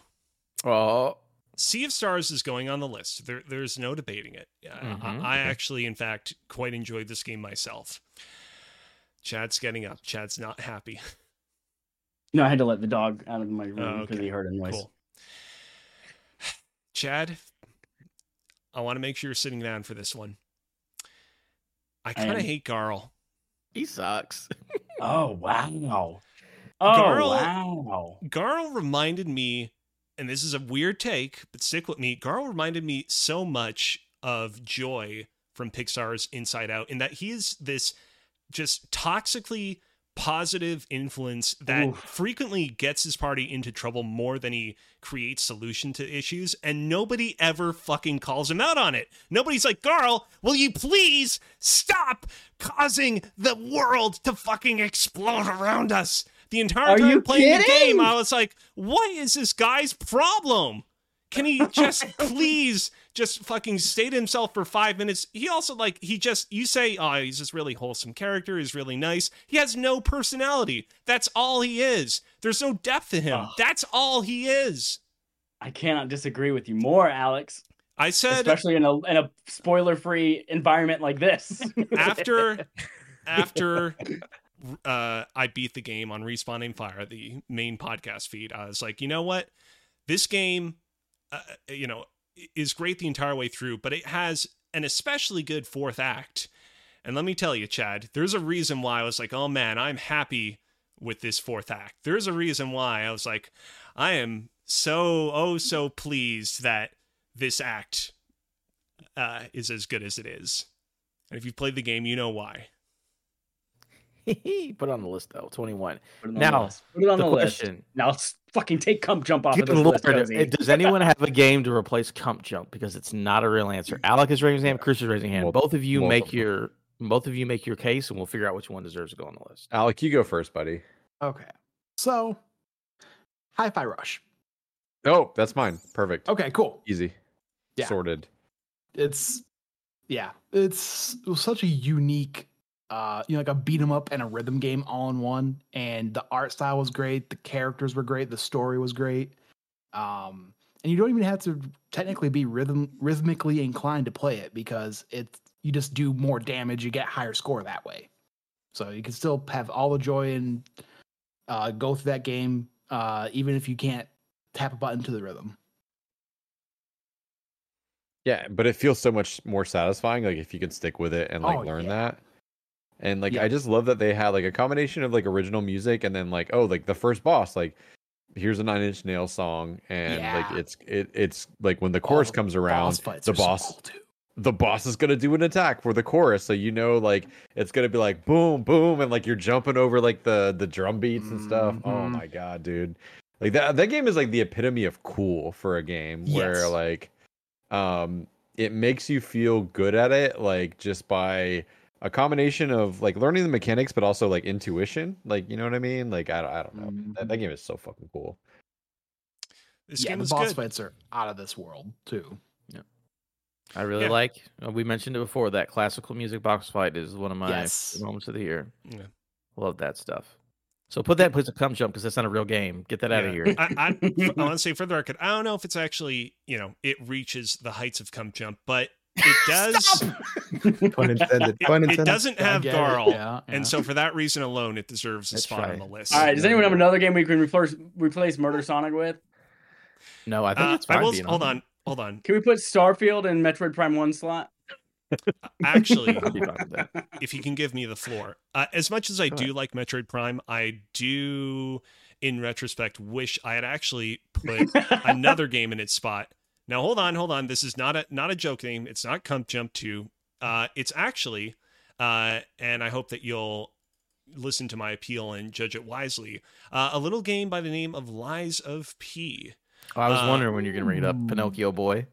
Oh, Sea of Stars is going on the list. There, there's no debating it. I- Mhm, I, I okay. actually, in fact, quite enjoyed this game myself. Chad's getting up. Chad's not happy. No, I had to let the dog out of my room Oh, because okay. he heard a noise. Cool. Chad, I want to make sure you're sitting down for this one. I kind of hate Garl. he sucks. (laughs) Oh wow. Oh Garl- wow. Garl reminded me, and this is a weird take, but stick with me. Garl reminded me so much of Joy from Pixar's Inside Out, in that he is this just toxically positive influence that Oof. frequently gets his party into trouble more than he creates solution to issues and nobody ever fucking calls him out on it. Nobody's like garl will you please stop causing the world to fucking explode around us? The entire Are time playing the game i was like what is this guy's problem Can he just please just fucking stay to himself for five minutes? He also like he just you say, oh, he's this really wholesome character. He's really nice. He has no personality. That's all he is. There's no depth to him. Ugh. That's all he is. I cannot disagree with you more, Alex. I said Especially in a in a spoiler free environment like this. after (laughs) after uh, I beat the game on Respawn Aim Fire, the main podcast feed, I was like, you know what, this game, uh, you know, is great the entire way through, but it has an especially good fourth act. And let me tell you, Chad, there's a reason why I was like, oh man, I'm happy with this fourth act. There's a reason why I was like, I am so oh so pleased that this act uh, is as good as it is. And if you've played the game, you know why. (laughs) Put it on the list though. 21. Put it on Now, the list. It on the the, list. question. Now let's fucking take cum jump off Good of this Lord, list, Cozy. does anyone have a (laughs) game to replace Cump Jump? Because it's not a real answer. Alec is raising his hand. Chris is raising his hand. Multiple- Both of you make multiple. your both of you make your case, and we'll figure out which one deserves to go on the list. Alec, you go first, buddy. Okay. So, Hi-Fi Rush. Oh, that's mine. Perfect. Okay, cool. Easy. Yeah. Sorted. It's yeah, it's it was such a unique uh you know like a beat 'em up and a rhythm game all in one and the art style was great, the characters were great, the story was great. Um and you don't even have to technically be rhythm rhythmically inclined to play it because it's you just do more damage, you get higher score that way. So you can still have all the joy and uh go through that game uh even if you can't tap a button to the rhythm. Yeah, but it feels so much more satisfying, like if you can stick with it and like Oh, learn yeah. that. And like Yeah. I just love that they had like a combination of like original music and then like oh like the first boss like here's a Nine Inch nail song and like it's it it's like when the chorus Oh, comes Boss around fights the so boss cool, the boss is gonna do an attack for the chorus so you know like it's gonna be like boom boom and like you're jumping over like the the drum beats and stuff. Oh Mhm. my god, dude! Like that that game is like the epitome of cool for a game where like um it makes you feel good at it like just by a combination of like learning the mechanics but also like intuition like you know what i mean like i, don't- I don't know man. that, that game is so fucking cool This yeah, game the is boss good. fights are out of this world too. Yeah, I really Yeah. like. uh, We mentioned it before. That classical music box fight is one of my Yes. moments of the year. Yeah. Love that stuff. So put that in place of Cump Jump because that's not a real game. Get that out of here. I, I, (laughs) I want to say for the record, I don't know if it's actually, you know, it reaches the heights of Cum Jump, but it (laughs) does. (laughs) Pun intended. It, Pun it doesn't have get Garl, yeah, yeah. and so for that reason alone, it deserves a That's spot on the list. All right. Does anyone have another game we can replace replace Murder Sonic with? No, I think Uh, it's fine. I will. being Hold there. on. Hold on. Can we put Starfield in Metroid Prime One slot? Actually, (laughs) I'll be fine with that. if you can give me the floor. Uh, as much as I Go do like Metroid Prime, I do, in retrospect, wish I had actually put another game in its spot. Now hold on, hold on. This is not a not a joke name. It's not Cump Jump Two. Uh, it's actually, uh, and I hope that you'll listen to my appeal and judge it wisely. Uh, a little game by the name of Lies of P. Oh, I was Uh, wondering when you're going to bring it up, Pinocchio boy.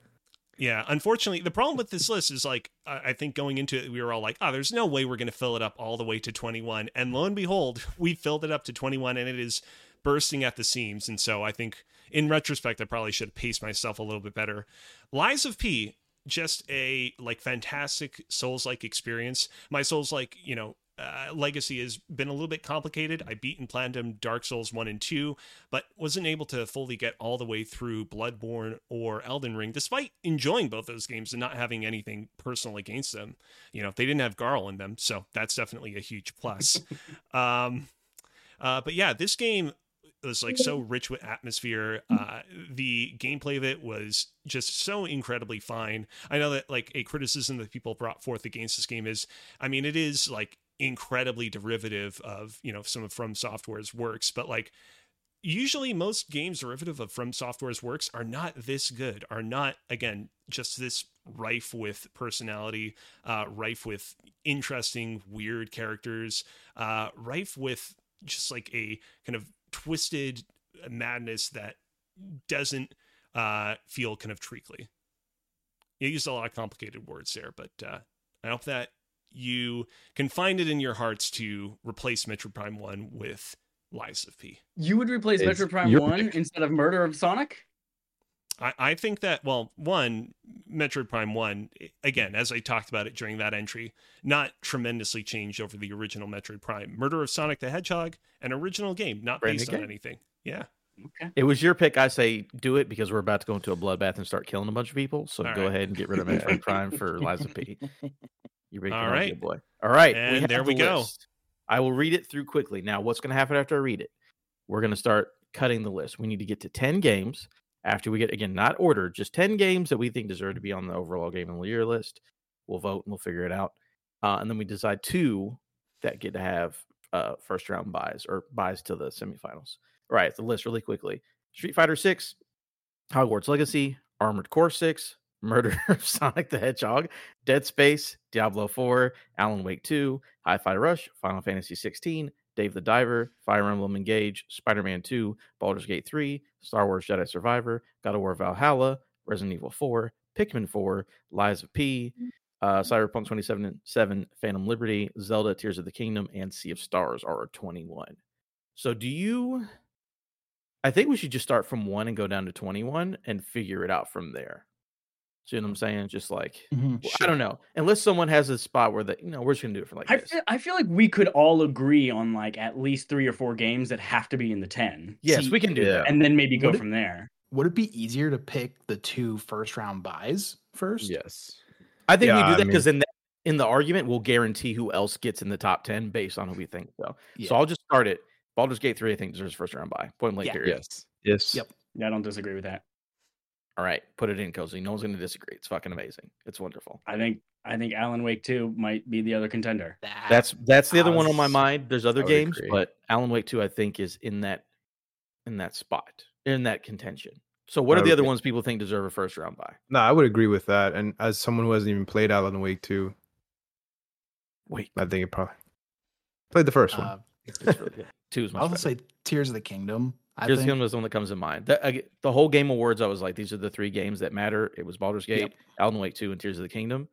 Yeah, unfortunately, the problem with this list is like I I think going into it, we were all like, "Oh, there's no way we're going to fill it up all the way to 21." And lo and behold, (laughs) we filled it up to 21, and it is bursting at the seams. And so I think, in retrospect, I probably should have paced myself a little bit better. Lies of P, just a like fantastic Souls-like experience. My Souls-like, you know. Uh, legacy has been a little bit complicated. I beat and platinum Dark Souls 1 and 2, but wasn't able to fully get all the way through Bloodborne or Elden Ring, despite enjoying both those games and not having anything personal against them. You know, they didn't have Garl in them, so that's definitely a huge plus. (laughs) um, uh, but yeah, this game was like so rich with atmosphere. Uh, the gameplay of it was just so incredibly fine. I know that like a criticism that people brought forth against this game is, I mean, it is like incredibly derivative of you know some of From Software's works, but like usually most games derivative of from software's works are not this good are not again just this rife with personality uh rife with interesting weird characters uh rife with just like a kind of twisted madness that doesn't uh feel kind of treacly you used a lot of complicated words there but uh i hope that you can find it in your hearts to replace Metroid Prime 1 with Lies of P. You would replace It's Metroid Prime One pick. instead of Murder of Sonic? I, I think that well, one Metroid Prime One again, as I talked about it during that entry, not tremendously changed over the original Metroid Prime. Murder of Sonic the Hedgehog, an original game, not Brand based on game. anything. Yeah. Okay. It was your pick. I say do it because we're about to go into a bloodbath and start killing a bunch of people. So All go right. ahead and get rid of Metroid (laughs) Prime for Lies of P. You're making All a right. good boy. All right, And have there we the go. list. I will read it through quickly. Now, what's going to happen after I read it? We're going to start cutting the list. We need to get to ten games. After we get again, not ordered, just ten games that we think deserve to be on the overall game of the year list. We'll vote and we'll figure it out, uh, and then we decide two that get to have uh, first round buys or buys to the semifinals. All right, the list really quickly: Street Fighter Six, Hogwarts Legacy, Armored Core Six, (laughs) Murder of Sonic the Hedgehog, Dead Space, Diablo 4, Alan Wake 2, Hi Fi Rush, Final Fantasy 16, Dave the Diver, Fire Emblem Engage, Spider Man 2, Baldur's Gate 3, Star Wars Jedi Survivor, God of War Valhalla, Resident Evil 4, Pikmin 4, Lies of P, uh, Cyberpunk 2077, Phantom Liberty, Zelda Tears of the Kingdom, and Sea of Stars are 21. So do you. I think we should just start from one and go down to 21 and figure it out from there. See what I'm saying? Just like Mhm. well, I don't know. Unless someone has a spot where they, you know, we're just gonna do it for like I this. feel, I feel like we could all agree on like at least three or four games that have to be in the 10 yes, See, we can do yeah. that. and then maybe go Would it- from there. Would it be easier to pick the two first round buys first? Yes. I think Yeah, we do that because in the, in the argument we'll guarantee who else gets in the top ten based on who we think. So, Yeah. so I'll just start it. Baldur's Gate three, I think deserves first round buy. Point blank Yeah. period. Yes. Yes. Yep. Yeah, I don't disagree with that. All right, put it in, cozy. No one's gonna disagree. It's fucking amazing. It's wonderful. I think I think Alan Wake 2 might be the other contender. That- That's that's the I other one on my mind. There's other games, agree. but Alan Wake two, I think, is in that in that spot in that contention. So, what I are the other agree. ones people think deserve a first round buy? No, I would agree with that. And as someone who hasn't even played Alan Wake 2, Wait, I think it probably played the first one. uh, it's really good. Two is my. I much also say Tears of the Kingdom. I Tears of the think. Kingdom is the one that comes to mind. That, I, the whole Game Awards, I was like, these are the three games that matter. It was Baldur's Gate, Yep. Alan Wake 2, and Tears of the Kingdom.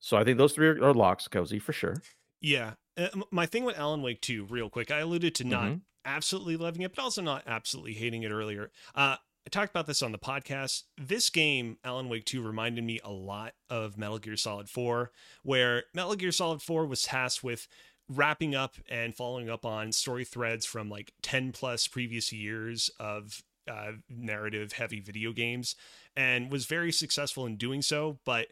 So I think those three are, are locks, cozy for sure. Yeah. Uh, my thing with Alan Wake 2, real quick, I alluded to not Mhm. absolutely loving it, but also not absolutely hating it earlier. Uh, I talked about this on the podcast. This game, Alan Wake 2, reminded me a lot of Metal Gear Solid 4, where Metal Gear Solid 4 was tasked with wrapping up and following up on story threads from like 10 plus previous years of uh, narrative heavy video games and was very successful in doing so. But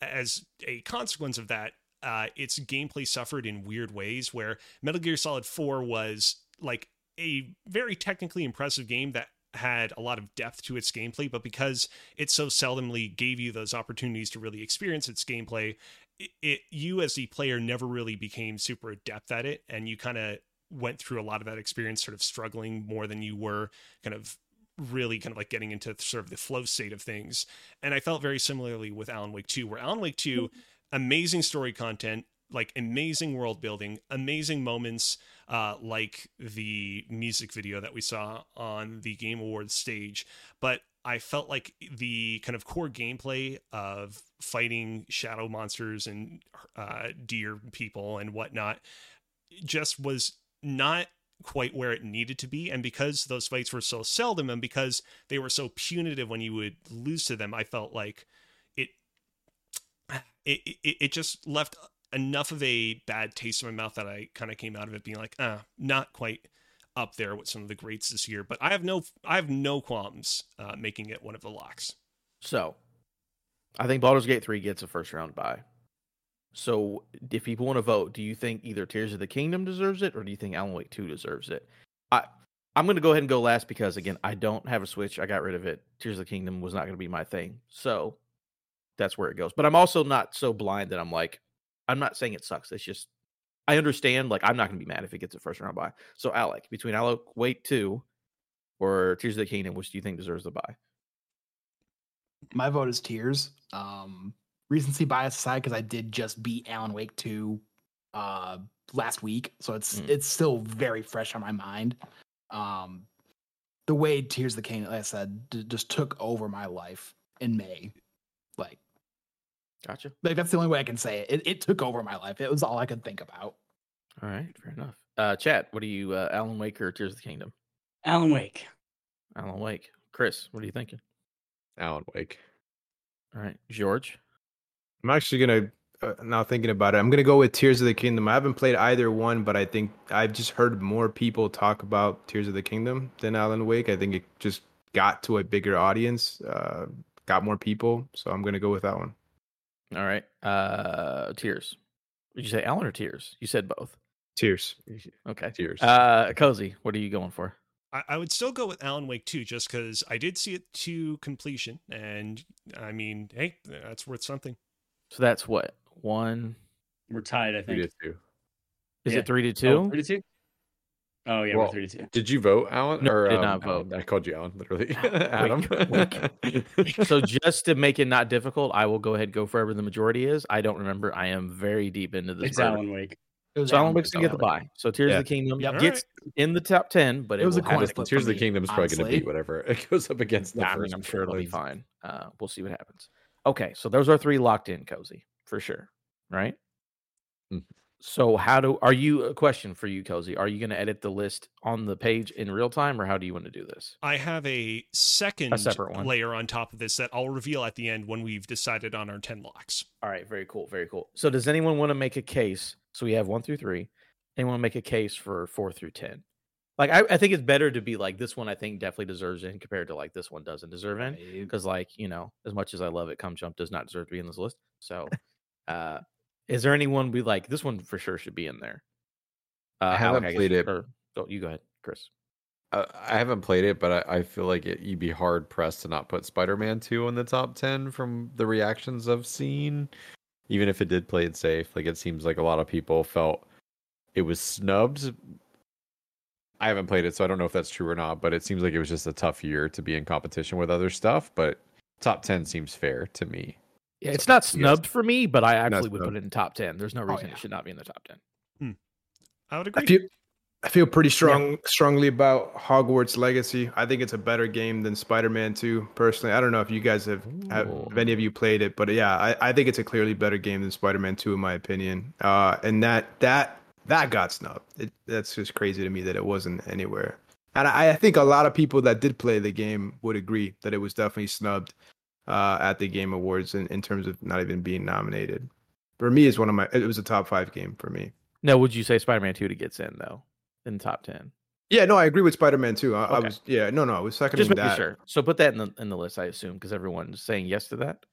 as a consequence of that, uh, its gameplay suffered in weird ways where Metal Gear Solid 4 was like a very technically impressive game that had a lot of depth to its gameplay, but because it so seldomly gave you those opportunities to really experience its gameplay, it, it you as the player never really became super adept at it, and you kind of went through a lot of that experience sort of struggling more than you were kind of really kind of like getting into sort of the flow state of things. And I felt very similarly with Alan Wake 2, where Alan Wake 2, amazing story content, like amazing world building, amazing moments, uh, like the music video that we saw on the Game Awards stage. But I felt like the kind of core gameplay of fighting shadow monsters and uh, deer people and whatnot just was not quite where it needed to be. And because those fights were so seldom and because they were so punitive when you would lose to them, I felt like it it it, it just left enough of a bad taste in my mouth that I kind of came out of it being like, ah, not quite up there with some of the greats this year. But I have no I have no qualms uh, making it one of the locks. So I think Baldur's Gate 3 gets a first round buy. So if people want to vote, do you think either Tears of the Kingdom deserves it or do you think Alan Wake 2 deserves it? I I'm going to go ahead and go last because again, I don't have a Switch. I got rid of it. Tears of the Kingdom was not going to be my thing. So that's where it goes. But I'm also not so blind that I'm like I'm not saying it sucks. It's just I understand like I'm not going to be mad if it gets a first round buy. So Alec, between Alec Wake 2 or Tears of the Kingdom, which do you think deserves the buy? My vote is Tears. Um, recency bias aside, because I did just beat Alan Wake 2 uh, last week, so it's Mm. it's still very fresh on my mind. Um, the way Tears of the Kingdom, like I said, d- just took over my life in May. Like, Gotcha. like that's the only way I can say it. It, it took over my life. It was all I could think about. All right, fair enough. Uh, chat, what do you, uh, Alan Wake or Tears of the Kingdom? Alan Wake. Alan Wake. Chris, what are you thinking? Alan Wake. All right, George. I'm actually gonna uh, now thinking about it. I'm gonna go with Tears of the Kingdom. I haven't played either one, but I think I've just heard more people talk about Tears of the Kingdom than Alan Wake. I think it just got to a bigger audience, uh, got more people. So I'm gonna go with that one. All right, uh, Tears. Did you say Alan or Tears? You said both. Tears. Okay. Tears. Uh, Cozy, what are you going for? I, I would still go with Alan Wake 2 just because I did see it to completion. And I mean, hey, that's worth something. So that's what one. We're tied, I think. Three think. to two. Is Yeah. it three to Oh, two? three to two? Oh, yeah, Well, we're three to two. Did you vote, Alan? No, I or, did um, not Alan? vote. I called you Alan, literally. Alan (laughs) Adam. (laughs) so just to make it not difficult, I will go ahead and go wherever the majority is. I don't remember. I am very deep into this. It's program. Alan Wake. It was So Alan Alan Wake's gonna get the buy. So Tears Yeah. of the Kingdom Yep. gets in the top ten, but it, It was will a have coin flip. Tears of the Kingdom is probably going to beat whatever (laughs) it goes up against. The I mean, I'm sure it'll be fine. Uh, we'll see what happens. Okay, so those are three locked in, cozy for sure, right? Mhm. So how do are you? A question for you, cozy. Are you going to edit the list on the page in real time, or how do you want to do this? I have a second a separate one. layer on top of this that I'll reveal at the end when we've decided on our 10 locks. All right, very cool, very cool. So does anyone want to make a case? So we have one through three. Anyone want to make a case for four through ten? Like I, I think it's better to be like this one. I think definitely deserves in compared to like this one doesn't deserve in. because like you know as much as i love it come jump does not deserve to be in this list so uh is there anyone we like this one for sure should be in there uh I haven't Alec, guess played you- it. or, go, you go ahead chris Uh, I haven't played it, but I, I feel like it, you'd be hard pressed to not put Spider-Man 2 in the top 10 from the reactions I've seen. Even if it did play it safe, like it seems like a lot of people felt it was snubbed. I haven't played it, so I don't know if that's true or not. But it seems like it was just a tough year to be in competition with other stuff. But top 10 seems fair to me. Yeah it's not yes. snubbed for me but i actually would snubbed. put it in top 10 there's no Oh, reason yeah. it should not be in the top 10 I would I agree. feel I feel pretty strong strongly about Hogwarts Legacy. I think it's a better game than Spider-Man 2. Personally, I don't know if you guys have, have if any of you played it, but yeah, I, I think it's a clearly better game than Spider-Man 2 in my opinion. Uh, and that that that got snubbed. It, that's just crazy to me that it wasn't anywhere. And I, I think a lot of people that did play the game would agree that it was definitely snubbed uh, at the Game Awards in, in terms of not even being nominated. For me, it's one of my. It was a top five game for me. no would you say spider-man 2 to gets in though in the top 10 Yeah, no, I agree with Spider Man Two. I, I was yeah, no, no, I was seconding just making that. sure so put that in the in the list i assume because everyone's saying yes to that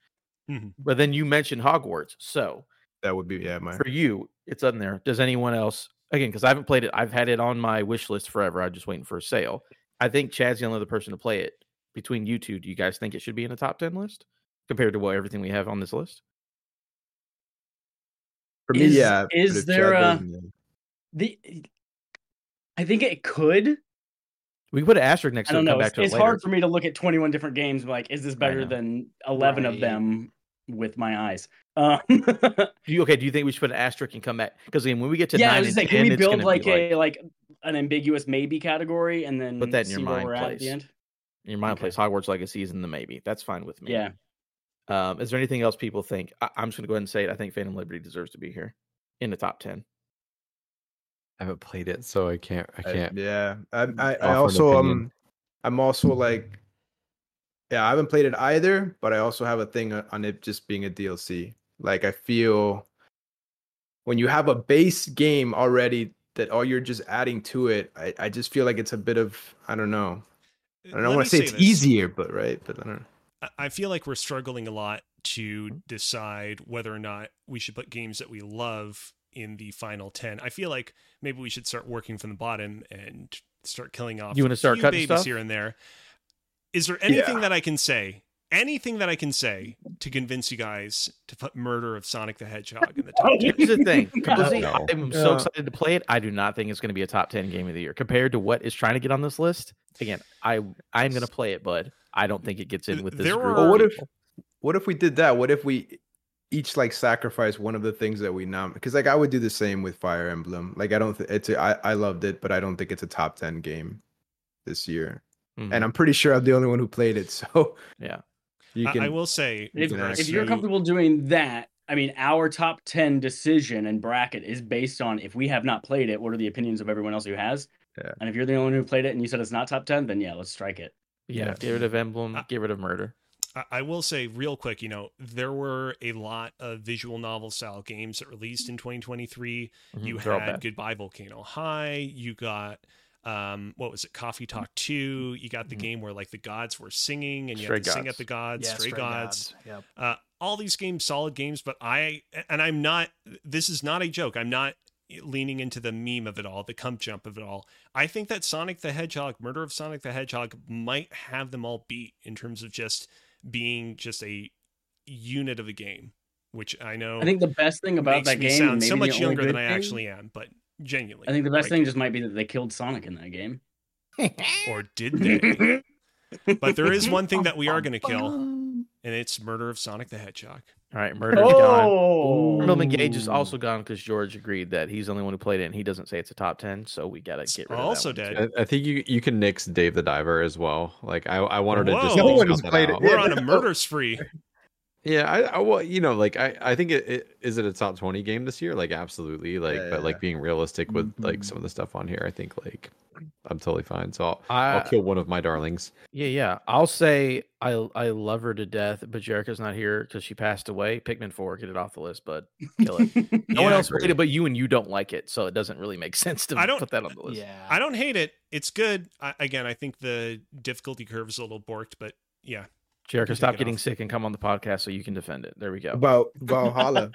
Mhm. but then you mentioned hogwarts so That would be yeah, my for you, it's in there. Does anyone else? Again, because I haven't played it, I've had it on my wish list forever. I'm just waiting for a sale. I think Chad's the only other person to play it. Between you two, do you guys think it should be in the top ten list compared to what everything we have on this list? for me, Is- yeah. but is there a- The, I think it could. We put an asterisk next I to it don't and come know. back It's, to it it's later. hard for me to look at 21 different games. Like, is this better than 11 of them with my eyes? Um, (laughs) Do you, okay, do you think we should put an asterisk and come back? Because again, when we get to yeah, I nine was and like, 10, can we build gonna like a like an ambiguous maybe category and then Put that in your see where mind we're at at the end? In your mind okay. place Hogwarts Legacy is in the maybe. That's fine with me. Yeah. Um, is there anything else people think? I, I'm just gonna go ahead and say it. I think Phantom Liberty deserves to be here in the top ten. I haven't played it, so I can't. I I- can't. yeah, I, I, I also opinion. um, I'm also like, yeah, I haven't played it either, but I also have a thing on it just being a DLC. Like I feel when you have a base game already that all you're just adding to it, I, I just feel like it's a bit of I don't know. I don't Let want to say it's this. easier, but right, but I don't know. I- I feel like we're struggling a lot to decide whether or not we should put games that we love in the final 10. I feel like maybe we should start working from the bottom and start killing off You wanna start cutting babies stuff? here and there. Is there anything Yeah. that I can say? Anything that I can say to convince you guys to put Murder of Sonic the Hedgehog in the (laughs) top 10? Here's the thing, (laughs) No. I'm so Yeah. excited to play it. I do not think it's going to be a top ten game of the year compared to what is trying to get on this list. Again, I I'm going to play it, but I don't think it gets in with this There group. are- Well, what if what if we did that? What if we each like sacrifice one of the things that we nom? Because like I would do the same with Fire Emblem. Like I don't. Th- it's a, I I loved it, but I don't think it's a top ten game this year. Mhm. And I'm pretty sure I'm the only one who played it. (laughs) So Yeah. You I- can. I will say, If, can if you're comfortable doing that, I mean, our top 10 decision and bracket is based on if we have not played it, what are the opinions of everyone else who has? Yeah. And if you're the only one who played it and you said it's not top 10, then yeah, let's strike it. yeah, Yeah. get rid of emblem, I- get rid of murder. I- I will say real quick, you know, there were a lot of visual novel style games that released in 2023. Mhm, You had. Goodbye Volcano High. You got um, what was it? Coffee Talk Two. You got the Mhm. game where like the gods were singing and you Stray had to sing at the gods. Yeah, Stray, Stray Gods. Yep. Uh, all these games, solid games, but I and I'm not. This is not a joke. I'm not leaning into the meme of it all, the cum jump of it all. I think that Sonic the Hedgehog, Murder of Sonic the Hedgehog, might have them all beat in terms of just being just a unit of a game, which I know I think the best thing about makes that me game, sound and so much younger than good I actually am, but genuinely, I think the best like, thing just might be that they killed Sonic in that game. (laughs) or did they? (laughs) but there is one thing that we are going to kill, and it's Murder of Sonic the Hedgehog. All right, murder's oh! gone. Oh, Gage is also gone because George agreed that he's the only one who played it, and he doesn't say it's a top ten, so we gotta get rid of Also one, dead. I, I think you you can nix Dave the Diver as well. Like I I wanted to just No one's played out. yet. We're on a murder spree. (laughs) Yeah, I, I well, you know, like I, I think it, it is it a top twenty game this year? Like absolutely, like Yeah, but yeah. like being realistic with like Mhm. some of the stuff on here, I think like I'm totally fine. So I'll, I, I'll kill one of my darlings. yeah, yeah. I'll say I I love her to death, but Jerica's not here because she passed away. Pikmin Four, get it off the list, but kill it. (laughs) No one Yeah, else played it but you, and you don't like it, so it doesn't really make (laughs) sense to I don't- put that on the list. Yeah. I don't hate it. It's good. I, again, I think the difficulty curve is a little borked, but yeah. Jerica, stop getting off. sick and come on the podcast so you can defend it. There we go. About (laughs) Valhalla.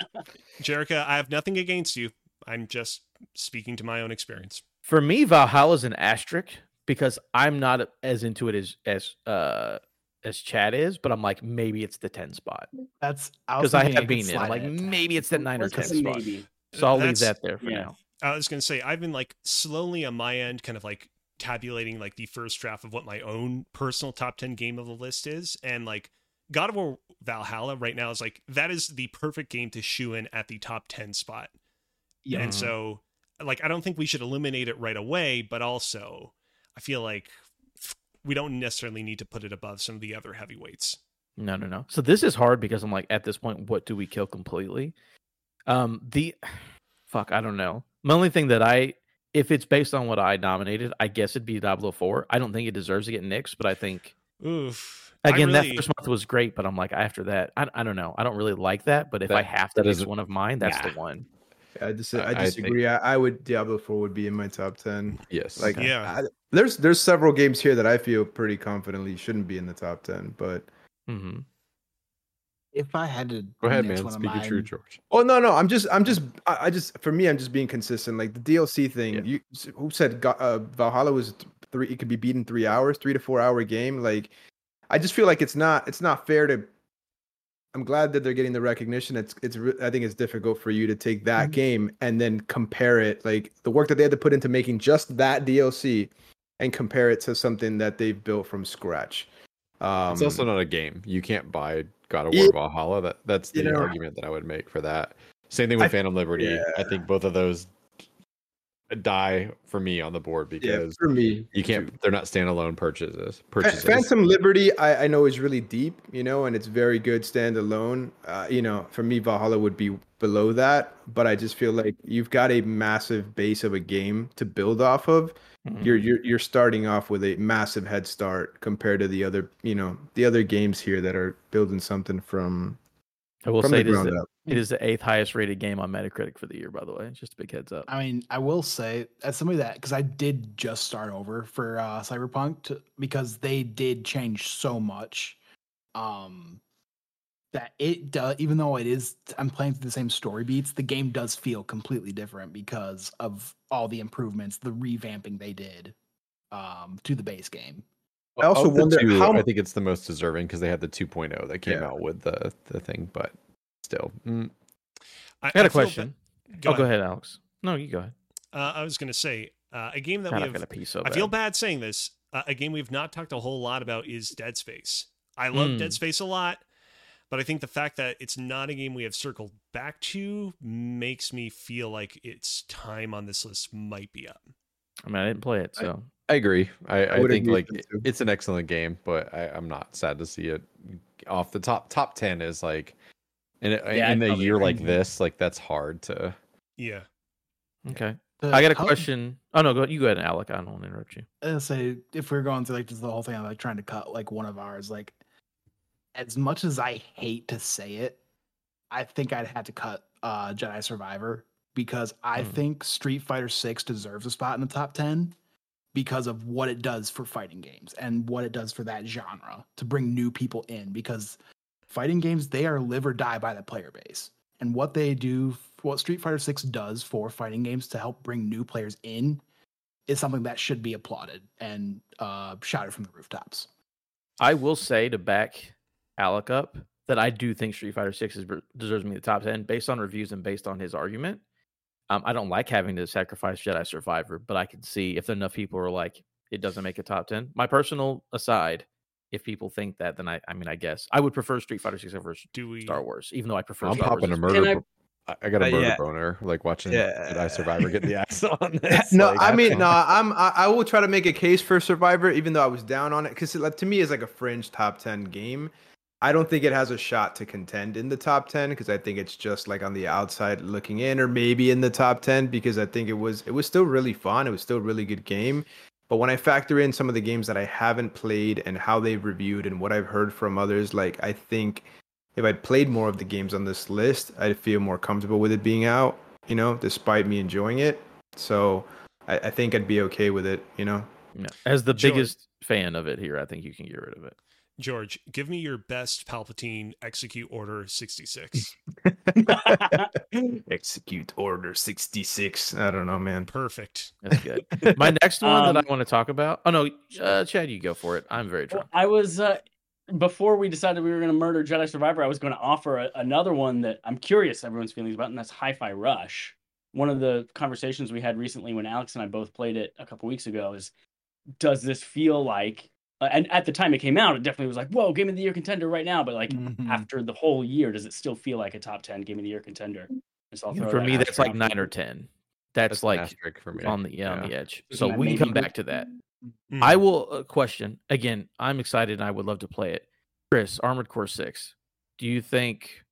Jerica, I have nothing against you. I'm just speaking to my own experience. For me, Valhalla is an asterisk because I'm not as into it as as uh as Chad is, but I'm like maybe it's the ten spot That's I was because I have could been in. I'm like it. maybe it's the nine or ten spot. maybe. So I'll leave that there for yeah. now. I was going to say, I've been like slowly on my end, kind of like tabulating like the first draft of what my own personal top 10 game of the list is. And like God of War Valhalla right now is like, that is the perfect game to shoe in at the top 10 spot. Yeah. And Mhm. so, like, I don't think we should eliminate it right away, but also, I feel like we don't necessarily need to put it above some of the other heavyweights. No, no, no. So this is hard because I'm like, at this point, what do we kill completely? Um, the (sighs) fuck, I don't know. My only thing that I, if it's based on what I nominated, I guess it'd be Diablo Four. I don't think it deserves to get nixed, but I think Oof. I again really- that first month was great. But I'm like, after that, I, I don't know. I don't really like that. But if I have to that nix one of mine, that's Nah. the one. I dis- I- I I think- disagree. I, I would Diablo Four would be in my top ten. Yes. Like, Yeah. I, there's there's several games here that I feel pretty confidently shouldn't be in the top ten. But hmm If I had to Go ahead, man. one Speak your true, George. oh no no, I'm just I'm just I, I just for me I'm just being consistent. Like the DLC thing. Yeah. You who said Go- uh, Valhalla was three? It could be beaten three hours, three to four hour game. Like I just feel like it's not it's not fair to. I'm glad that they're getting the recognition. It's it's I think it's difficult for you to take that Mhm. game and then compare it like the work that they had to put into making just that DLC and compare it to something that they've built from scratch. Um, it's also not a game. You can't buy God of Yeah. War Valhalla. That that's You the know- argument that I would make for that. Same thing with I- Phantom Liberty. yeah. I think both of those die for me on the board yeah, because for me, you can't. They're not standalone purchases. Purchases. Phantom Liberty, I, I know is really deep, you know, and it's very good standalone. Uh, you know, for me, Valhalla would be below that, but I just feel like you've got a massive base of a game to build off of. Mm-hmm. You're you're you're starting off with a massive head start compared to the other, you know, the other games here that are building something from I will from say the it is, the, up. it is the eighth highest rated game on Metacritic for the year. By the way, just a big heads up. I mean, I will say as somebody that because I did just start over for uh, Cyberpunk to, because they did change so much, um, that it does. Even though it is, I'm playing through the same story beats. The game does feel completely different because of all the improvements, the revamping they did, um, to the base game. I also Of wonder two, how- I think it's the most deserving because they had the 2.0 that came Yeah. out with the the thing, but still, mm, I, I got a question. ba- oh, go ahead, Alex. No, you go ahead. Uh, I was going to say uh, a game that God, we I have got a piece so I feel bad. bad saying this. Uh, a game we've not talked a whole lot about is Dead Space. I love Dead Mm. Space a lot, but I think the fact that it's not a game we have circled back to makes me feel like its time on this list might be up. I mean, I didn't play it, so I agree. I, I would think like with you, too. it's an excellent game, but I, I'm not sad to see it off the top. Top ten is like in a, Yeah, in a year agree. like this, like that's hard to. Yeah. okay. The- I got a how- question. Oh no, go you go ahead, Alec. I don't want to interrupt you. uh, say if we're going through like just the whole thing, I'm like trying to cut like one of ours. Like, as much as I hate to say it, I think I'd have to cut uh, Jedi Survivor because I Hmm. think Street Fighter Six deserves a spot in the top ten because of what it does for fighting games and what it does for that genre to bring new people in. Because fighting games they are live or die by the player base, and what they do, what Street Fighter Six does for fighting games to help bring new players in, is something that should be applauded and uh, shouted from the rooftops. I will say to back Alec up that I do think Street Fighter Six is, deserves me the top ten based on reviews and based on his argument. Um, I don't like having to sacrifice Jedi Survivor, but I can see if enough people are like it doesn't make a top ten. My personal aside, if people think that, then I, I mean, I guess I would prefer Street Fighter Six over Do we? Star Wars, even though I prefer. I'm Star popping Wars a murder. I- bo- I, I got a Uh, murder yeah. boner, like watching Yeah. Jedi Survivor get the (laughs) axe on (laughs) this. no, like, I mean, no, I'm I, I will try to make a case for Survivor, even though I was down on it, because like, to me, it's like a fringe top ten game. I don't think it has a shot to contend in the top ten because I think it's just like on the outside looking in, or maybe in the top ten because I think it was it was still really fun. It was still a really good game. But when I factor in some of the games that I haven't played and how they've reviewed and what I've heard from others, like I think if I'd played more of the games on this list, I'd feel more comfortable with it being out. You know, despite me enjoying it. So I, I think I'd be okay with it. You know. Yeah. As the George- biggest fan of it here, I think you can get rid of it. George, give me your best Palpatine execute order 66. (laughs) Execute Order sixty six. I don't know, man. Perfect. That's good. My (laughs) next one Um, that I want to talk about. Oh no, uh, Chad, you go for it. I'm very Well, drunk. I was uh, before we decided we were going to murder Jedi Survivor. I was going to offer a, another one that I'm curious everyone's feelings about, and that's Hi-Fi Rush. One of the conversations we had recently when Alex and I both played it a couple weeks ago is, does this feel like? Uh, and at the time it came out, it definitely was like, "Whoa, Game of the Year contender right now!" But like Mhm. after the whole year, does it still feel like a top ten Game of the Year contender? So I'll For that me, that's like nine or ten. That's, That's like for me. on the yeah, on the edge. So that we can come back to that. Mm. I will uh, question again. I'm excited and I would love to play it. Chris, Armored Core Six. Do you think?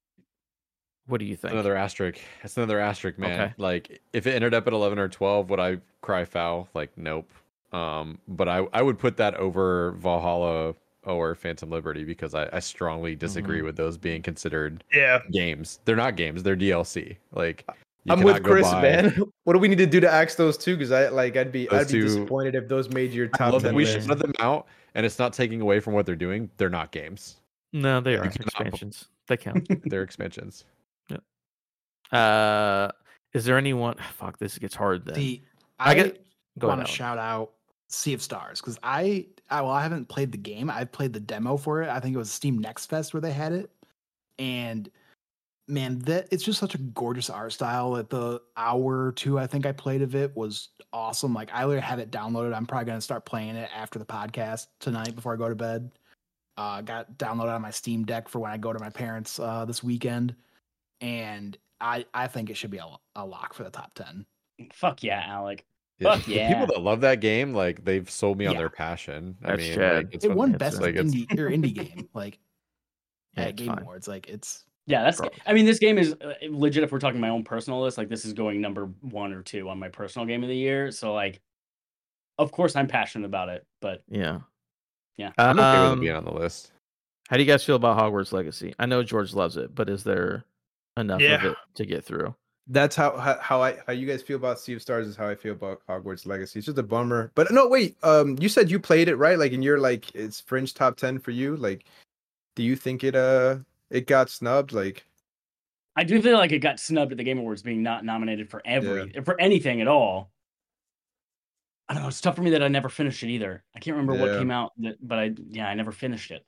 What do you think? Another asterisk. It's another asterisk, man. Okay. Like if it ended up at eleven or twelve, would I cry foul? Like nope. Um, but I I would put that over Valhalla or Phantom Liberty because I, I strongly disagree Mhm. with those being considered Yeah, games. They're not games. They're DLC. Like you I'm with Chris, buy- man. (laughs) What do we need to do to axe those two? Because I like I'd be Those I'd be two- disappointed if those made your I top love ten we should let them out, and it's not taking away from what they're doing. They're not games. no, they You are cannot expansions. They count. (laughs) They're expansions. Yeah. Uh, is there anyone? (sighs) Fuck, this gets hard. Then The I I, get- go want ahead. to shout out Sea of Stars because I, I well I haven't played the game. I've played the demo for it. I think it was Steam Next Fest where they had it, and man, that it's just such a gorgeous art style. That the hour or two I think I played of it was awesome. Like I already have it downloaded. I'm probably gonna start playing it after the podcast tonight before I go to bed. Uh, got downloaded on my Steam Deck for when I go to my parents uh, this weekend, and I I think it should be a, a lock for the top ten. Fuck yeah, Alec. Yeah. Fuck The people that love that game, like they've sold me on Yeah. their passion. I That's mean, Chad. like, it's It won best like, it's- indie or indie game like (laughs) Yeah, at it's Game fine. Awards. Like it's Yeah, that's. Bro. I mean, this game is uh, legit. If we're talking my own personal list, like this is going number one or two on my personal game of the year. So like, of course, I'm passionate about it. But Yeah. Yeah. I'm okay with it Um, being on the list. How do you guys feel about Hogwarts Legacy? I know George loves it, but is there enough of it to get through? That's how, how how I how you guys feel about Sea of Stars is how I feel about Hogwarts Legacy. It's just a bummer. But no, wait. Um, you said you played it right? Like, and you're like, it's fringe top ten for you. Like, do you think it uh it got snubbed? Like, I do feel like it got snubbed at the Game Awards, being not nominated for every for anything at all. I don't know. It's tough for me that I never finished it either. I can't remember what came out, that, but I yeah, I never finished it.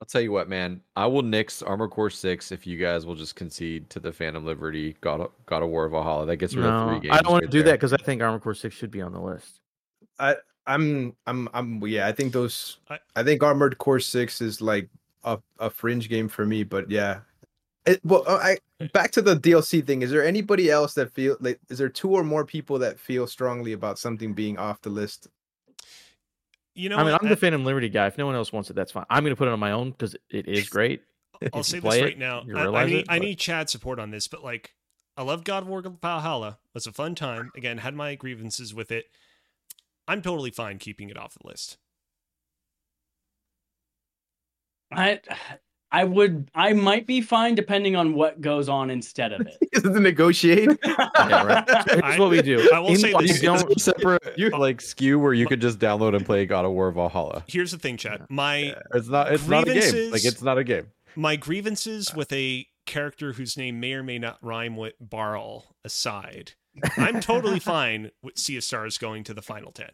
I'll tell you what, man. I will nix Armor Core Six if you guys will just concede to the Phantom Liberty God of, God of War Valhalla. That gets rid of three games. I don't want to right do that because I think Armor Core Six should be on the list. I I'm I'm I'm yeah. I think those. I- I, think Armored Core Six is like a a fringe game for me. But yeah. It, well, uh, I back to the DLC thing. Is there anybody else that feel like? Is there two or more people that feel strongly about something being off the list? You know, I mean, what? I'm the Phantom Liberty guy. If no one else wants it, that's fine. I'm going to put it on my own because it is great. I'll say this right it, now. you I, I realize need it, I need Chad support on this, but like I love God of War Valhalla. It was a fun time. Again, had my grievances with it. I'm totally fine keeping it off the list. I I would I might be fine depending on what goes on instead of it. (laughs) Is it to negotiate? (laughs) Yeah, right. Here's I- what we do. I will In- say you this- don't- It's a separate (laughs) like SKU where you could just download and play God of War Valhalla. Here's the thing, Chad. My It's not. It's not a game. Like it's not a game. my grievances with a character whose name may or may not rhyme with Barl aside, I'm totally fine with Sea of Stars going to the final ten.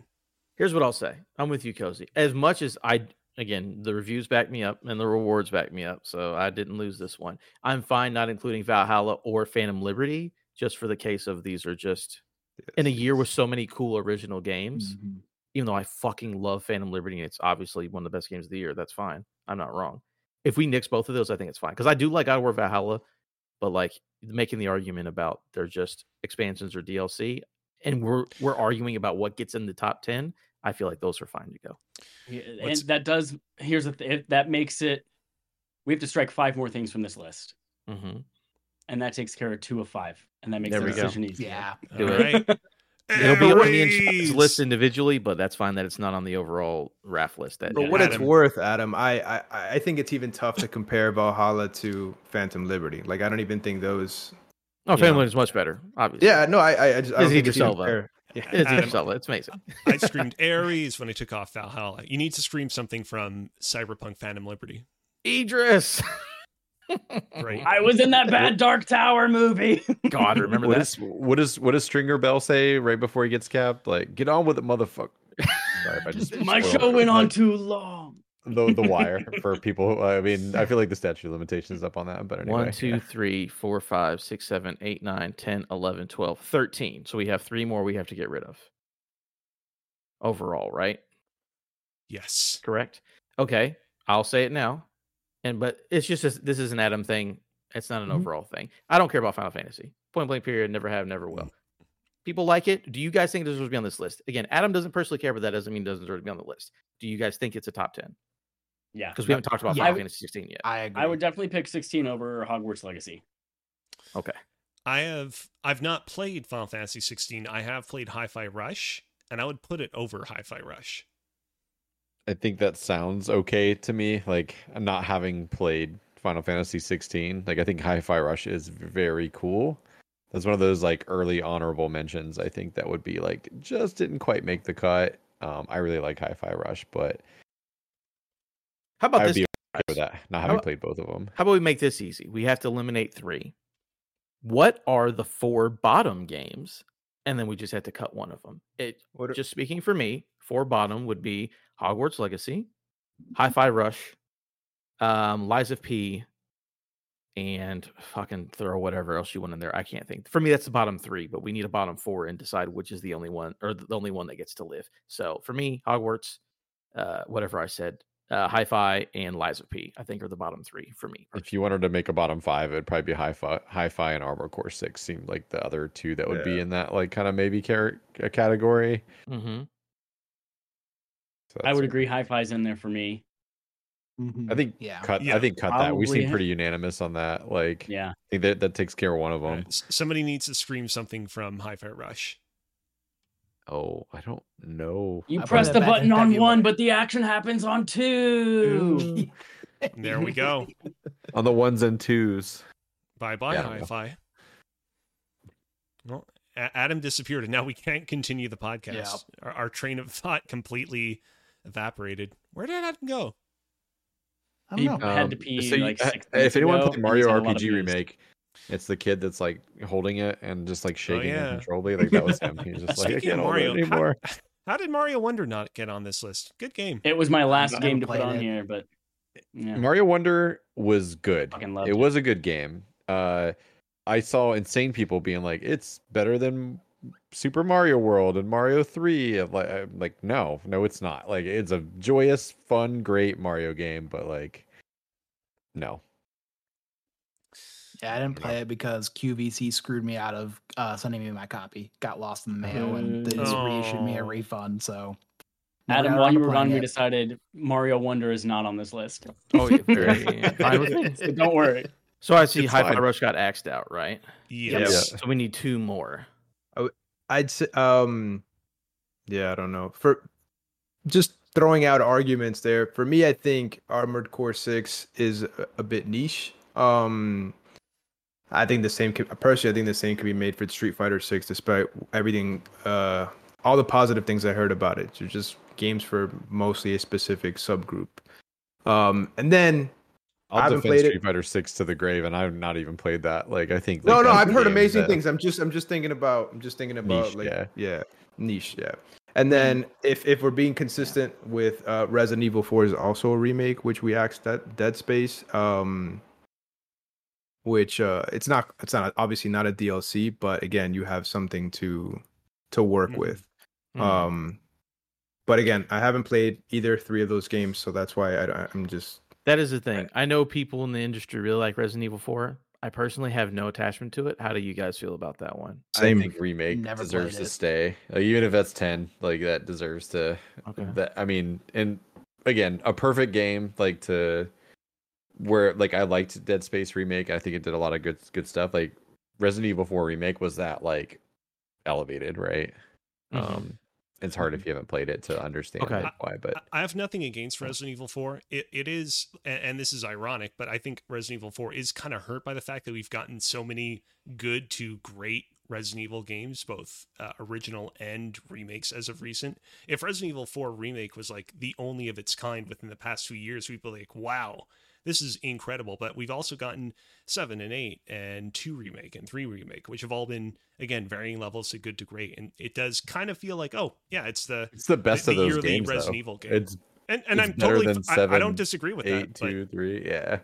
Here's what I'll say. I'm with you, Kozi. As much as I, again, the reviews back me up and the rewards back me up, so I didn't lose this one. I'm fine not including Valhalla or Phantom Liberty, just for the case of these are just in a year with so many cool original games. Mhm. Even though I fucking love Phantom Liberty and it's obviously one of the best games of the year, that's fine. I'm not wrong. If we nix both of those, I think it's fine because I do like of War Valhalla, but like making the argument about they're just expansions or DLC, and we're we're arguing about what gets in the top ten. I feel like those are fine to go. Yeah, and What's- that does here's the th- that makes it we have to strike five more things from this list. Mm-hmm. And that takes care of two of five. And that makes There the we go. decision easier. Yeah. Do All it. right. (laughs) It'll be on the insurance list individually, but that's fine that it's not on the overall RAF list. That For Yeah, what it's worth, Adam, I, I I think it's even tough to compare Valhalla to Phantom Liberty. Like I don't even think those. oh, Phantom Liberty is much better. Obviously, Yeah, no, I I, I just I don't Is think he it's even fair. Yeah. (laughs) it's um, Adam. yourself. It's amazing. I screamed Ares when I took off Valhalla. You need to scream something from Cyberpunk Phantom Liberty. Idris. (laughs) Right. I was in that bad Dark Tower movie. (laughs) God, remember What that? is what is what does Stringer Bell say right before he gets capped? Like, get on with it, motherfucker. Sorry I just My show went on Like, too long. The the wire (laughs) for people. who- I mean, I feel like the statute of limitations is up on that, but anyway. One, two, three, four, five, six, seven, eight, nine, 10, 11, 12, 13. So we have three more we have to get rid of. Overall, right? Yes. Correct. Okay. I'll say it now. And but it's just a, this is an Adam thing. It's not an Mhm. overall thing. I don't care about Final Fantasy. Point blank period. Never have, never will. People like it. Do you guys think it deserves to be on this list? Again, Adam doesn't personally care, but that doesn't mean it doesn't deserve to be on the list. Do you guys think it's a top 10? Yeah. Because we haven't talked about Yeah. Final Fantasy 16 yet. I agree. I would definitely pick 16 over Hogwarts Legacy. Okay. I have I've not played Final Fantasy 16. I have played Hi-Fi Rush, and I would put it over Hi-Fi Rush. I think that sounds okay to me. Like not having played Final Fantasy 16, like I think Hi-Fi Rush is very cool. That's one of those like early honorable mentions. I think that would be like just didn't quite make the cut. Um, I really like Hi-Fi Rush, but How about I would this? be okay with that. Not having about- played both of them. How about we make this easy? We have to eliminate three. What are the four bottom games? And then we just have to cut one of them. It are- just speaking for me, four bottom would be Hogwarts Legacy, Hi-Fi Rush, um, Lies of P, and fucking throw whatever else you want in there. I can't think. For me, that's the bottom three, but we need a bottom four and decide which is the only one or the only one that gets to live. So for me, Hogwarts, uh, whatever I said, uh, Hi-Fi and Lies of P, I think are the bottom three for me. If you wanted to make a bottom five, it'd probably be Hi-Fi, Hi-Fi, and Armor Core Six. Seemed like the other two that would be in that like kind of maybe car- a category. Mm-hmm. So I would agree Hi-Fi's in there for me. Mhm. I think Yeah. cut. Yeah, I think cut that. We seem pretty unanimous on that. Like, Yeah. I think that that takes care of one of them. right, s- Somebody needs to scream something from Hi-Fi Rush. Oh, I don't know. You I press the that back in button on February. one, but the action happens on two. (laughs) There we go. (laughs) On the ones and twos. Bye bye, Yeah, I. Hi-Fi. Well, Adam disappeared, and now we can't continue the podcast. Yeah. Our, our train of thought completely evaporated. Where did Adam go? I don't He- know. I had to um, pee, so like, six if anyone ago, played and Mario he's had a lot of RPG remake, it's the kid that's like holding it and just like shaking yeah. uncontrollably. Like that was him. He's just like, Speaking of can't hold it Mario, how- anymore. How did Mario Wonder not get on this list? Good game. It was my last I game to put on it. here, but yeah. Mario Wonder was good. Fucking loved It it. was a good game. Uh, I saw insane people being like, "It's better than Super Mario World and Mario Three. I'm Like, I'm like, no, no, it's not. Like, it's a joyous, fun, great Mario game, but like, no. Yeah, I didn't play it because QVC screwed me out of uh, sending me my copy. Got lost in the mail and they just reissued me a Oh. refund. So, never Adam, while you were playing gone, we decided Mario Wonder is not on this list. Oh, yeah, very (laughs) fine. So don't worry. So I see It's Hi-Fi. Rush got axed out, right? Yes. So we need two more. I'd say um yeah, I don't know. For just throwing out arguments there. For me, I think Armored Core Six is a, a bit niche. Um, I think the same. Can, personally, I think the same can be made for Street Fighter Six, despite everything, uh, all the positive things I heard about it. They're just games for mostly a specific subgroup. Um, and then I I'll defend played it. Street Fighter Six to the grave, and I've not even played that. Like I think. no, like, no, that's I've heard amazing that- things. I'm just, I'm just thinking about, I'm just thinking about Niche, like, yeah. yeah, niche, yeah. And then if if we're being consistent with uh, Resident Evil 4 is also a remake, which we asked that Dead Space, um, which uh, it's not, it's not obviously not a DLC, but again, you have something to to work Mhm. with. Mhm. Um, but again, I haven't played either three of those games, so that's why I, I'm just That is the thing. I know people in the industry really like Resident Evil 4. I personally have no attachment to it. How do you guys feel about that one? I Same. think remake Never deserves played to stay. Like, even if that's ten, like that deserves to. Okay. That I mean, and again, a perfect game like to where like I liked Dead Space remake. I think it did a lot of good good stuff. Like Resident Evil Four remake was that like elevated, right? Mhm. Um, it's hard if you haven't played it to understand Okay. like, why, but I- I have nothing against Resident Evil 4. It it is and, and this is ironic, but I think Resident Evil 4 is kind of hurt by the fact that we've gotten so many good to great Resident Evil games, both uh, original and remakes as of recent. If Resident Evil 4 remake was like the only of its kind within the past few years, we'd be like, "Wow, this is incredible." But we've also gotten 7 and 8 and 2 remake and 3 remake, which have all been again varying levels of good to great, and it does kind of feel like, "Oh, yeah, it's the it's the best the of those yearly games. Resident though. Evil game." It's And and It's I'm totally than I, I don't disagree with eight, that. but- two, three. Yeah,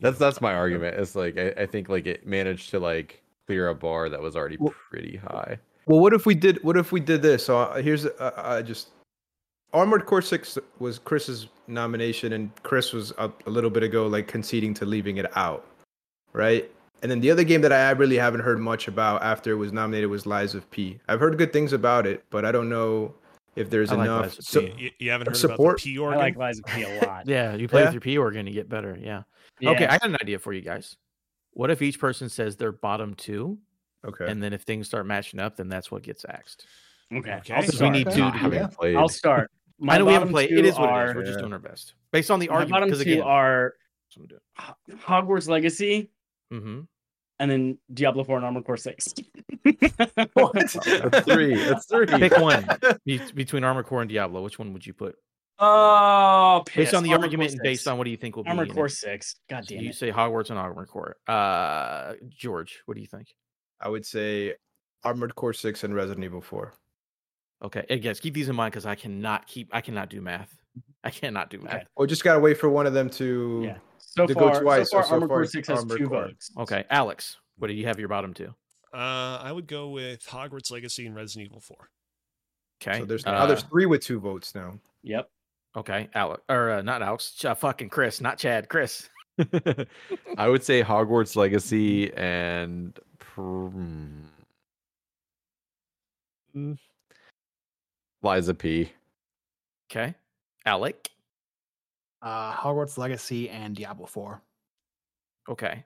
that's that's my argument. It's like I, I think like it managed to like clear a bar that was already Well- pretty high. Well, what if we did? What if we did this? So uh, here's uh, uh, just Armored Core Six was Chris's nomination, and Chris was a, a little bit ago like conceding to leaving it out, right? And then the other game that I really haven't heard much about after it was nominated was Lies of P. I've heard good things about it, but I don't know if there's I like enough. Lies of so, P. you, you haven't heard support- about the P I organ? like Lies of P a lot. (laughs) Yeah, you play Yeah. with your P organ, you get better. Yeah. Yeah. Okay, I got an idea for you guys. What if each person says their bottom two, okay. and then if things start matching up, then that's what gets axed? Okay. Okay. I'll Because we need two to having yeah. played. I'll start. My I know we haven't bottom played. It is what are, it is. We're just doing our best based on the my argument. bottom Because two again, are mm-hmm. Ho- Hogwarts Legacy and then Diablo 4 and Armored Core 6. (laughs) (laughs) What? That's three. That's three. (laughs) pick one between Armored Core and Diablo. Which one would you put? Oh, Based on the Armored argument and based on what do you think will be? Armored Core 6. God So damn you say Hogwarts and Armored Core. Uh, George, what do you think? I would say Armored Core Six and Resident Evil Four. Okay, and guys, keep these in mind because I cannot keep. I cannot do math. I cannot do math. Okay. Or just gotta wait for one of them to. Yeah. So to go far, twice, so far, so- so Armored Core 6 has two Core. votes. Okay, Alex, what do you have your bottom two? Uh, I would go with Hogwarts Legacy and Resident Evil 4. Okay, So there's uh, now there's three with two votes now. Yep. okay, Alex or uh, not Alex, Ch- uh, fucking Chris, not Chad, Chris. (laughs) I would say Hogwarts Legacy and pr- hmm. Mm. Lies of P. Okay, Alec. Uh, Hogwarts Legacy and Diablo 4. Okay,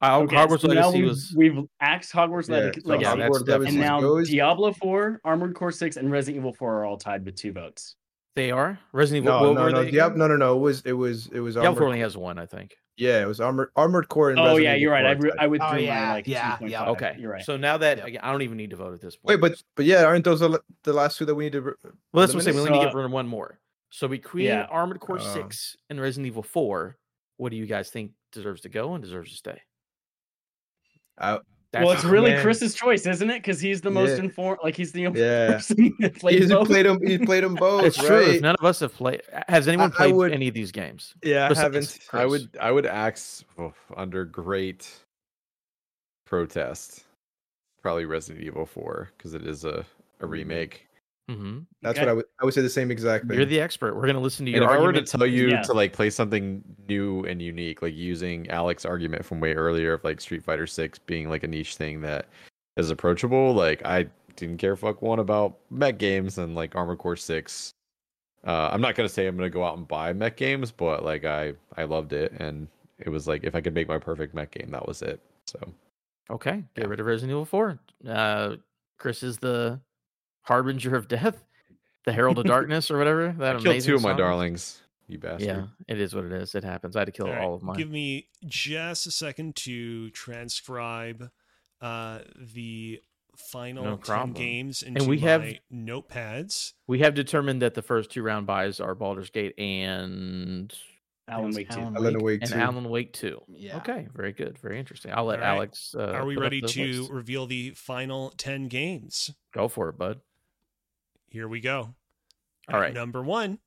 uh, Okay, Hogwarts so now Legacy we've, was we've axed Hogwarts Yeah, Leg- so Yeah, Legacy. Hogwarts and now goes. Diablo 4, Armored Core 6, and Resident Evil 4 are all tied with two votes. they are Resident Evil. No, what no, no, they Diab- again? no, no, no. It was it was it was Diablo Armored, 4 only has one, I think. Yeah, it was Armored Armored Core and Oh, Resident yeah, you're right. I, 4 re- tied. I withdrew Oh, my yeah, like yeah, 2.5. yeah. Okay, You're right. So now that Yep. I don't even need to vote at this point. Wait, but but yeah, aren't those the, the last two that we need to? re- well, that's what I'm saying. We only So, need to get rid of one more. So between Yeah. Armored Core Uh. Six and Resident Evil Four, what do you guys think deserves to go and deserves to stay? I- That's well, it's really man. Chris's choice, isn't it? Because he's the most Yeah. informed. Like he's the only Yeah. person that played He's both. played them. He played them (laughs) both. it's true. Right? none of us have played, has anyone I played would- any of these games? Yeah, I haven't. I would I would axe oh, under great protest. Probably Resident Evil 4 because it is a, a Mhm. remake. Hmm That's Okay. what I would. I would say the same exact thing. You're the expert. We're gonna listen to you. And your if I were to tell you Yeah. to like play something new and unique, like using Alex's argument from way earlier of like Street Fighter Six being like a niche thing that is approachable, like I didn't care fuck one about mech games and like Armored Core Six. Uh, I'm not gonna say I'm gonna go out and buy mech games, but like I I loved it and it was like if I could make my perfect mech game, that was it. So Okay, get Yeah. rid of Resident Evil 4. Uh, Chris is the harbinger of death. the Herald of (laughs) Darkness or whatever. That I killed amazing two of my song? darlings. You bastard. Yeah, it is what it is. It happens. I had to kill All all, right, of mine. Give me just a second to transcribe uh, the final No 10 games into we have- my notepads. we have determined that the first two round buys are Baldur's Gate and Alan Wake two. Alan Alan Wake and two. Alan Wake two. Yeah. Okay, very good, very interesting. I'll let All right. Alex. Uh, Are we ready to list. reveal the final 10 games? go for it, bud? Here we go. All right. Number one,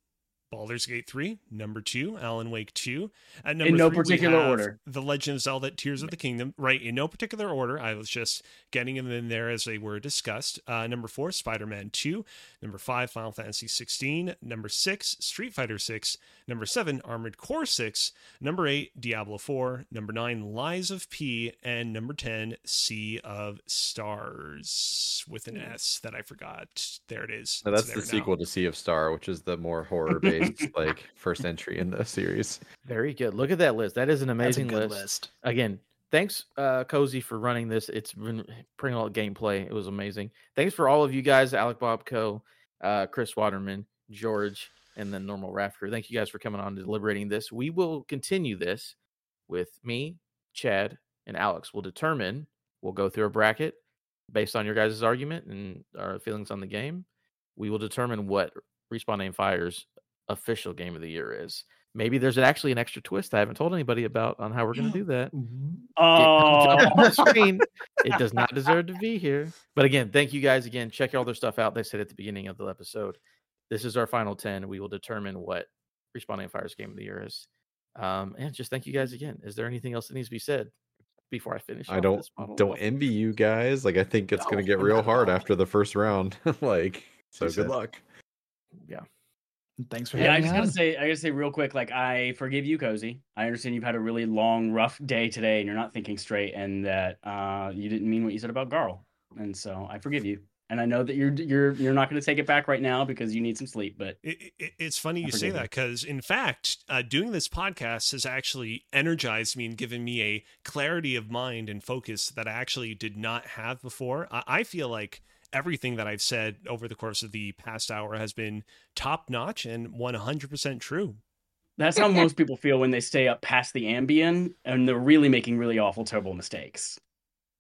Baldur's Gate 3. Number two, Alan Wake 2. At number In no three, we particular have order. The Legend of Zelda Tears of the Kingdom. Right, in no particular order. I was just getting them in there as they were discussed. Uh, number four, Spider Man 2. Number five, Final Fantasy 16. Number six, Street Fighter 6. Number seven, Armored Core 6. Number eight, Diablo 4. Number nine, Lies of P. And number 10, Sea of Stars with an S that I forgot. There it is. No, It's that's the there now. sequel to Sea of Star, which is the more horror based (laughs) (laughs) like first entry in the series. Very good. Look at that list. That is an That's a amazing good list. list. Again, thanks, uh, Kozi, for running this. It's been bringing a lot of gameplay. It was amazing. Thanks for all of you guys, Alec Bobko, uh, Chris Waterman, George, and then Normal Rafter. Thank you guys for coming on to deliberating this. We will continue this with me, Chad, and Alex. We'll determine. We'll go through a bracket based on your guys' argument and our feelings on the game. We will determine what Respawn Aim Fire's official game of the year is. Maybe there's actually an extra twist I haven't told anybody about on how we're going to do that. Oh, It comes up on the (laughs) screen. It does not deserve to be here. But again, thank you guys again. Check all their stuff out. They said at the beginning of the episode. This is our final 10. We will determine what Respawn Aim Fire's game of the year is. Um, and just thank you guys again. Is there anything else that needs to be said before I finish? I don't this model? don't envy you guys. Like I think it's No, gonna get real hard after the first round. (laughs) like so She good luck. luck. Thanks for yeah. I just me gotta say, I gotta say real quick, like I forgive you, Kozi. I understand you've had a really long, rough day today, and you're not thinking straight, and that uh, you didn't mean what you said about Garl, and so I forgive you. And I know that you're you're you're not gonna take it back right now because you need some sleep, but It, it, it's funny I you say you. that because, in fact, uh, doing this podcast has actually energized me and given me a clarity of mind and focus that I actually did not have before. I, I feel like everything that I've said over the course of the past hour has been top notch and 100% true. that's how most people feel when they stay up past the Ambien and they're really making really awful, terrible mistakes.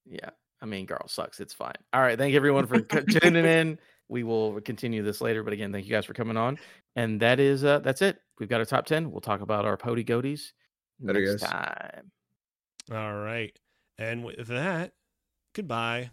Yeah. I mean, Garl sucks. It's fine. All right. Thank you everyone for (laughs) tuning in. We will continue this later. But again, thank you guys for coming on. And that is uh that's it. We've got our top 10. We'll talk about our POTY GOTYs Later, next guys. time. All right. And with that, goodbye.